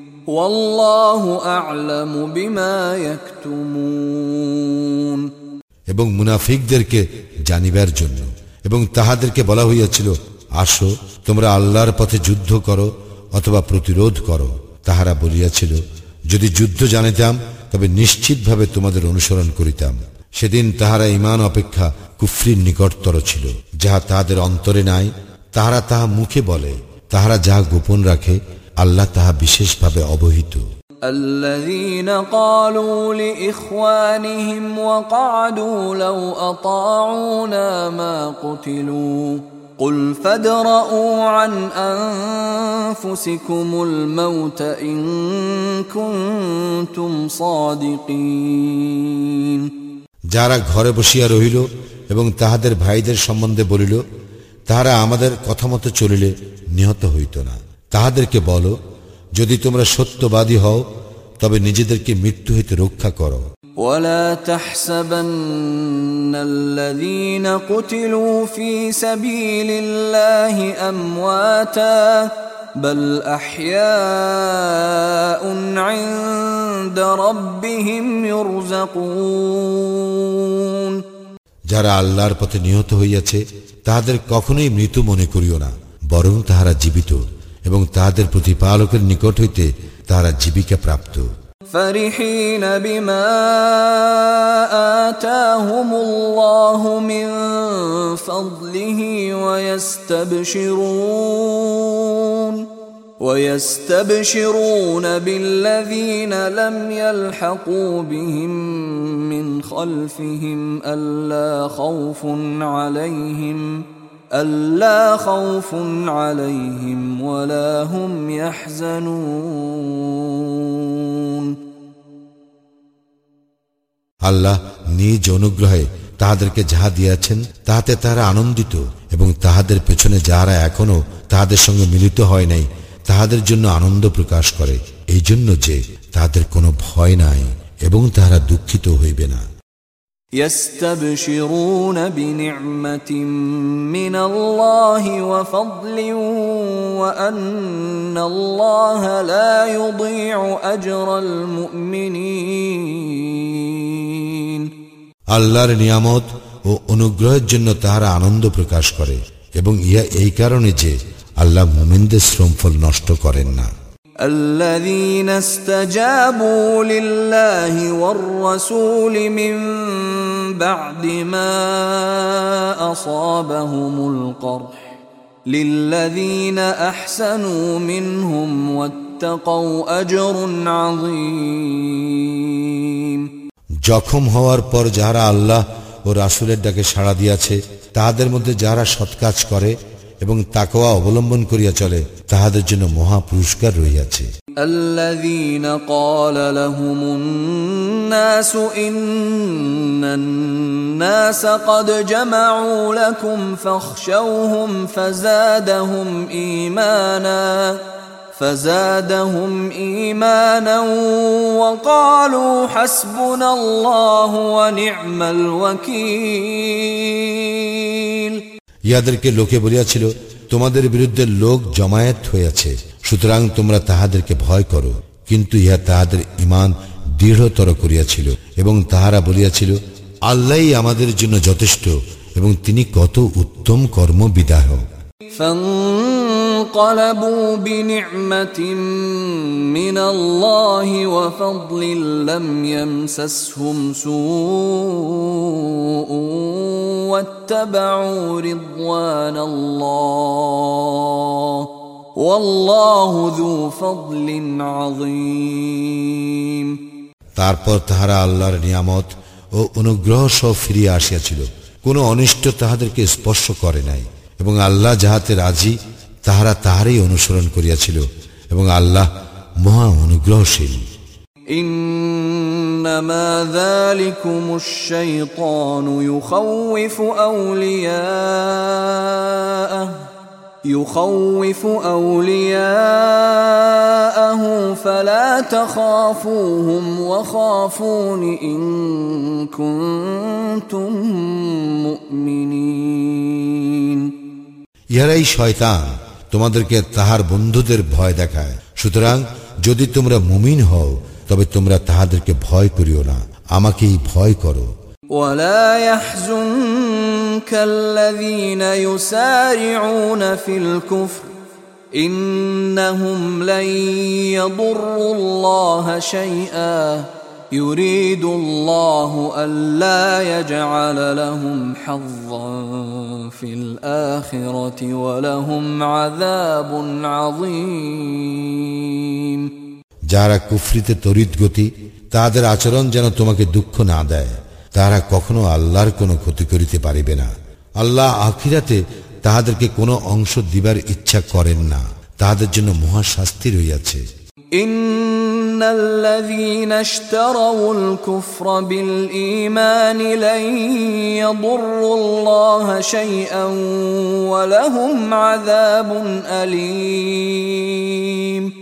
এবং মুনাফিকদেরকে জানিবার জন্য এবং তাহাদেরকে বলা হইয়াছিল, আসো, তোমরা আল্লাহর পথে যুদ্ধ করো অথবা প্রতিরোধ করো। তাহারা বলিয়াছিল, যদি যুদ্ধ জানিতাম, তবে নিশ্চিতভাবে তোমাদের অনুসরণ করিতাম। সেদিন তাহারা ইমান অপেক্ষা কুফরির নিকটতর ছিল, যাহা তাহাদের অন্তরে নাই। তাহারা তাহা মুখে বলে, তাহারা যাহা গোপন রাখে আল্লাহ তাহা বিশেষভাবে অবহিত الذين قالوا لاخوانهم وقعدوا لو اطاعونا ما قتلوا قل فادرءوا عن انفسكم الموت ان كنتم صادقين যারা ঘরে বসিয়া রহিল এবং তাহাদের ভাইদের সম্বন্ধে বলিল তাহারা আমাদের কথা মতো চলিলে নিহত হইত না তাহাদেরকে বলো যদি তোমরা সত্যবাদী হও তবে নিজেদেরকে মৃত্যু হইতে রক্ষা করো ولا تحسبن الذين قتلوا في سبيل الله امواتا بل احياء عند ربهم يرزقون যারা আল্লাহর পথে নিহত হইয়াছে তাহাদের কখনোই মৃত মনে করিও না বরং তাহারা জীবিত এবং তাহাদের প্রতিপালকের নিকট হইতে তাহারা জীবিকা প্রাপ্ত فرحين بما آتاهم الله من فضله ويستبشرون ويستبشرون بالذين لم يلحقوا بهم من خلفهم ألا خوف عليهم ألا خوف عليهم ولا هم يحزنون আল্লাহ নিজ অনুগ্রহে তাহাদেরকে যাহা দিয়াছেন তাহাতে তাহারা আনন্দিত এবং তাহাদের পেছনে যাহারা এখনো তাহাদের সঙ্গে মিলিত হয় নাই তাহাদের জন্য আনন্দ প্রকাশ করে এই জন্য যে তাহাদের কোনো ভয় নাই এবং তাহারা দুঃখিত হইবে না يستبشرون بنعمة من الله وفضل وأن الله لا يضيع أجر المؤمنين আল্লাহর নিয়ামত ও অনুগ্রহের জন্য তাহারা আনন্দ প্রকাশ করে এবং ইহা এই কারণে যে আল্লাহ মুমিনদের শ্রমফল নষ্ট করেন না الذين استجابوا لله والرسول من بعد ما أصابهم القرح للذين أحسنوا منهم واتقوا أجر عظيم জখম হওয়ার পর যাহারা আল্লাহ ও রাসুলের ডাকে সাড়া দিয়াছে তাহাদের মধ্যে যাহারা সৎকাজ করে এবং তাকওয়া অবলম্বন করিয়া চলে তাহাদের জন্য মহা পুরস্কার রহিয়াছে الذين قال لهم الناس إن الناس قد جمعوا لكم فاخشوهم فزادهم إيمانا فزادهم إيمانا وقالوا حسبنا الله ونعم الوكيل ইহাদেরকে লোকে বলিয়াছিল, তোমাদের বিরুদ্ধে লোক জমায়েত হইয়াছে, সুতরাং তোমরা তাহাদেরকে ভয় করো। কিন্তু ইহা তাহাদের ইমান দৃঢ়তর করিয়াছিল এবং তাহারা বলিয়াছিল আল্লাহ আমাদের জন্য যথেষ্ট এবং তিনি কত উত্তম কর্ম কর্মবিদায়ক। فانقلبوا بنعمة من الله وفضل لم يمسسهم سوء واتبعوا رضوان الله والله ذو فضل عظيم তারপর তাহারা আল্লাহর নিয়ামত ও অনুগ্রহ সহ ফিরিয়া আসিয়াছিল কোনো অনিষ্ট তাহাদেরকে স্পর্শ করে নাই এবং আল্লাহ যাহাতে রাজি তাহারা তাহারই অনুসরণ করিয়াছিল এবং আল্লাহ মহা অনুগ্রহশীল إنما ذلكم الشيطان يخوف أولياءه يخوف أولياءه فلا تخافوهم وخافون إن كنتم مؤمنين ইহারাই শয়তান তোমাদেরকে তাহার বন্ধুদের ভয় দেখায় সুতরাং যদি তোমরা মুমিন হও তবে তোমরা তাহাদেরকে ভয় করিও না আমাকেই ভয় করো ولا يحزنك الذين يسارعون في الكفر انهم لن يضروا الله شيئا يريد الله الا يجعل لهم حظا في الاخره ولهم عذاب عظيم যারা কুফরিতে তরিত গতি তাহাদের আচরণ যেন তোমাকে দুঃখ না দেয় তাহারা কখনো আল্লাহর কোনো ক্ষতি করিতে পারিবে না আল্লাহ আখিরাতে তাহাদেরকে কোনো অংশ দিবার ইচ্ছা করেন না তাহাদের জন্য মহা শাস্তি রইয়াছে ان الذين اشتروا الكفر بالايمان لن يضروا الله شيئا ولهم عذاب اليم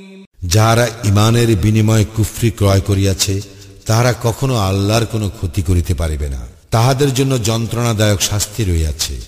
যাহারা ইমানের বিনিময়ে কুফরি ক্রয় করিয়াছে তাহারা কখনো আল্লাহর কোনো ক্ষতি করিতে পারিবে না তাহাদের জন্য যন্ত্রণাদায়ক শাস্তি রইয়াছে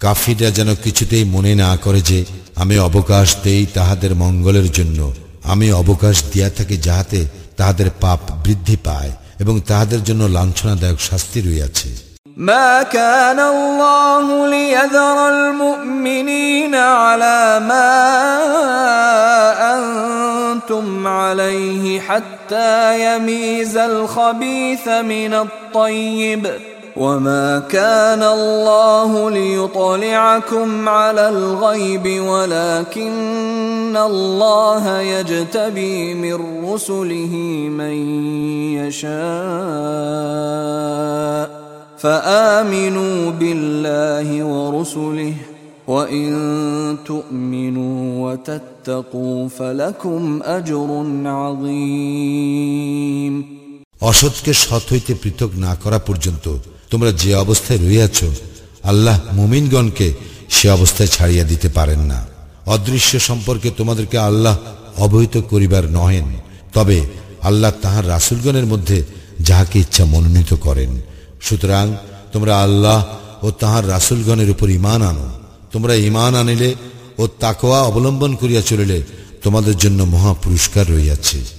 কাফিরা যেন কিছুতেই মনে না করে যে আমি অবকাশ দেই তাহাদের মঙ্গলের জন্য আমি অবকাশ দিয়া থাকি যাহাতে তাহাদের পাপ বৃদ্ধি পায় এবং তাহাদের জন্য লাঞ্ছনাদায়ক শাস্তি রইয়াছে ما كان الله ليذر المؤمنين على ما انتم عليه حتى يميز الخبيث من الطيب وما كان الله ليطلعكم على الغيب ولكن الله يجتبي من رسله من يشاء فامنوا بالله ورسله وإن تؤمنوا وتتقوا فلكم أجر عظيم অসৎকে সৎ হইতে পৃথক না করা পর্যন্ত তোমরা যে অবস্থায় রইয়াছ আল্লাহ মুমিনগণকে সে অবস্থায় ছাড়িয়া দিতে পারেন না। অদৃশ্য সম্পর্কে তোমাদেরকে আল্লাহ অবহিত করিবার নহেন। তবে আল্লাহ তাহার রাসুলগণের মধ্যে যাহাকে ইচ্ছা মনোনীত করেন। সুতরাং তোমরা আল্লাহ ও তাহার রাসুলগণের উপর ইমান আনো। তোমরা ইমান আনিলে ও তাকোয়া অবলম্বন করিয়া চলিলে তোমাদের জন্য মহা পুরস্কার রইয়াছে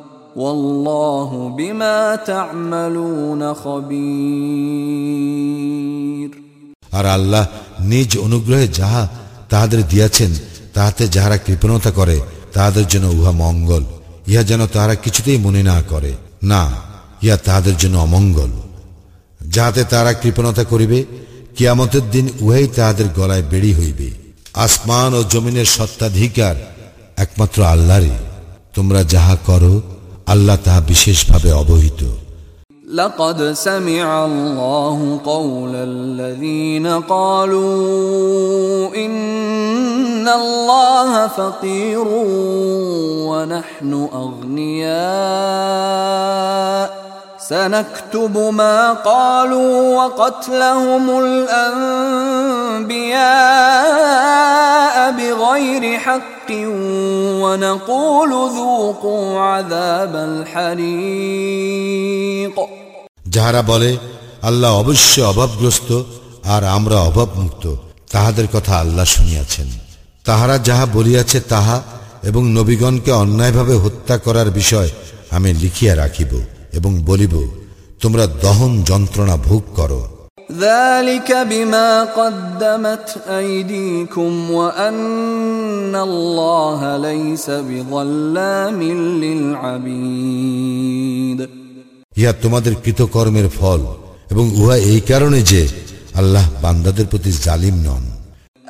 والله بما تعملون خبير আর আল্লাহ নিজ অনুগ্রহে যাহা তাহাদের দিয়াছেন তাহাতে যাহারা কৃপণতা করে তাহাদের জন্য উহা মঙ্গল ইহা যেন তাহারা কিছুতেই মনে না করে না ইহা তাহাদের জন্য অমঙ্গল যাহাতে তাহারা কৃপণতা করিবে কিয়ামতের দিন উহাই তাহাদের গলায় বেড়ি হইবে আসমান ও জমিনের সত্ত্বাধিকার একমাত্র আল্লাহরই তোমরা যাহা করো আল্লাহ তাহা বিশেষভাবে অবহিত لقد سمع الله قول الذين قالوا إن الله فقير ونحن أغنياء سنكتب ما قالوا وقتلهم الأنبياء بغير حق ونقول ذوقوا عذاب الحريق যাহারা বলে আল্লাহ অবশ্য অভাবগ্রস্ত আর আমরা অভাবমুক্ত তাহাদের কথা আল্লাহ শুনিয়াছেন তাহারা যাহা বলিয়াছে তাহা এবং নবীগণকে অন্যায়ভাবে হত্যা করার বিষয় আমি লিখিয়া রাখিব এবং বলিব তোমরা দহন যন্ত্রণা ভোগ করো ذلك بما قدمت أيديكم وأن الله ليس بظلام للعبيد ইহা তোমাদের কৃতকর্মের ফল এবং উহা এই কারণে যে আল্লাহ বান্দাদের প্রতি জালিম নন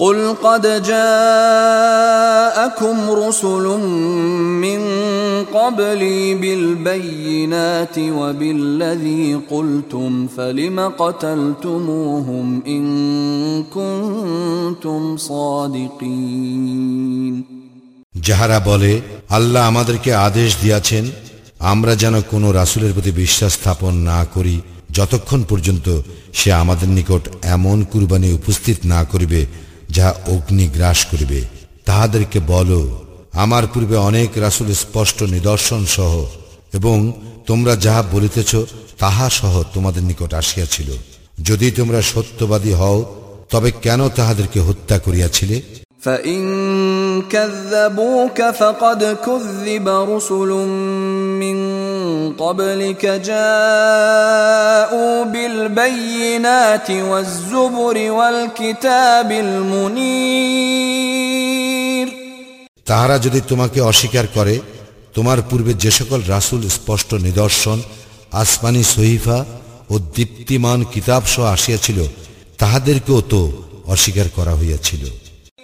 قل قد جاءكم رسل من قبلي بالبينات وبالذي قلتم فلم قتلتموهم إن كنتم صادقين যাহারা বলে আল্লাহ আমাদেরকে আদেশ দিয়াছেন আমরা যেন কোনো রাসুলের প্রতি বিশ্বাস স্থাপন না করি যতক্ষণ পর্যন্ত সে আমাদের নিকট এমন কুরবানি উপস্থিত না করিবে যাহা অগ্নি গ্রাস করিবে, তাহাদেরকে বলো, আমার পূর্বে অনেক রাসুল স্পষ্ট নিদর্শন সহ, এবং তোমরা যাহা বলিতেছ তাহা সহ তোমাদের নিকট আসিয়াছিল। যদি তোমরা সত্যবাদী হও, তবে কেন তাহাদেরকে হত্যা করিয়াছিলে? فإن كذبوك فقد كذب رسل من قبلك جاءوا بالبينات والزبر والكتاب المنير তাহারা যদি তোমাকে অস্বীকার করে তোমার পূর্বে যে সকল রাসুল স্পষ্ট নিদর্শন আসমানি সহিফা ও দীপ্তিমান কিতাব সহ আসিয়াছিল তাহাদেরকেও তো অস্বীকার করা হইয়াছিল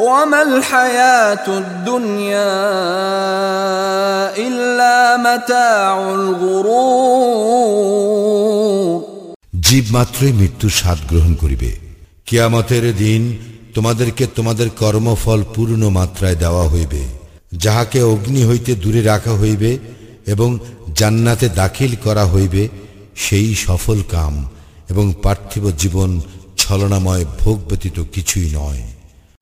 وما الحياة الدنيا إلا متاع الغرور জীব মাত্রই মৃত্যুর স্বাদ গ্রহণ করিবে কিয়ামতের দিন তোমাদেরকে তোমাদের কর্মফল পূর্ণ মাত্রায় দেওয়া হইবে যাহাকে অগ্নি হইতে দূরে রাখা হইবে এবং জান্নাতে দাখিল করা হইবে সেই সফল কাম এবং পার্থিব জীবন ছলনাময় ভোগ ব্যতীত কিছুই নয়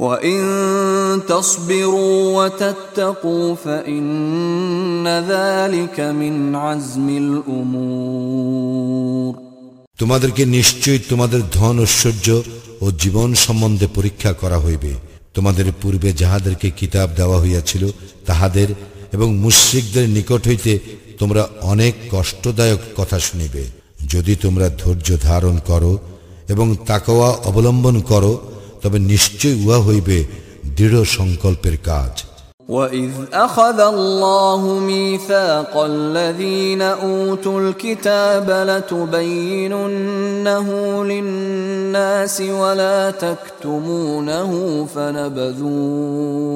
وان تصبروا وتتقوا فان ذلك من عزم الامور তোমাদেরকে নিশ্চয়ই তোমাদের ধন ঐশ্বর্য ও জীবন সম্বন্ধে পরীক্ষা করা হইবে তোমাদের পূর্বে যাহাদেরকে কিতাব দেওয়া হইয়াছিল তাহাদের এবং মুশ্রিকদের নিকট হইতে তোমরা অনেক কষ্টদায়ক কথা শুনিবে যদি তোমরা ধৈর্য ধারণ করো এবং তাকওয়া অবলম্বন করো তবে নিশ্চয় উহা হইবে দৃঢ় সংকল্পের কাজ واذ اخذ الله ميثاق الذين اوتوا الكتاب لتبيننه للناس ولا تكتمونه فنبذوه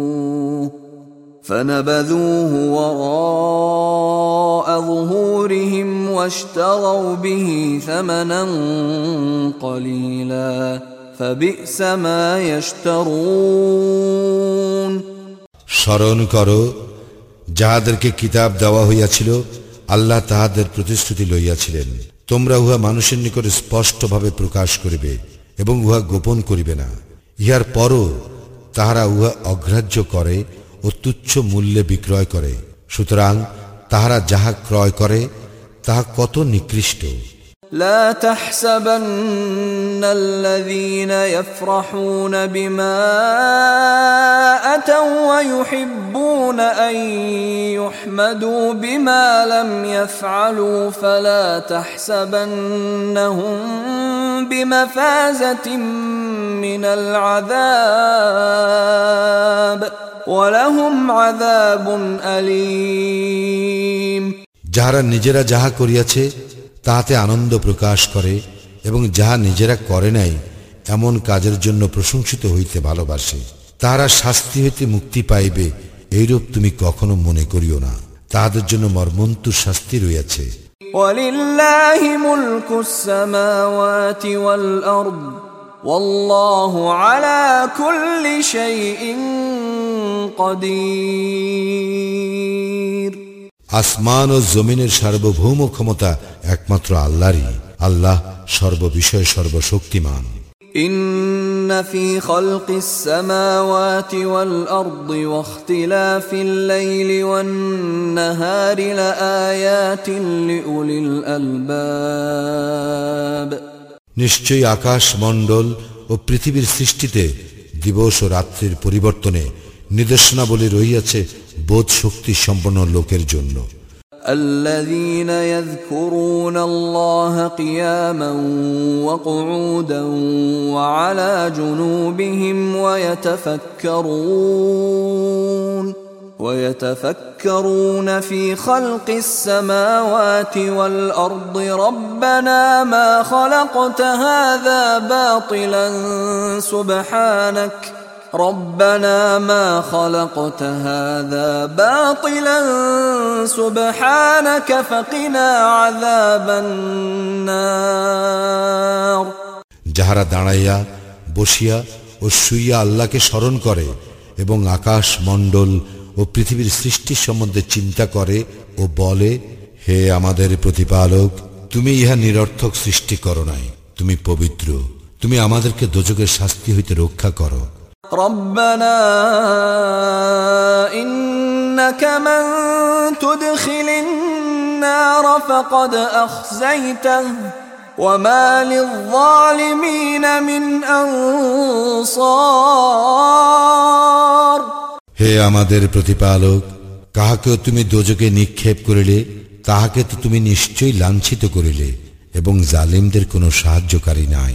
فنبذوه وراء ظهورهم واشتروا به ثمنا قليلا فبئس ما يشترون স্মরণ করো, যাহাদেরকে কিতাব দেওয়া হইয়াছিল, আল্লাহ তাহাদের প্রতিশ্রুতি লইয়াছিলেন। তোমরা উহা মানুষের নিকট স্পষ্টভাবে প্রকাশ করিবে এবং উহা গোপন করিবে না। ইহার পরও তাহারা উহা অগ্রাহ্য করে ও তুচ্ছ মূল্যে বিক্রয় করে। সুতরাং তাহারা যাহা ক্রয় করে, তাহা কত নিকৃষ্ট। لا تحسبن الذين يفرحون بما اتوا ويحبون ان يحمدوا بما لم يفعلوا فلا تحسبنهم بمفازه من العذاب ولهم عذاب اليم যাহারা নিজেরা যাহা করিয়াছে তাহাতে আনন্দ প্রকাশ করে এবং যাহা নিজেরা করে নাই এমন কাজের জন্য প্রশংসিত হইতে ভালোবাসে তাহারা শাস্তি হইতে মুক্তি পাইবে এইরূপ তুমি কখনো মনে করিও না তাহাদের জন্য মর্মন্তুর শাস্তি রইয়াছে ولله ملك السماوات والارض والله على كل شيء قدير আসমান ও জমিনের সার্বভৌম ক্ষমতা একমাত্র আল্লাহরই আল্লাহ সর্ববিষয়ে সর্বশক্তিমান إن في خلق السماوات والأرض واختلاف الليل والنهار لآيات لأولي الألباب নিশ্চয়ই আকাশ মণ্ডল ও পৃথিবীর সৃষ্টিতে দিবস ও রাত্রির পরিবর্তনে নির্দেশনাবলী রহিয়াছে বোধ শক্তি সম্পন্ন লোকের জন্য الذين يذكرون الله قياما وقعودا وعلى جنوبهم ويتفكرون ويتفكرون في خلق السماوات والارض ربنا ما خلقت هذا باطلا سبحانك ربنا ما خلقت هذا باطلا سبحانك فقنا عذاب النار যাহারা দাঁড়াইয়া বসিয়া ও শুইয়া আল্লাহকে স্মরণ করে এবং আকাশ মণ্ডল ও পৃথিবীর সৃষ্টি সম্বন্ধে চিন্তা করে ও বলে হে আমাদের প্রতিপালক তুমি ইহা নিরর্থক সৃষ্টি করো নাই তুমি পবিত্র তুমি আমাদেরকে দোজকের শাস্তি হইতে রক্ষা করো ربنا إنك من تدخل النار فقد أخزيته وما للظالمين من أنصار হে আমাদের প্রতিপালক কাহাকেও তুমি দোজকে নিক্ষেপ করিলে তাহাকে তো তুমি নিশ্চয়ই লাঞ্ছিত করিলে এবং জালিমদের কোনো সাহায্যকারী নাই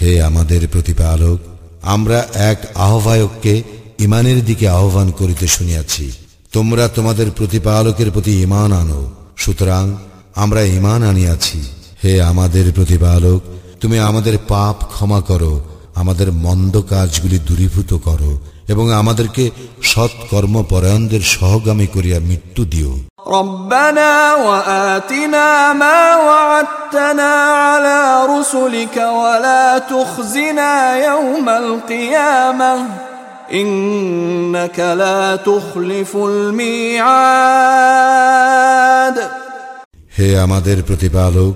হে আমাদের প্রতিপালক, আমরা এক আহ্বায়ককে ইমানের দিকে আহ্বান করিতে শুনিয়াছি। তোমরা তোমাদের প্রতিপালকের প্রতি ইমান আনো। সুতরাং আমরা ইমান আনিয়াছি। হে আমাদের প্রতিপালক, তুমি আমাদের পাপ ক্ষমা করো, আমাদের মন্দ কাজগুলি দূরীভূত করো। এবং আমাদেরকে সৎকর্ম পরায়ণদের সহগামী করিয়া মৃত্যু দিও ربنا وآتنا ما وعدتنا على رسلك ولا تخزنا يوم القيامة إنك لا تخلف الميعاد হে আমাদের প্রতিপালক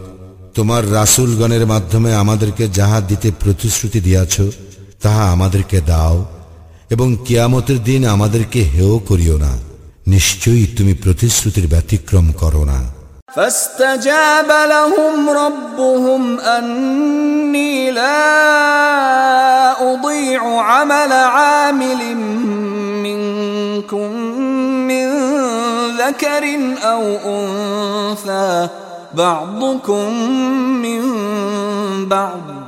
তোমার রাসূলগণের মাধ্যমে আমাদেরকে যাহা দিতে প্রতিশ্রুতি দিয়াছ তাহা আমাদেরকে দাও এবং কিয়ামতের দিন আমাদেরকে হেয় করিও না নিশ্চয়ই তুমি প্রতিশ্রুতির ব্যতিক্রম করো না فاستجاب لهم ربهم أني لا أضيع عمل عامل منكم من ذكر أو أنثى بعضكم من بعض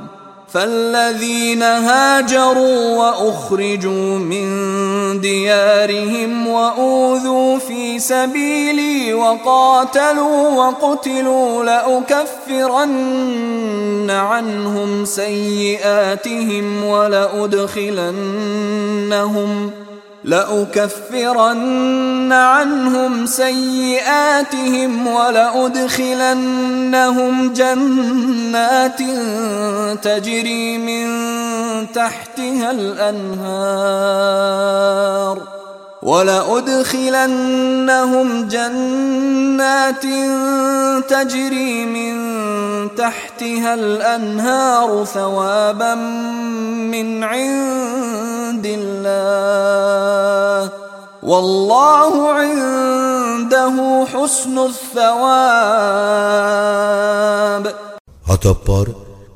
فالذين هاجروا واخرجوا من ديارهم واوذوا في سبيلي وقاتلوا وقتلوا لاكفرن عنهم سيئاتهم ولادخلنهم لأكفرن عنهم سيئاتهم ولأدخلنهم جنات تجري من تحتها الأنهار ولأدخلنهم جنات تجري من تحتها الأنهار ثوابا من عند الله والله عنده حسن الثواب অতঃপর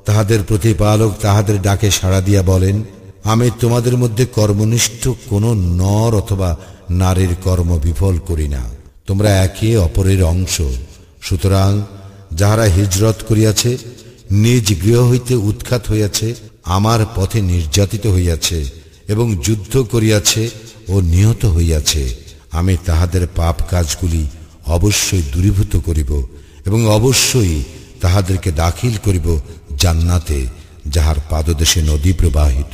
তাহাদের প্রতিপালক তাহাদের ডাকে সাড়া দিয়া বলেন আমি তোমাদের মধ্যে কর্মনিষ্ঠ কোন নর অথবা নারীর কর্ম বিফল করি না তোমরা একে অপরের অংশ সুতরাং যাহারা হিজরত করিয়াছে, নিজ গৃহ হইতে উৎখাত হইয়াছে, আমার পথে নির্যাতিত হইয়াছে এবং যুদ্ধ করিয়াছে ও নিহত হইয়াছে। আমি তাহাদের পাপ কাজগুলি অবশ্যই দূরীভূত করিব এবং অবশ্যই তাহাদেরকে দাখিল করিব জান্নাতে, যাহার পাদদেশে নদী প্রবাহিত।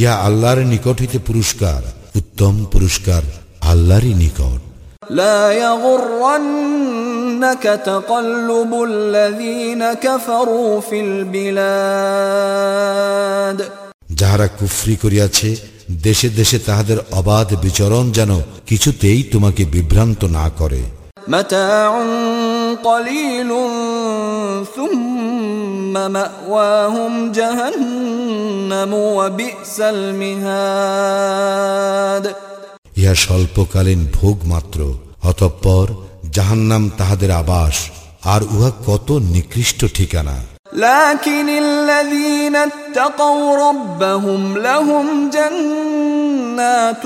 ইহা আল্লাহর নিকট হইতে পুরস্কার, উত্তম পুরস্কার আল্লাহরই নিকট। لا يغرنك تقلب الذين كفروا في البلاد যাহারা কুফরি করিয়াছে দেশে দেশে তাহাদের অবাধ বিচরণ যেন কিছুতেই তোমাকে বিভ্রান্ত না করে متاع قليل ثم مأواهم جهنم وبئس المهاد ইহা স্বল্পকালীন ভোগ মাত্র অতঃপর জাহান্নাম তাহাদের আবাস আর উহা কত নিকৃষ্ট ঠিকানা لكن الذين اتقوا ربهم لهم جنات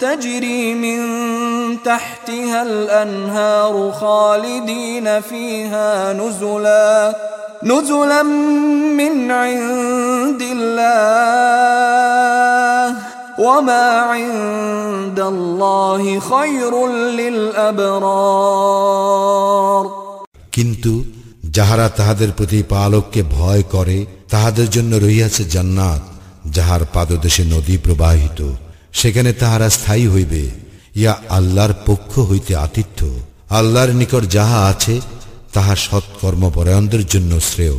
تجري من تحتها الأنهار خالدين فيها نزلا نزلا من عند الله وما عند الله خير للأبرار কিন্তু যাহারা তাহাদের প্রতি পালককে ভয় করে তাহাদের জন্য রহিয়াছে জান্নাত যাহার পাদদেশে নদী প্রবাহিত সেখানে তাহারা স্থায়ী হইবে ইয়া আল্লাহর পক্ষ হইতে আতিথ্য আল্লাহর নিকট যাহা আছে তাহা সৎকর্মপরায়ণদের জন্য শ্রেয়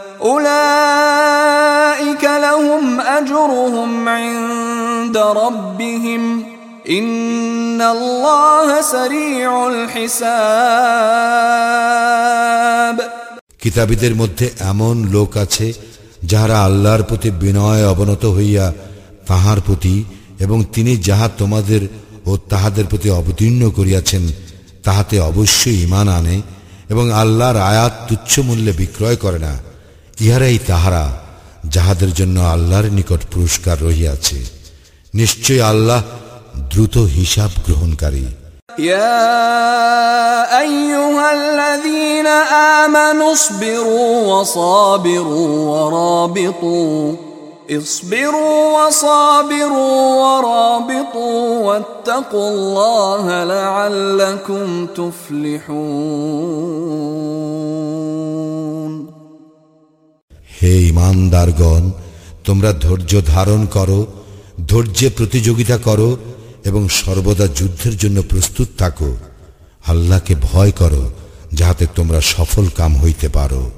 أولئك لهم أجرهم عند ربهم إن الله سريع الحساب কিতাবীদের মধ্যে এমন লোক আছে যাহারা আল্লাহর প্রতি বিনয় অবনত হইয়া তাহার প্রতি এবং তিনি যাহা তোমাদের ও তাহাদের প্রতি অবতীর্ণ করিয়াছেন তাহাতে অবশ্যই ইমান আনে এবং আল্লাহর আয়াত তুচ্ছ মূল্যে বিক্রয় করে না ইহারাই তাহারা যাহাদের জন্য আল্লাহর নিকট পুরস্কার রহিয়াছে নিশ্চয় আল্লাহ দ্রুত হিসাব গ্রহণকারী يا أيها الذين آمنوا اصبروا وصابروا ورابطوا اصبروا وصابروا ورابطوا واتقوا الله لعلكم تفلحون হে ইমানদারগণ, তোমরা ধৈর্য ধারণ করো, ধৈর্যে প্রতিযোগিতা করো এবং সর্বদা যুদ্ধের জন্য প্রস্তুত থাকো। আল্লাহকে ভয় করো, যাহাতে তোমরা সফল কাম হইতে পারো।